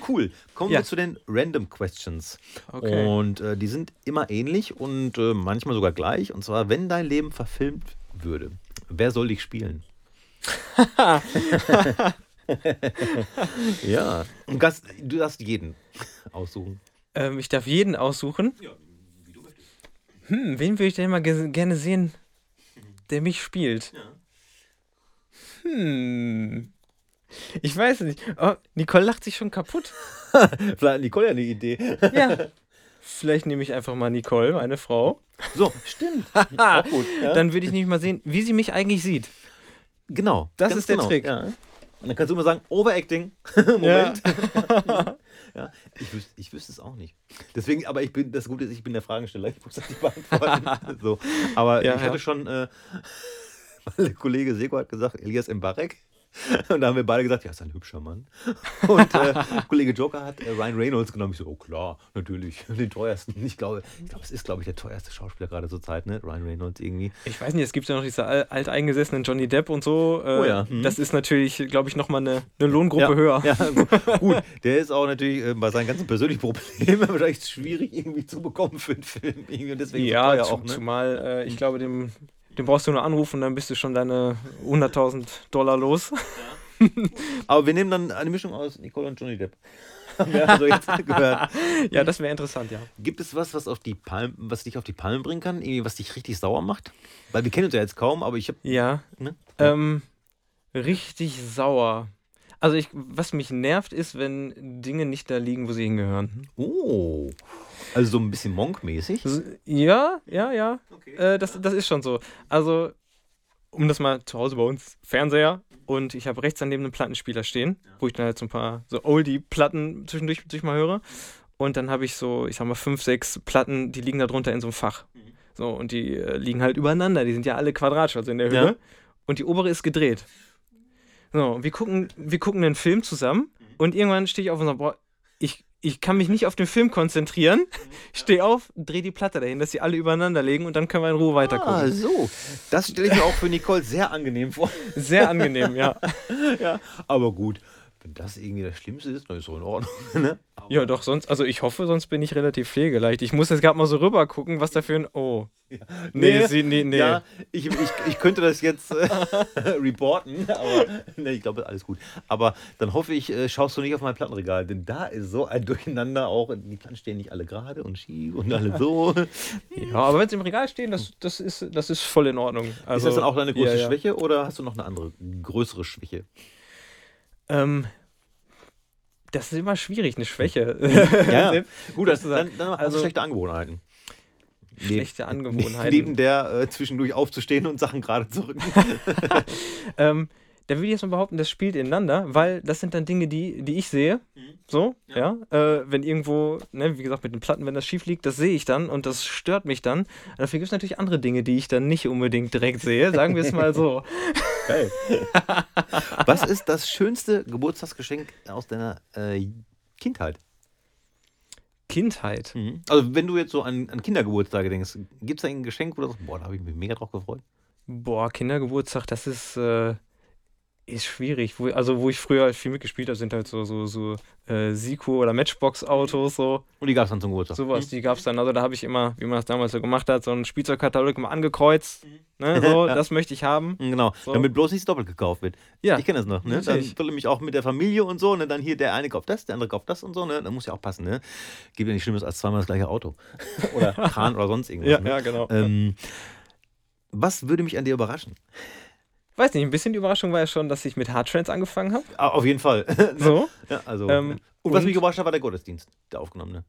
Cool. Kommen ja. wir zu den Random Questions. Okay. Und äh, die sind immer ähnlich und äh, manchmal sogar gleich. Und zwar, wenn dein Leben verfilmt würde, wer soll dich spielen? ja. Und du darfst jeden aussuchen. Ähm, ich darf jeden aussuchen? Ja. Hm, wen würde ich denn mal gerne sehen, der mich spielt? Ja. Hm. Ich weiß nicht. Oh, Nicole lacht sich schon kaputt. Vielleicht hat Nicole ja eine Idee. ja. Vielleicht nehme ich einfach mal Nicole, meine Frau. So, stimmt. Auch gut. Ja? Dann würde ich nicht mal sehen, wie sie mich eigentlich sieht. Genau. Das ist der genau. Trick. Ja. Und dann kannst du immer sagen, Overacting. Moment. Ja. Ja, ich, wüs ich wüsste es auch nicht. Deswegen, aber ich bin, das Gute ist, ich bin der Fragesteller, ich muss das nicht beantworten. so. Aber ja, ich hatte schon, äh, weil der Kollege Seko hat gesagt, Elias Mbarek. Und da haben wir beide gesagt, ja, ist ein hübscher Mann. Und äh, Kollege Joker hat äh, Ryan Reynolds genommen. Ich so, oh klar, natürlich, den teuersten. Ich glaube, ich glaube, es ist, glaube ich, der teuerste Schauspieler gerade zur Zeit, ne? Ryan Reynolds irgendwie. Ich weiß nicht, es gibt ja noch diese al- alteingesessenen Johnny Depp und so. Äh, Oh ja, hm. Das ist natürlich, glaube ich, nochmal eine, eine Lohngruppe ja, höher. Ja, gut, gut. Der ist auch natürlich äh, bei seinen ganzen persönlichen Problemen wahrscheinlich schwierig irgendwie zu bekommen für einen Film. Irgendwie. Und deswegen Ja, auch, ne? zumal äh, ich glaube, dem, dem brauchst du nur anrufen und dann bist du schon deine 100.000 Dollar los. Aber wir nehmen dann eine Mischung aus Nicole und Johnny Depp. Haben wir also jetzt gehört. ja, das wäre interessant, ja. Gibt es was, was, auf die Palm, was dich auf die Palme bringen kann? Irgendwie, was dich richtig sauer macht? Weil wir kennen uns ja jetzt kaum, aber ich habe. Ja, Ne? ähm, richtig sauer. Also ich, was mich nervt, ist, wenn Dinge nicht da liegen, wo sie hingehören. Oh. Also so ein bisschen Monk-mäßig. Ja, ja, ja. Okay. Äh, das, das ist schon so. Also, um das mal zu Hause bei uns, Fernseher und ich habe rechts daneben einen Plattenspieler stehen, wo ich dann halt so ein paar so Oldie-Platten zwischendurch durch mal höre. Und dann habe ich so, ich sag mal, fünf, sechs Platten, die liegen da drunter in so einem Fach. So, und die äh, liegen halt übereinander. Die sind ja alle quadratisch, also in der Höhe. Ja. Und die obere ist gedreht. So, wir gucken, wir gucken einen Film zusammen und irgendwann stehe ich auf und sage, boah, ich, ich kann mich nicht auf den Film konzentrieren. Stehe auf, drehe die Platte dahin, dass sie alle übereinander legen und dann können wir in Ruhe Ah, weitergucken. so. Das stelle ich mir auch für Nicole sehr angenehm vor. Sehr angenehm, ja. ja. Aber gut, wenn das irgendwie das Schlimmste ist, dann ist so in Ordnung. Ne? Ja, doch, sonst, also ich hoffe, sonst bin ich relativ pflegeleicht. Ich muss jetzt gerade mal so rüber gucken, was da für ein. Oh. Nee, Nee, sie, nee, nee. Ja, ich, ich, ich könnte das jetzt äh, reporten, aber nee, ich glaube, alles gut. Aber dann hoffe ich, äh, schaust du nicht auf mein Plattenregal, denn da ist so ein Durcheinander auch. Die Platten stehen nicht alle gerade und schief und alle so. Ja, aber wenn sie im Regal stehen, das, das, ist, das ist voll in Ordnung. Also, ist das dann auch deine größte ja, ja. Schwäche oder hast du noch eine andere, größere Schwäche? Ähm, das ist immer schwierig, eine Schwäche. Ja, ja. Gut, das dann, dann, Also- schlechte Angewohnheiten. Schlechte Angewohnheiten. Neben der äh, zwischendurch aufzustehen und Sachen gerade zu rücken. Ähm, da würde ich jetzt mal behaupten, das spielt ineinander, weil das sind dann Dinge, die, die ich sehe. So, ja. Äh, wenn irgendwo, ne, wie gesagt, mit den Platten, wenn das schief liegt, das sehe ich dann und das stört mich dann. Dafür gibt es natürlich andere Dinge, die ich dann nicht unbedingt direkt sehe. Sagen wir es mal so. Geil. Was ist das schönste Geburtstagsgeschenk aus deiner äh, Kindheit? Kindheit. Also, wenn du jetzt so an, an Kindergeburtstage denkst, gibt es da ein Geschenk, wo du sagst, boah, da habe ich mich mega drauf gefreut? Boah, Kindergeburtstag, das ist, äh, ist schwierig. Wo, also, wo ich früher viel mitgespielt habe, sind halt so, so, so äh, Siko- oder Matchbox-Autos, so. Und die gab es dann zum Geburtstag. Sowas, die gab es dann. Also da habe ich immer, wie man das damals so gemacht hat, so einen Spielzeugkatalog mal angekreuzt. Ne, so, das möchte ich haben. Mhm, Genau, So. damit bloß nicht doppelt gekauft wird. Ja, Ich kenne das noch, ne? Dann natürlich. soll nämlich auch mit der Familie und so, ne? Dann hier der eine kauft das, der andere kauft das und so, ne? Dann muss ja auch passen, ne? Gibt ja nicht Schlimmes als zweimal das gleiche Auto. oder Kran oder sonst irgendwas. Ja, ne? ja, genau. Ähm, was würde mich an dir überraschen? Weiß nicht, ein bisschen die Überraschung war ja schon, dass ich mit Hardtrends angefangen habe. Ah, auf jeden Fall. So. ja, also, Ähm, und was und- mich überrascht hat, war der Gottesdienst, der aufgenommene.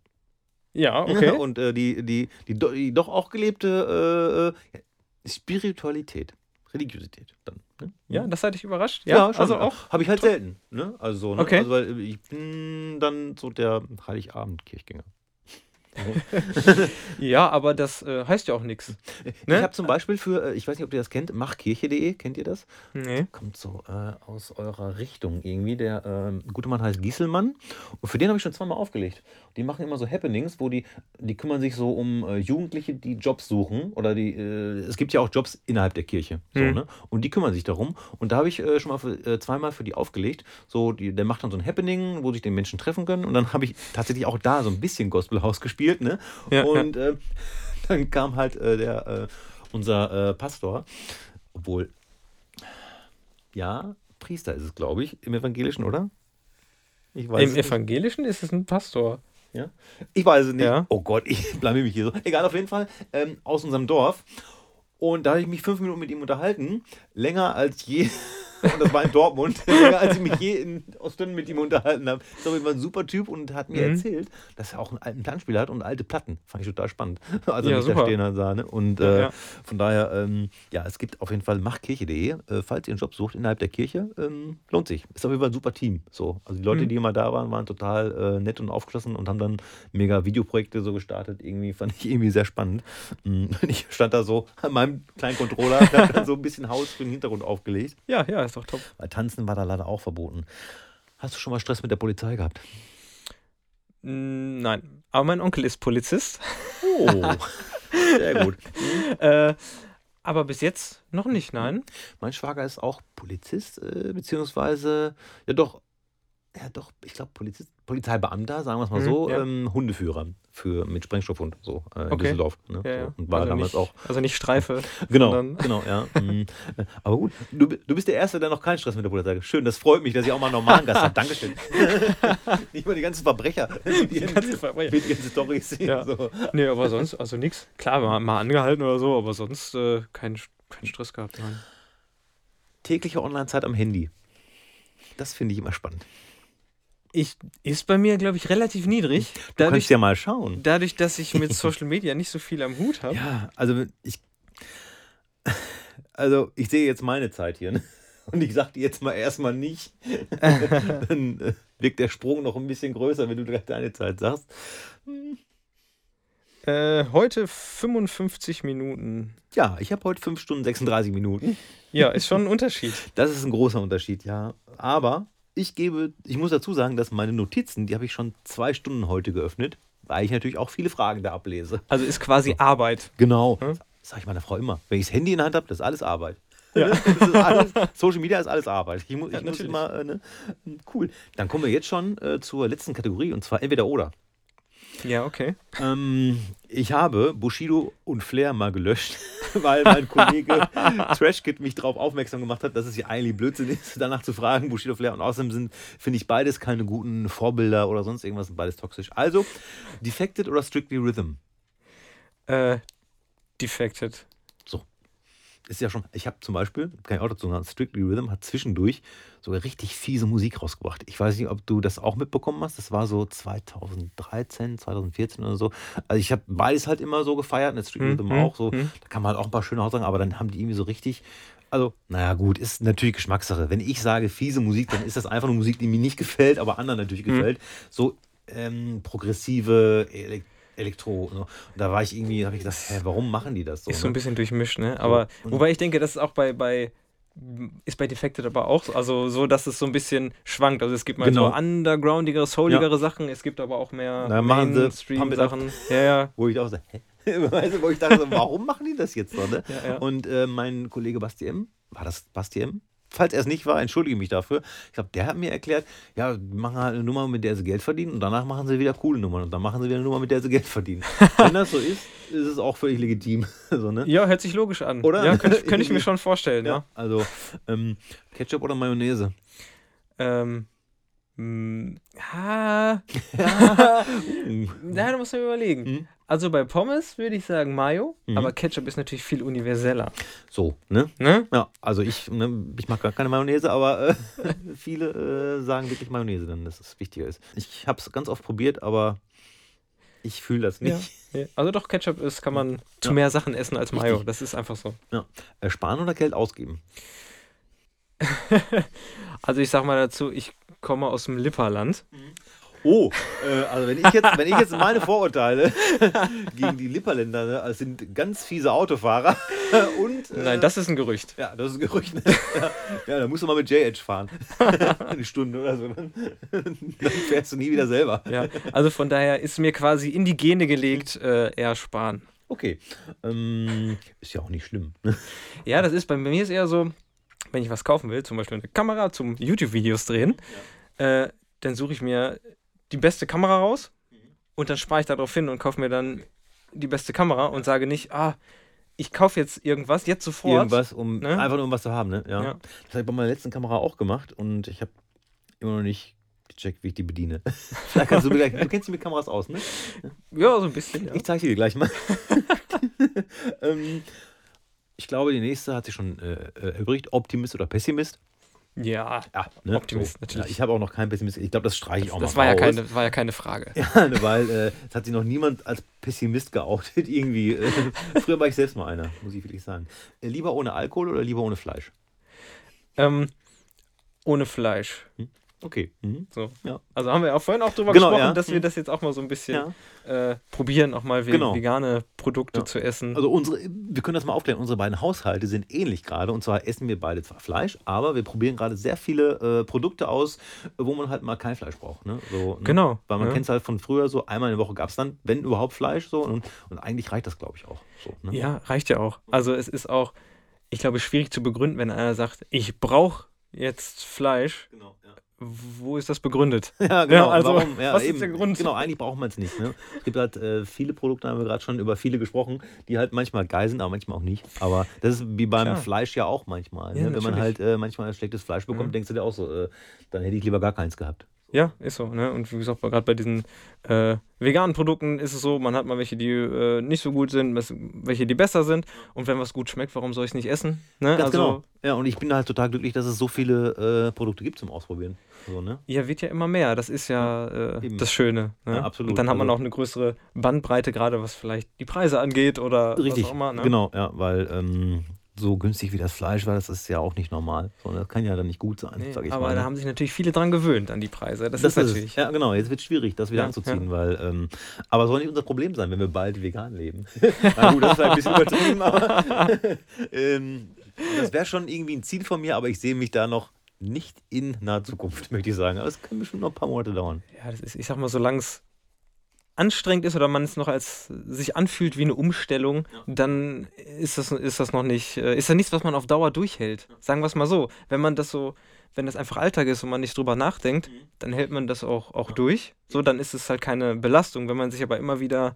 Ja, okay. Und äh, die, die, die, die doch auch gelebte äh, äh, Spiritualität, Religiosität dann. Ne? ja, das hat dich überrascht. Ja, schon. Also auch. Habe ich halt selten. Ne? Also, ne? Okay. also, weil ich bin dann so der Heiligabend-Kirchgänger. Ja, aber das äh, heißt ja auch nichts. Ich Ne? habe zum Beispiel für, äh, ich weiß nicht, ob ihr das kennt, machkirche.de, kennt ihr das? Nee. Kommt so äh, aus eurer Richtung irgendwie. Der ähm, gute Mann heißt Gieselmann und für den habe ich schon zweimal aufgelegt. Die machen immer so Happenings, wo die, die kümmern sich so um äh, Jugendliche, die Jobs suchen oder die, äh, es gibt ja auch Jobs innerhalb der Kirche. So, Hm. ne? Und die kümmern sich darum. Und da habe ich äh, schon mal für, äh, zweimal für die aufgelegt. So, die, der macht dann so ein Happening, wo sich die Menschen treffen können. Und dann habe ich tatsächlich auch da so ein bisschen Gospelhaus gespielt. Ne? Ja, und äh, dann kam halt äh, der, äh, unser äh, Pastor, obwohl, ja, Priester ist es, glaube ich, im Evangelischen, oder? Ich weiß Im. Evangelischen ist es ein Pastor. Ja? Ich weiß es nicht. Ja. Oh Gott, ich blamier mich hier so. Egal, auf jeden Fall ähm, aus unserem Dorf. Und da habe ich mich fünf Minuten mit ihm unterhalten. Länger als je. Und das war in Dortmund. als ich mich je in Ostenden mit ihm unterhalten habe. Das war ein super Typ und hat mir Mhm. erzählt, dass er auch einen alten Plattenspieler hat und alte Platten. Fand ich total spannend. Also Ja, mich da super. stehen halt sah. Ne? Und äh, ja. von daher, ähm, ja, es gibt auf jeden Fall machtkirche.de. Äh, falls ihr einen Job sucht innerhalb der Kirche, ähm, lohnt sich. Ist auf jeden Fall ein super Team. So. Also die Leute, Mhm. die immer da waren, waren total äh, nett und aufgeschlossen und haben dann mega Videoprojekte so gestartet. Irgendwie fand ich irgendwie sehr spannend. Mm, Ich stand da so an meinem kleinen Controller habe dann so ein bisschen Haus für den Hintergrund aufgelegt. Ja, ja, ist doch top. Weil Tanzen war da leider auch verboten. Hast du schon mal Stress mit der Polizei gehabt? Mm, Nein, aber mein Onkel ist Polizist. Oh, sehr gut. Äh, aber bis jetzt noch nicht, nein. Mein Schwager ist auch Polizist, äh, beziehungsweise, ja doch, ja doch, ich glaube Polizist, Polizeibeamter, sagen wir es mal Mhm, so, ja. ähm, Hundeführer für, mit Sprengstoffhund, so, äh, in Okay. Düsseldorf. Ne? Ja, ja. So. Und war also damals nicht, auch. Also nicht Streife. Genau, genau, ja. mm. Aber gut, du, du bist der Erste, der noch keinen Stress mit der Polizei hat. Schön, das freut mich, dass ich auch mal einen normalen Gast habe. Dankeschön. Nicht mal die ganzen Verbrecher, die, die, ganzen Verbrecher. die ganzen Storys sehen. Ja. So. Nee, aber sonst, also nichts. Klar, mal, mal angehalten oder so, aber sonst äh, kein, kein Stress gehabt. Nein. Tägliche Online-Zeit am Handy. Das finde ich immer spannend. Ich, ist bei mir, glaube ich, relativ niedrig. Du Dadurch, kannst ja mal schauen. dadurch, dass ich mit Social Media nicht so viel am Hut habe. Ja, also ich. Also ich sehe jetzt meine Zeit hier. Ne? Und ich sage dir jetzt mal erstmal nicht. Dann äh, wirkt der Sprung noch ein bisschen größer, wenn du gleich deine Zeit sagst. Äh, heute 55 Minuten. Ja, ich habe heute 5 Stunden 36 Minuten. Ja, ist schon ein Unterschied. Das ist ein großer Unterschied, ja. Aber ich gebe, ich muss dazu sagen, dass meine Notizen, die habe ich schon zwei Stunden heute geöffnet, weil ich natürlich auch viele Fragen da ablese. Also ist quasi Arbeit. Genau. Hm? Das sage ich meiner Frau immer. Wenn ich das Handy in der Hand habe, das ist alles Arbeit. Ja. Ist alles, Social Media ist alles Arbeit. Ich, mu Ja, ich muss immer, äh, ne? cool. Dann kommen wir jetzt schon äh, zur letzten Kategorie und zwar entweder oder. Ja, okay. Ähm, ich habe Bushido und Flair mal gelöscht, weil mein Kollege Trashkid mich darauf aufmerksam gemacht hat, dass es ja eigentlich Blödsinn ist, danach zu fragen, Bushido, Flair. Und außerdem sind, finde ich, beides keine guten Vorbilder oder sonst irgendwas, sind beides toxisch. Also, Defected oder Strictly Rhythm? Äh, defected. Ist ja schon, ich habe zum Beispiel, kann ich auch dazu sagen, Strictly Rhythm hat zwischendurch sogar richtig fiese Musik rausgebracht. Ich weiß nicht, ob du das auch mitbekommen hast. Das war so 2013, 2014 oder so. Also ich habe beides halt immer so gefeiert, und Strictly Hm, Rhythm hm, auch so. hm. Da kann man halt auch ein paar schöne Aussagen, aber dann haben die irgendwie so richtig. Also, naja, gut, ist natürlich Geschmackssache. Wenn ich sage fiese Musik, dann ist das einfach nur Musik, die mir nicht gefällt, aber anderen natürlich Hm. gefällt. So ähm, progressive Elektro. So. Und da war ich irgendwie, habe ich gedacht, hä, warum machen die das so? Ist so ne? ein bisschen durchmischt, ne? Aber und- wobei ich denke, das ist auch bei, bei ist bei Defected aber auch so, also so, dass es so ein bisschen schwankt. Also es gibt mal Genau. so undergroundigere, souligere Sachen, es gibt aber auch mehr Na. Mainstream-Sachen. Ja, ja. wo ich auch so, hä? Weißt du, wo ich dachte, so, warum machen die das jetzt so? Ne? Ja, ja. Und äh, mein Kollege Basti M., war das Basti M.? Falls er es nicht war, entschuldige mich dafür. Ich glaube, der hat mir erklärt, ja, machen halt eine Nummer, mit der sie Geld verdienen und danach machen sie wieder coole Nummern und dann machen sie wieder eine Nummer, mit der sie Geld verdienen. Wenn das so ist, ist es auch völlig legitim. so, ne? ja, hört sich logisch an. Oder? Ja, könnte, könnte ich mir schon vorstellen, ja. Also, ähm, Ketchup oder Mayonnaise? Ähm, mh, ha, Uh. ja, da muss man überlegen. Hm? Also bei Pommes würde ich sagen Mayo, Mhm. aber Ketchup ist natürlich viel universeller. So, ne? Ne? Ja, also ich, ne, ich mag gar keine Mayonnaise, aber äh, viele äh, sagen wirklich Mayonnaise, dann dass es wichtiger ist. Ich habe es ganz oft probiert, aber ich fühle das nicht. Ja. Also doch, Ketchup ist, kann man zu Ja. mehr Sachen essen als Mayo. Richtig. Das ist einfach so. Äh, sparen oder Geld ausgeben? Also ich sag mal dazu, ich komme aus dem Lipperland. Oh, äh, also wenn ich jetzt, wenn ich jetzt meine Vorurteile gegen die Lipperländer, ne, also sind ganz fiese Autofahrer und äh, Nein, das ist ein Gerücht. ja, das ist ein Gerücht. Ne? Ja, ja, da musst du mal mit J-Edge fahren. Eine Stunde oder so. Dann, dann fährst du nie wieder selber. Ja, also von daher ist mir quasi in die Gene gelegt, äh, eher sparen. Okay. Ähm, ist ja auch nicht schlimm. Ja, das ist bei mir ist eher so, wenn ich was kaufen will, zum Beispiel eine Kamera zum YouTube-Videos drehen, äh, dann suche ich mir die beste Kamera raus und dann spare ich darauf hin und kaufe mir dann die beste Kamera und sage nicht, ah, ich kaufe jetzt irgendwas, jetzt sofort. Irgendwas, um Ne? einfach nur um was zu haben, ne? Ja. Ja. Das habe ich bei meiner letzten Kamera auch gemacht und ich habe immer noch nicht gecheckt, wie ich die bediene. Vielleicht kannst du mir gleich, du kennst dich mit Kameras aus, ne? Ja, so ein bisschen. Ja. Ich zeige dir gleich mal. ähm, ich glaube, die nächste hat sich schon äh, äh, erübrigt. Optimist oder Pessimist? Ja. Ja, ne? Optimist, so. natürlich. Ja, ich habe auch noch keinen Pessimist. Ich glaube, das streiche ich auch Das mal war ja, raus. keine, das war ja keine Frage. Ja, ne, weil äh, es hat sich noch niemand als Pessimist geoutet. Irgendwie. Äh, früher war ich selbst mal einer, muss ich wirklich sagen. Äh, lieber ohne Alkohol oder lieber ohne Fleisch? Ähm, ohne Fleisch. Hm? Okay. Mhm. So. Ja. Also haben wir auch vorhin auch drüber Genau, gesprochen, ja. dass wir das jetzt auch mal so ein bisschen Ja. äh, probieren, auch mal Genau. vegane Produkte zu essen. Also unsere, wir können das mal aufklären, unsere beiden Haushalte sind ähnlich gerade. Und zwar essen wir beide zwar Fleisch, aber wir probieren gerade sehr viele äh, Produkte aus, wo man halt mal kein Fleisch braucht. Ne? So, ne? Genau, Weil man kennt es halt von früher so, einmal in der Woche gab es dann, wenn überhaupt Fleisch so. Und, und eigentlich reicht das, glaube ich, auch. So, ne? Ja, reicht ja auch. Also es ist auch, ich glaube, schwierig zu begründen, wenn einer sagt, ich brauche jetzt Fleisch. Genau, ja. Wo ist das begründet? Ja, genau. also, Warum? Ja, was ist eben. der Grund? Genau, eigentlich braucht man es nicht. Ne? Es gibt halt äh, viele Produkte, haben wir gerade schon über viele gesprochen, die halt manchmal geil sind, aber manchmal auch nicht. Aber das ist wie beim Klar. Fleisch ja auch manchmal. Ja, ne? Wenn man halt äh, manchmal schlechtes Fleisch bekommt, Mhm. denkst du dir auch so, äh, dann hätte ich lieber gar keins gehabt. Ja, ist so. Ne? Und wie gesagt, gerade bei diesen äh, veganen Produkten ist es so, man hat mal welche, die äh, nicht so gut sind, welche, die besser sind. Und wenn was gut schmeckt, warum soll ich es nicht essen? Ne? Ganz also, genau. Ja, und ich bin halt total glücklich, dass es so viele äh, Produkte gibt zum Ausprobieren. So, ne? Ja, wird ja immer mehr. Das ist ja äh, das Schöne. Ne? Ja, absolut. Und dann hat man Also- auch eine größere Bandbreite, gerade was vielleicht die Preise angeht oder Richtig, was auch immer. Ne? genau, ja, weil ähm, so günstig wie das Fleisch war, das ist ja auch nicht normal. So, das kann ja dann nicht gut sein, Nee, sag ich aber mal. da ne? haben sich natürlich viele dran gewöhnt an die Preise. Das, Das ist ist natürlich. es. Ja, genau. Jetzt wird es schwierig, das wieder Ja, anzuziehen, weil. Ähm, aber soll nicht unser Problem sein, wenn wir bald vegan leben. Na gut, das ist ein bisschen übertrieben, aber. ähm, das wäre schon irgendwie ein Ziel von mir, aber ich sehe mich da noch nicht in naher Zukunft, möchte ich sagen. Aber es kann bestimmt noch ein paar Monate dauern. Ja, das ist, ich sag mal, solange es anstrengend ist oder man es noch als sich anfühlt wie eine Umstellung, Ja. dann ist das, ist das noch nicht, äh, ist das nichts, was man auf Dauer durchhält. Sagen wir es mal so. Wenn man das so, wenn das einfach Alltag ist und man nicht drüber nachdenkt, Mhm. dann hält man das auch, auch durch. So, dann ist es halt keine Belastung. Wenn man sich aber immer wieder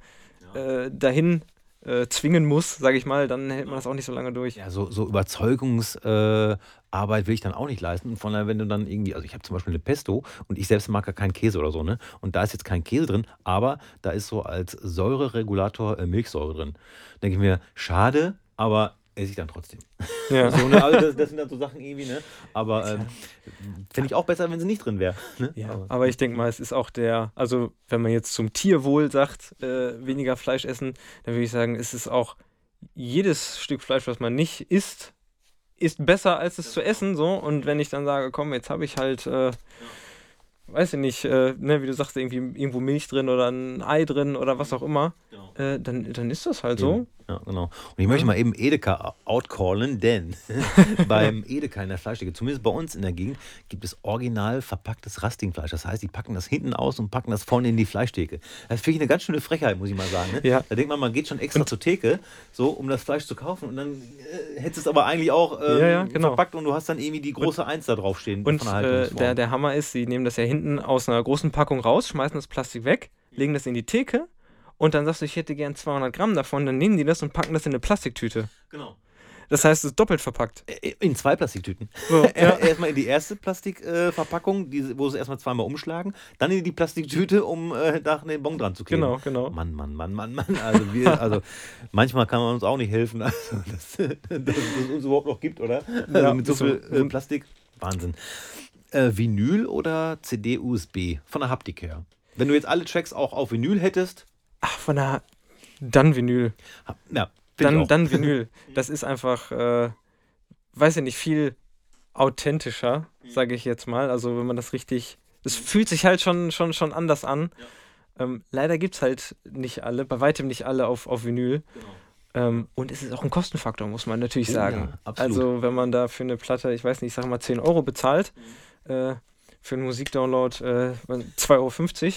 äh, dahin äh, zwingen muss, sage ich mal, dann hält man das auch nicht so lange durch. Ja, so, so Überzeugungsarbeit äh, will ich dann auch nicht leisten. Von daher, wenn du dann irgendwie, also ich habe zum Beispiel eine Pesto und ich selbst mag ja keinen Käse oder so, ne? Und da ist jetzt kein Käse drin, aber da ist so als Säureregulator äh, Milchsäure drin. Denke ich mir, schade, aber esse ich dann trotzdem. Ja. So, ne? also das, das sind dann so Sachen irgendwie, ne? Aber ähm, fände ich auch besser, wenn sie nicht drin wäre. Ne? Ja, aber, aber ich denke mal, es ist auch der, also wenn man jetzt zum Tierwohl sagt, äh, weniger Fleisch essen, dann würde ich sagen, es ist auch jedes Stück Fleisch, was man nicht isst, ist besser als es zu essen, so. Und wenn ich dann sage, komm, jetzt habe ich halt, äh, weiß ich nicht, äh, ne, wie du sagst, irgendwie irgendwo Milch drin oder ein Ei drin oder was auch immer, Genau. äh, dann, dann ist das halt so. Ja, genau. Und ich möchte mal eben Edeka outcallen, denn beim Edeka in der Fleischtheke, zumindest bei uns in der Gegend, gibt es original verpacktes Rastingfleisch. Das heißt, die packen das hinten aus und packen das vorne in die Fleischtheke. Das finde ich eine ganz schöne Frechheit, muss ich mal sagen. Ne? Ja. Da denkt man, man geht schon extra zur Theke, so um das Fleisch zu kaufen und dann äh, hättest du es aber eigentlich auch ähm, Ja, ja, genau. verpackt und du hast dann irgendwie die große Eins da draufstehen Und von der äh, der, der Hammer ist, sie nehmen das ja hinten aus einer großen Packung raus, schmeißen das Plastik weg, legen das in die Theke und dann sagst du, ich hätte gern 200 Gramm davon, dann nehmen die das und packen das in eine Plastiktüte. genau. Das heißt, es ist doppelt verpackt. Äh, In zwei Plastiktüten. So, ja. Erstmal in die erste Plastikverpackung, die, wo sie erstmal zweimal umschlagen, dann in die Plastiktüte, um äh, da einen Bon dran zu kleben. Genau, genau. Mann, Mann, Mann, Mann, Mann. Also, wir, also manchmal kann man uns auch nicht helfen, also, dass, dass es uns überhaupt noch gibt, oder? Also Ja, mit so. viel äh, Plastik. Wahnsinn. Äh, Vinyl oder CD-USB? Von der Haptik her. Wenn du jetzt alle Tracks auch auf Vinyl hättest, Ach, von der. Dann Vinyl. ha- ja, Dann, dann Vinyl. Das ist einfach, äh, weiß ich nicht, viel authentischer, sage ich jetzt mal. Also, wenn man das richtig. Es fühlt sich halt schon, schon, schon anders an. Ähm, leider gibt es halt nicht alle, bei weitem nicht alle auf, auf Vinyl. Ähm, und es ist auch ein Kostenfaktor, muss man natürlich sagen. ja, absolut. also, wenn man da für eine Platte, ich weiß nicht, ich sage mal 10 Euro bezahlt, äh, für einen Musikdownload äh, 2,50 Euro.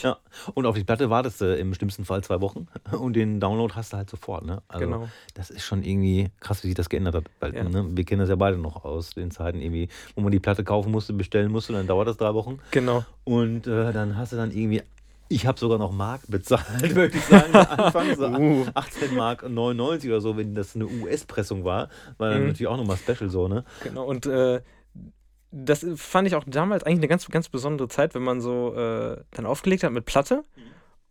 Ja, und auf die Platte wartest du im schlimmsten Fall zwei Wochen und den Download hast du halt sofort. Ne? Also Genau. das ist schon irgendwie krass, wie sich das geändert hat. Weil, Ja. ne? Wir kennen das ja beide noch aus den Zeiten, irgendwie, wo man die Platte kaufen musste, bestellen musste, dann dauert das drei Wochen. Genau. Und äh, dann hast du dann irgendwie, ich habe sogar noch Mark bezahlt, möchte ich sagen, am Anfang, so Uh. 18 Mark 99 oder so, wenn das eine US-Pressung war, war dann Mhm. natürlich auch nochmal Special so, ne? Genau, und äh, das fand ich auch damals eigentlich eine ganz, ganz besondere Zeit, wenn man so äh, dann aufgelegt hat mit Platte.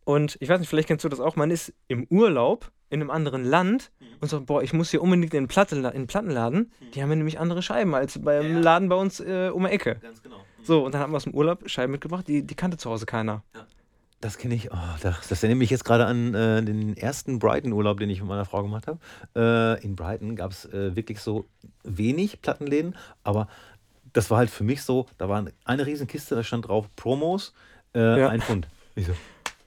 Und ich weiß nicht, vielleicht kennst du das auch, man ist im Urlaub in einem anderen Land und sagt, boah, ich muss hier unbedingt in den, Platte, in Plattenladen. Die haben ja nämlich andere Scheiben als beim Ja. Laden bei uns äh, um die Ecke. Ganz genau. So, und dann haben wir aus dem Urlaub Scheiben mitgebracht, die, die kannte zu Hause keiner. Das kenne ich. Oh, das, das erinnert mich jetzt gerade an äh, den ersten Brighton-Urlaub, den ich mit meiner Frau gemacht habe. Äh, in Brighton gab es äh, wirklich so wenig Plattenläden, aber das war halt für mich so, da war eine riesen Kiste, da stand drauf Promos, äh, Ja. ein Pfund. Ich so,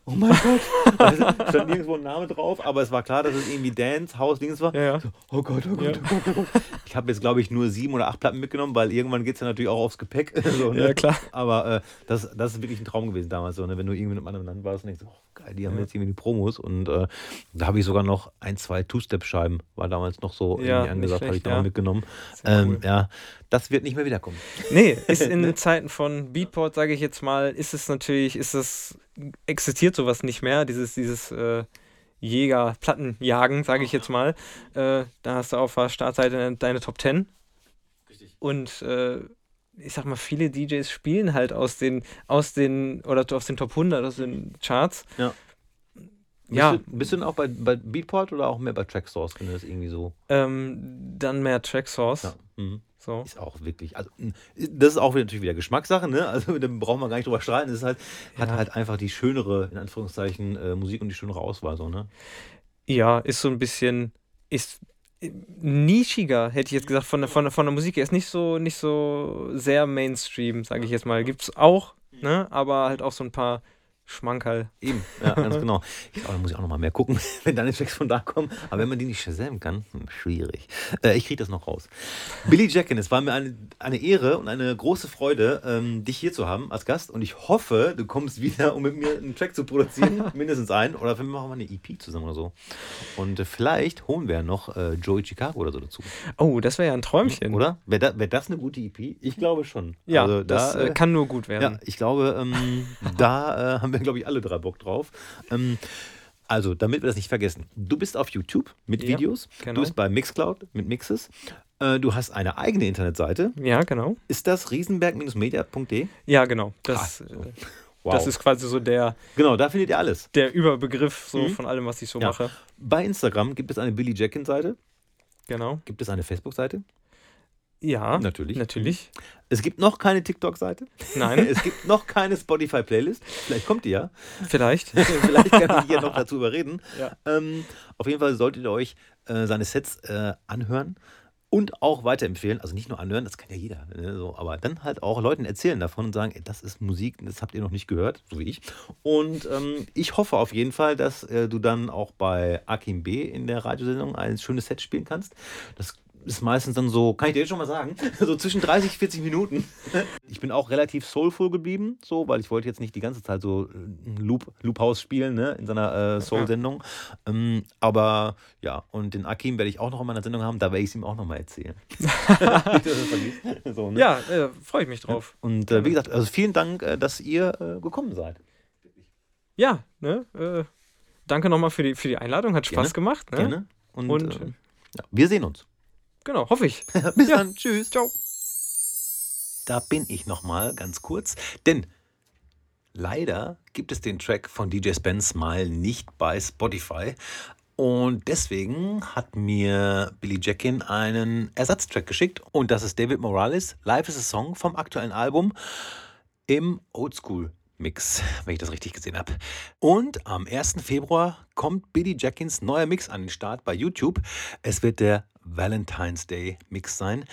oh mein Gott. Also, stand nirgendwo ein Name drauf, aber es war klar, dass es irgendwie Dance, House, Dings war. Ja, ja. So, oh Gott, oh Gott, Ja. oh Gott, oh Gott. Ich habe jetzt, glaube ich, nur sieben oder acht Platten mitgenommen, weil irgendwann geht es ja natürlich auch aufs Gepäck. so, ne? Ja, klar. Aber äh, das, das ist wirklich ein Traum gewesen damals, so, ne? wenn du irgendwie in einem anderen Land warst und denkst, oh geil, die haben Ja. jetzt irgendwie die Promos. Und äh, da habe ich sogar noch ein, zwei Two-Step-Scheiben, war damals noch so Ja, irgendwie angesagt, habe ich da noch ja. mitgenommen. Ähm, cool. Ja, das wird nicht mehr wiederkommen. Nee, ist in Zeiten von Beatport, sage ich jetzt mal, ist es natürlich, ist es, existiert sowas nicht mehr, dieses, dieses äh, Jäger, Plattenjagen, sage ich jetzt mal. Äh, da hast du auf der Startseite deine, Top 10 und äh, ich sag mal, viele DJs spielen halt aus den, aus den, oder aus den Top 100, aus den Charts. Ja. Ja, Bist, du, auch bei, bei Beatport oder auch mehr bei Tracksource, wenn du das irgendwie so. ähm, dann mehr Tracksource. Ja. Mhm. So. Ist auch wirklich, also das ist auch wieder, natürlich wieder Geschmackssache, ne? Also da brauchen wir gar nicht drüber streiten. Es ist halt, hat Ja. halt einfach die schönere, in Anführungszeichen, äh, Musik und die schönere Auswahl, so, ne? Ja, ist so ein bisschen, ist nischiger, hätte ich jetzt gesagt, von der, von der, von der Musik her. Ist nicht so, nicht so sehr Mainstream, sage ich jetzt mal. Gibt's auch, ne? Aber halt auch so ein paar Schmankerl. Eben, ja, ganz genau. Ich, aber da muss ich auch noch mal mehr gucken, wenn deine Tracks von da kommen. Aber wenn man die nicht shazam kann, hm, schwierig. Äh, ich kriege das noch raus. Billy Jackin, es war mir eine, eine Ehre und eine große Freude, ähm, dich hier zu haben als Gast. Und ich hoffe, du kommst wieder, um mit mir einen Track zu produzieren, mindestens einen. Oder wir machen mal eine EP zusammen oder so. Und äh, vielleicht holen wir noch äh, Joey Chicago oder so dazu. Oh, das wäre ja ein Träumchen. Oder? Wäre da, wär das eine gute EP? Ich glaube schon. Ja, also, das da, äh, äh, kann nur gut ja, werden. ich glaube, ähm, da äh, haben wir, glaube ich, alle drei Bock drauf. Ähm, also, damit wir das nicht vergessen. Du bist auf YouTube mit Ja, Videos. genau. Du bist bei Mixcloud mit Mixes. Äh, du hast eine eigene Internetseite. Ja, genau. Ist das riesenberg-media.de? Ja, genau. Das, Ah, äh, Wow. das ist quasi so der, genau, da findet ihr alles. der Überbegriff so Mhm. von allem, was ich so Ja. mache. Bei Instagram gibt es eine Billy Jackin-Seite. Genau. Gibt es eine Facebook-Seite? Ja, Natürlich. natürlich. Es gibt noch keine TikTok-Seite. Nein, Es gibt noch keine Spotify-Playlist. Vielleicht kommt die ja. vielleicht. Vielleicht kann ich hier noch dazu überreden. Ja. Ähm, auf jeden Fall solltet ihr euch äh, seine Sets äh, anhören und auch weiterempfehlen. Also nicht nur anhören, das kann ja jeder. Ne, so, aber dann halt auch Leuten erzählen davon und sagen, ey, das ist Musik, das habt ihr noch nicht gehört, so wie ich. Und ähm, ich hoffe auf jeden Fall, dass äh, du dann auch bei Akim B in der Radiosendung ein schönes Set spielen kannst. Das ist meistens dann so, kann ich dir jetzt schon mal sagen, so zwischen 30, 40 Minuten. Ich bin auch relativ soulful geblieben, so, weil ich wollte jetzt nicht die ganze Zeit so äh, Loop, Loop House spielen, ne, in seiner äh, Soul-Sendung. Ähm, aber ja, und den Akim werde ich auch noch in meiner Sendung haben, da werde ich es ihm auch noch mal erzählen. Er so, ne? Ja, äh, freue ich mich drauf. Und äh, wie gesagt, also vielen Dank, äh, dass ihr äh, gekommen seid. Ja, ne? Danke nochmal für die, für die Einladung. Hat Spaß Gerne. gemacht. Ne? Gerne. Und, Und, ja, wir sehen uns. Genau, hoffe ich. Bis Ja. dann. Tschüss. Ciao. Da bin ich noch mal ganz kurz, denn leider gibt es den Track von DJ Spence mal nicht bei Spotify. Und deswegen hat mir Billy Jackin einen Ersatztrack geschickt. Und das ist David Morales, Live is a Song vom aktuellen Album im Oldschool Mix, wenn ich das richtig gesehen habe. Und am 1. Februar kommt Billy Jackins neuer Mix an den Start bei YouTube. Es wird der Valentine's Day Mix sein.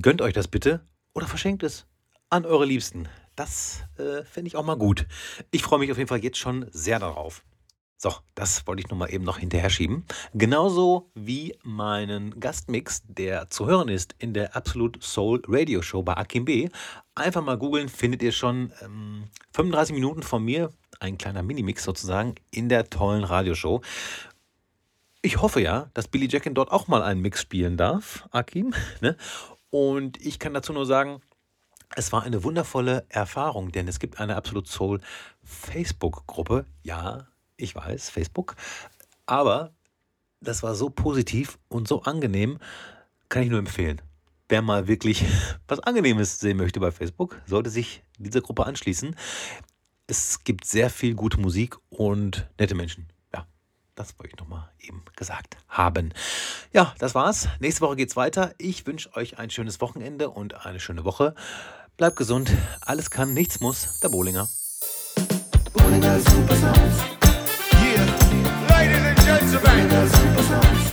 Gönnt euch das bitte oder verschenkt es an eure Liebsten. Das äh, fände ich auch mal gut. Ich freue mich auf jeden Fall jetzt schon sehr darauf. So, das wollte ich nur mal eben noch hinterher schieben. Genauso wie meinen Gastmix, der zu hören ist in der Absolute Soul Radio Show bei Akim B. Einfach mal googeln, findet ihr schon ähm, 35 Minuten von mir, ein kleiner Minimix sozusagen, in der tollen Radioshow. Ich hoffe ja, dass Billy Jackin dort auch mal einen Mix spielen darf, Akim. Ne? Und ich kann dazu nur sagen, es war eine wundervolle Erfahrung, denn es gibt eine Absolute Soul Facebook-Gruppe. Ja, ich weiß, Facebook. Aber das war so positiv und so angenehm, kann ich nur empfehlen. Wer mal wirklich was Angenehmes sehen möchte bei Facebook, sollte sich dieser Gruppe anschließen. Es gibt sehr viel gute Musik und nette Menschen. Das wollte ich nochmal eben gesagt haben. Ja, das war's. Nächste Woche geht's weiter. Ich wünsche euch ein schönes Wochenende und eine schöne Woche. Bleibt gesund. Alles kann, nichts muss. Der Bohlinger. Yeah, ladies and gentlemen, we are feeling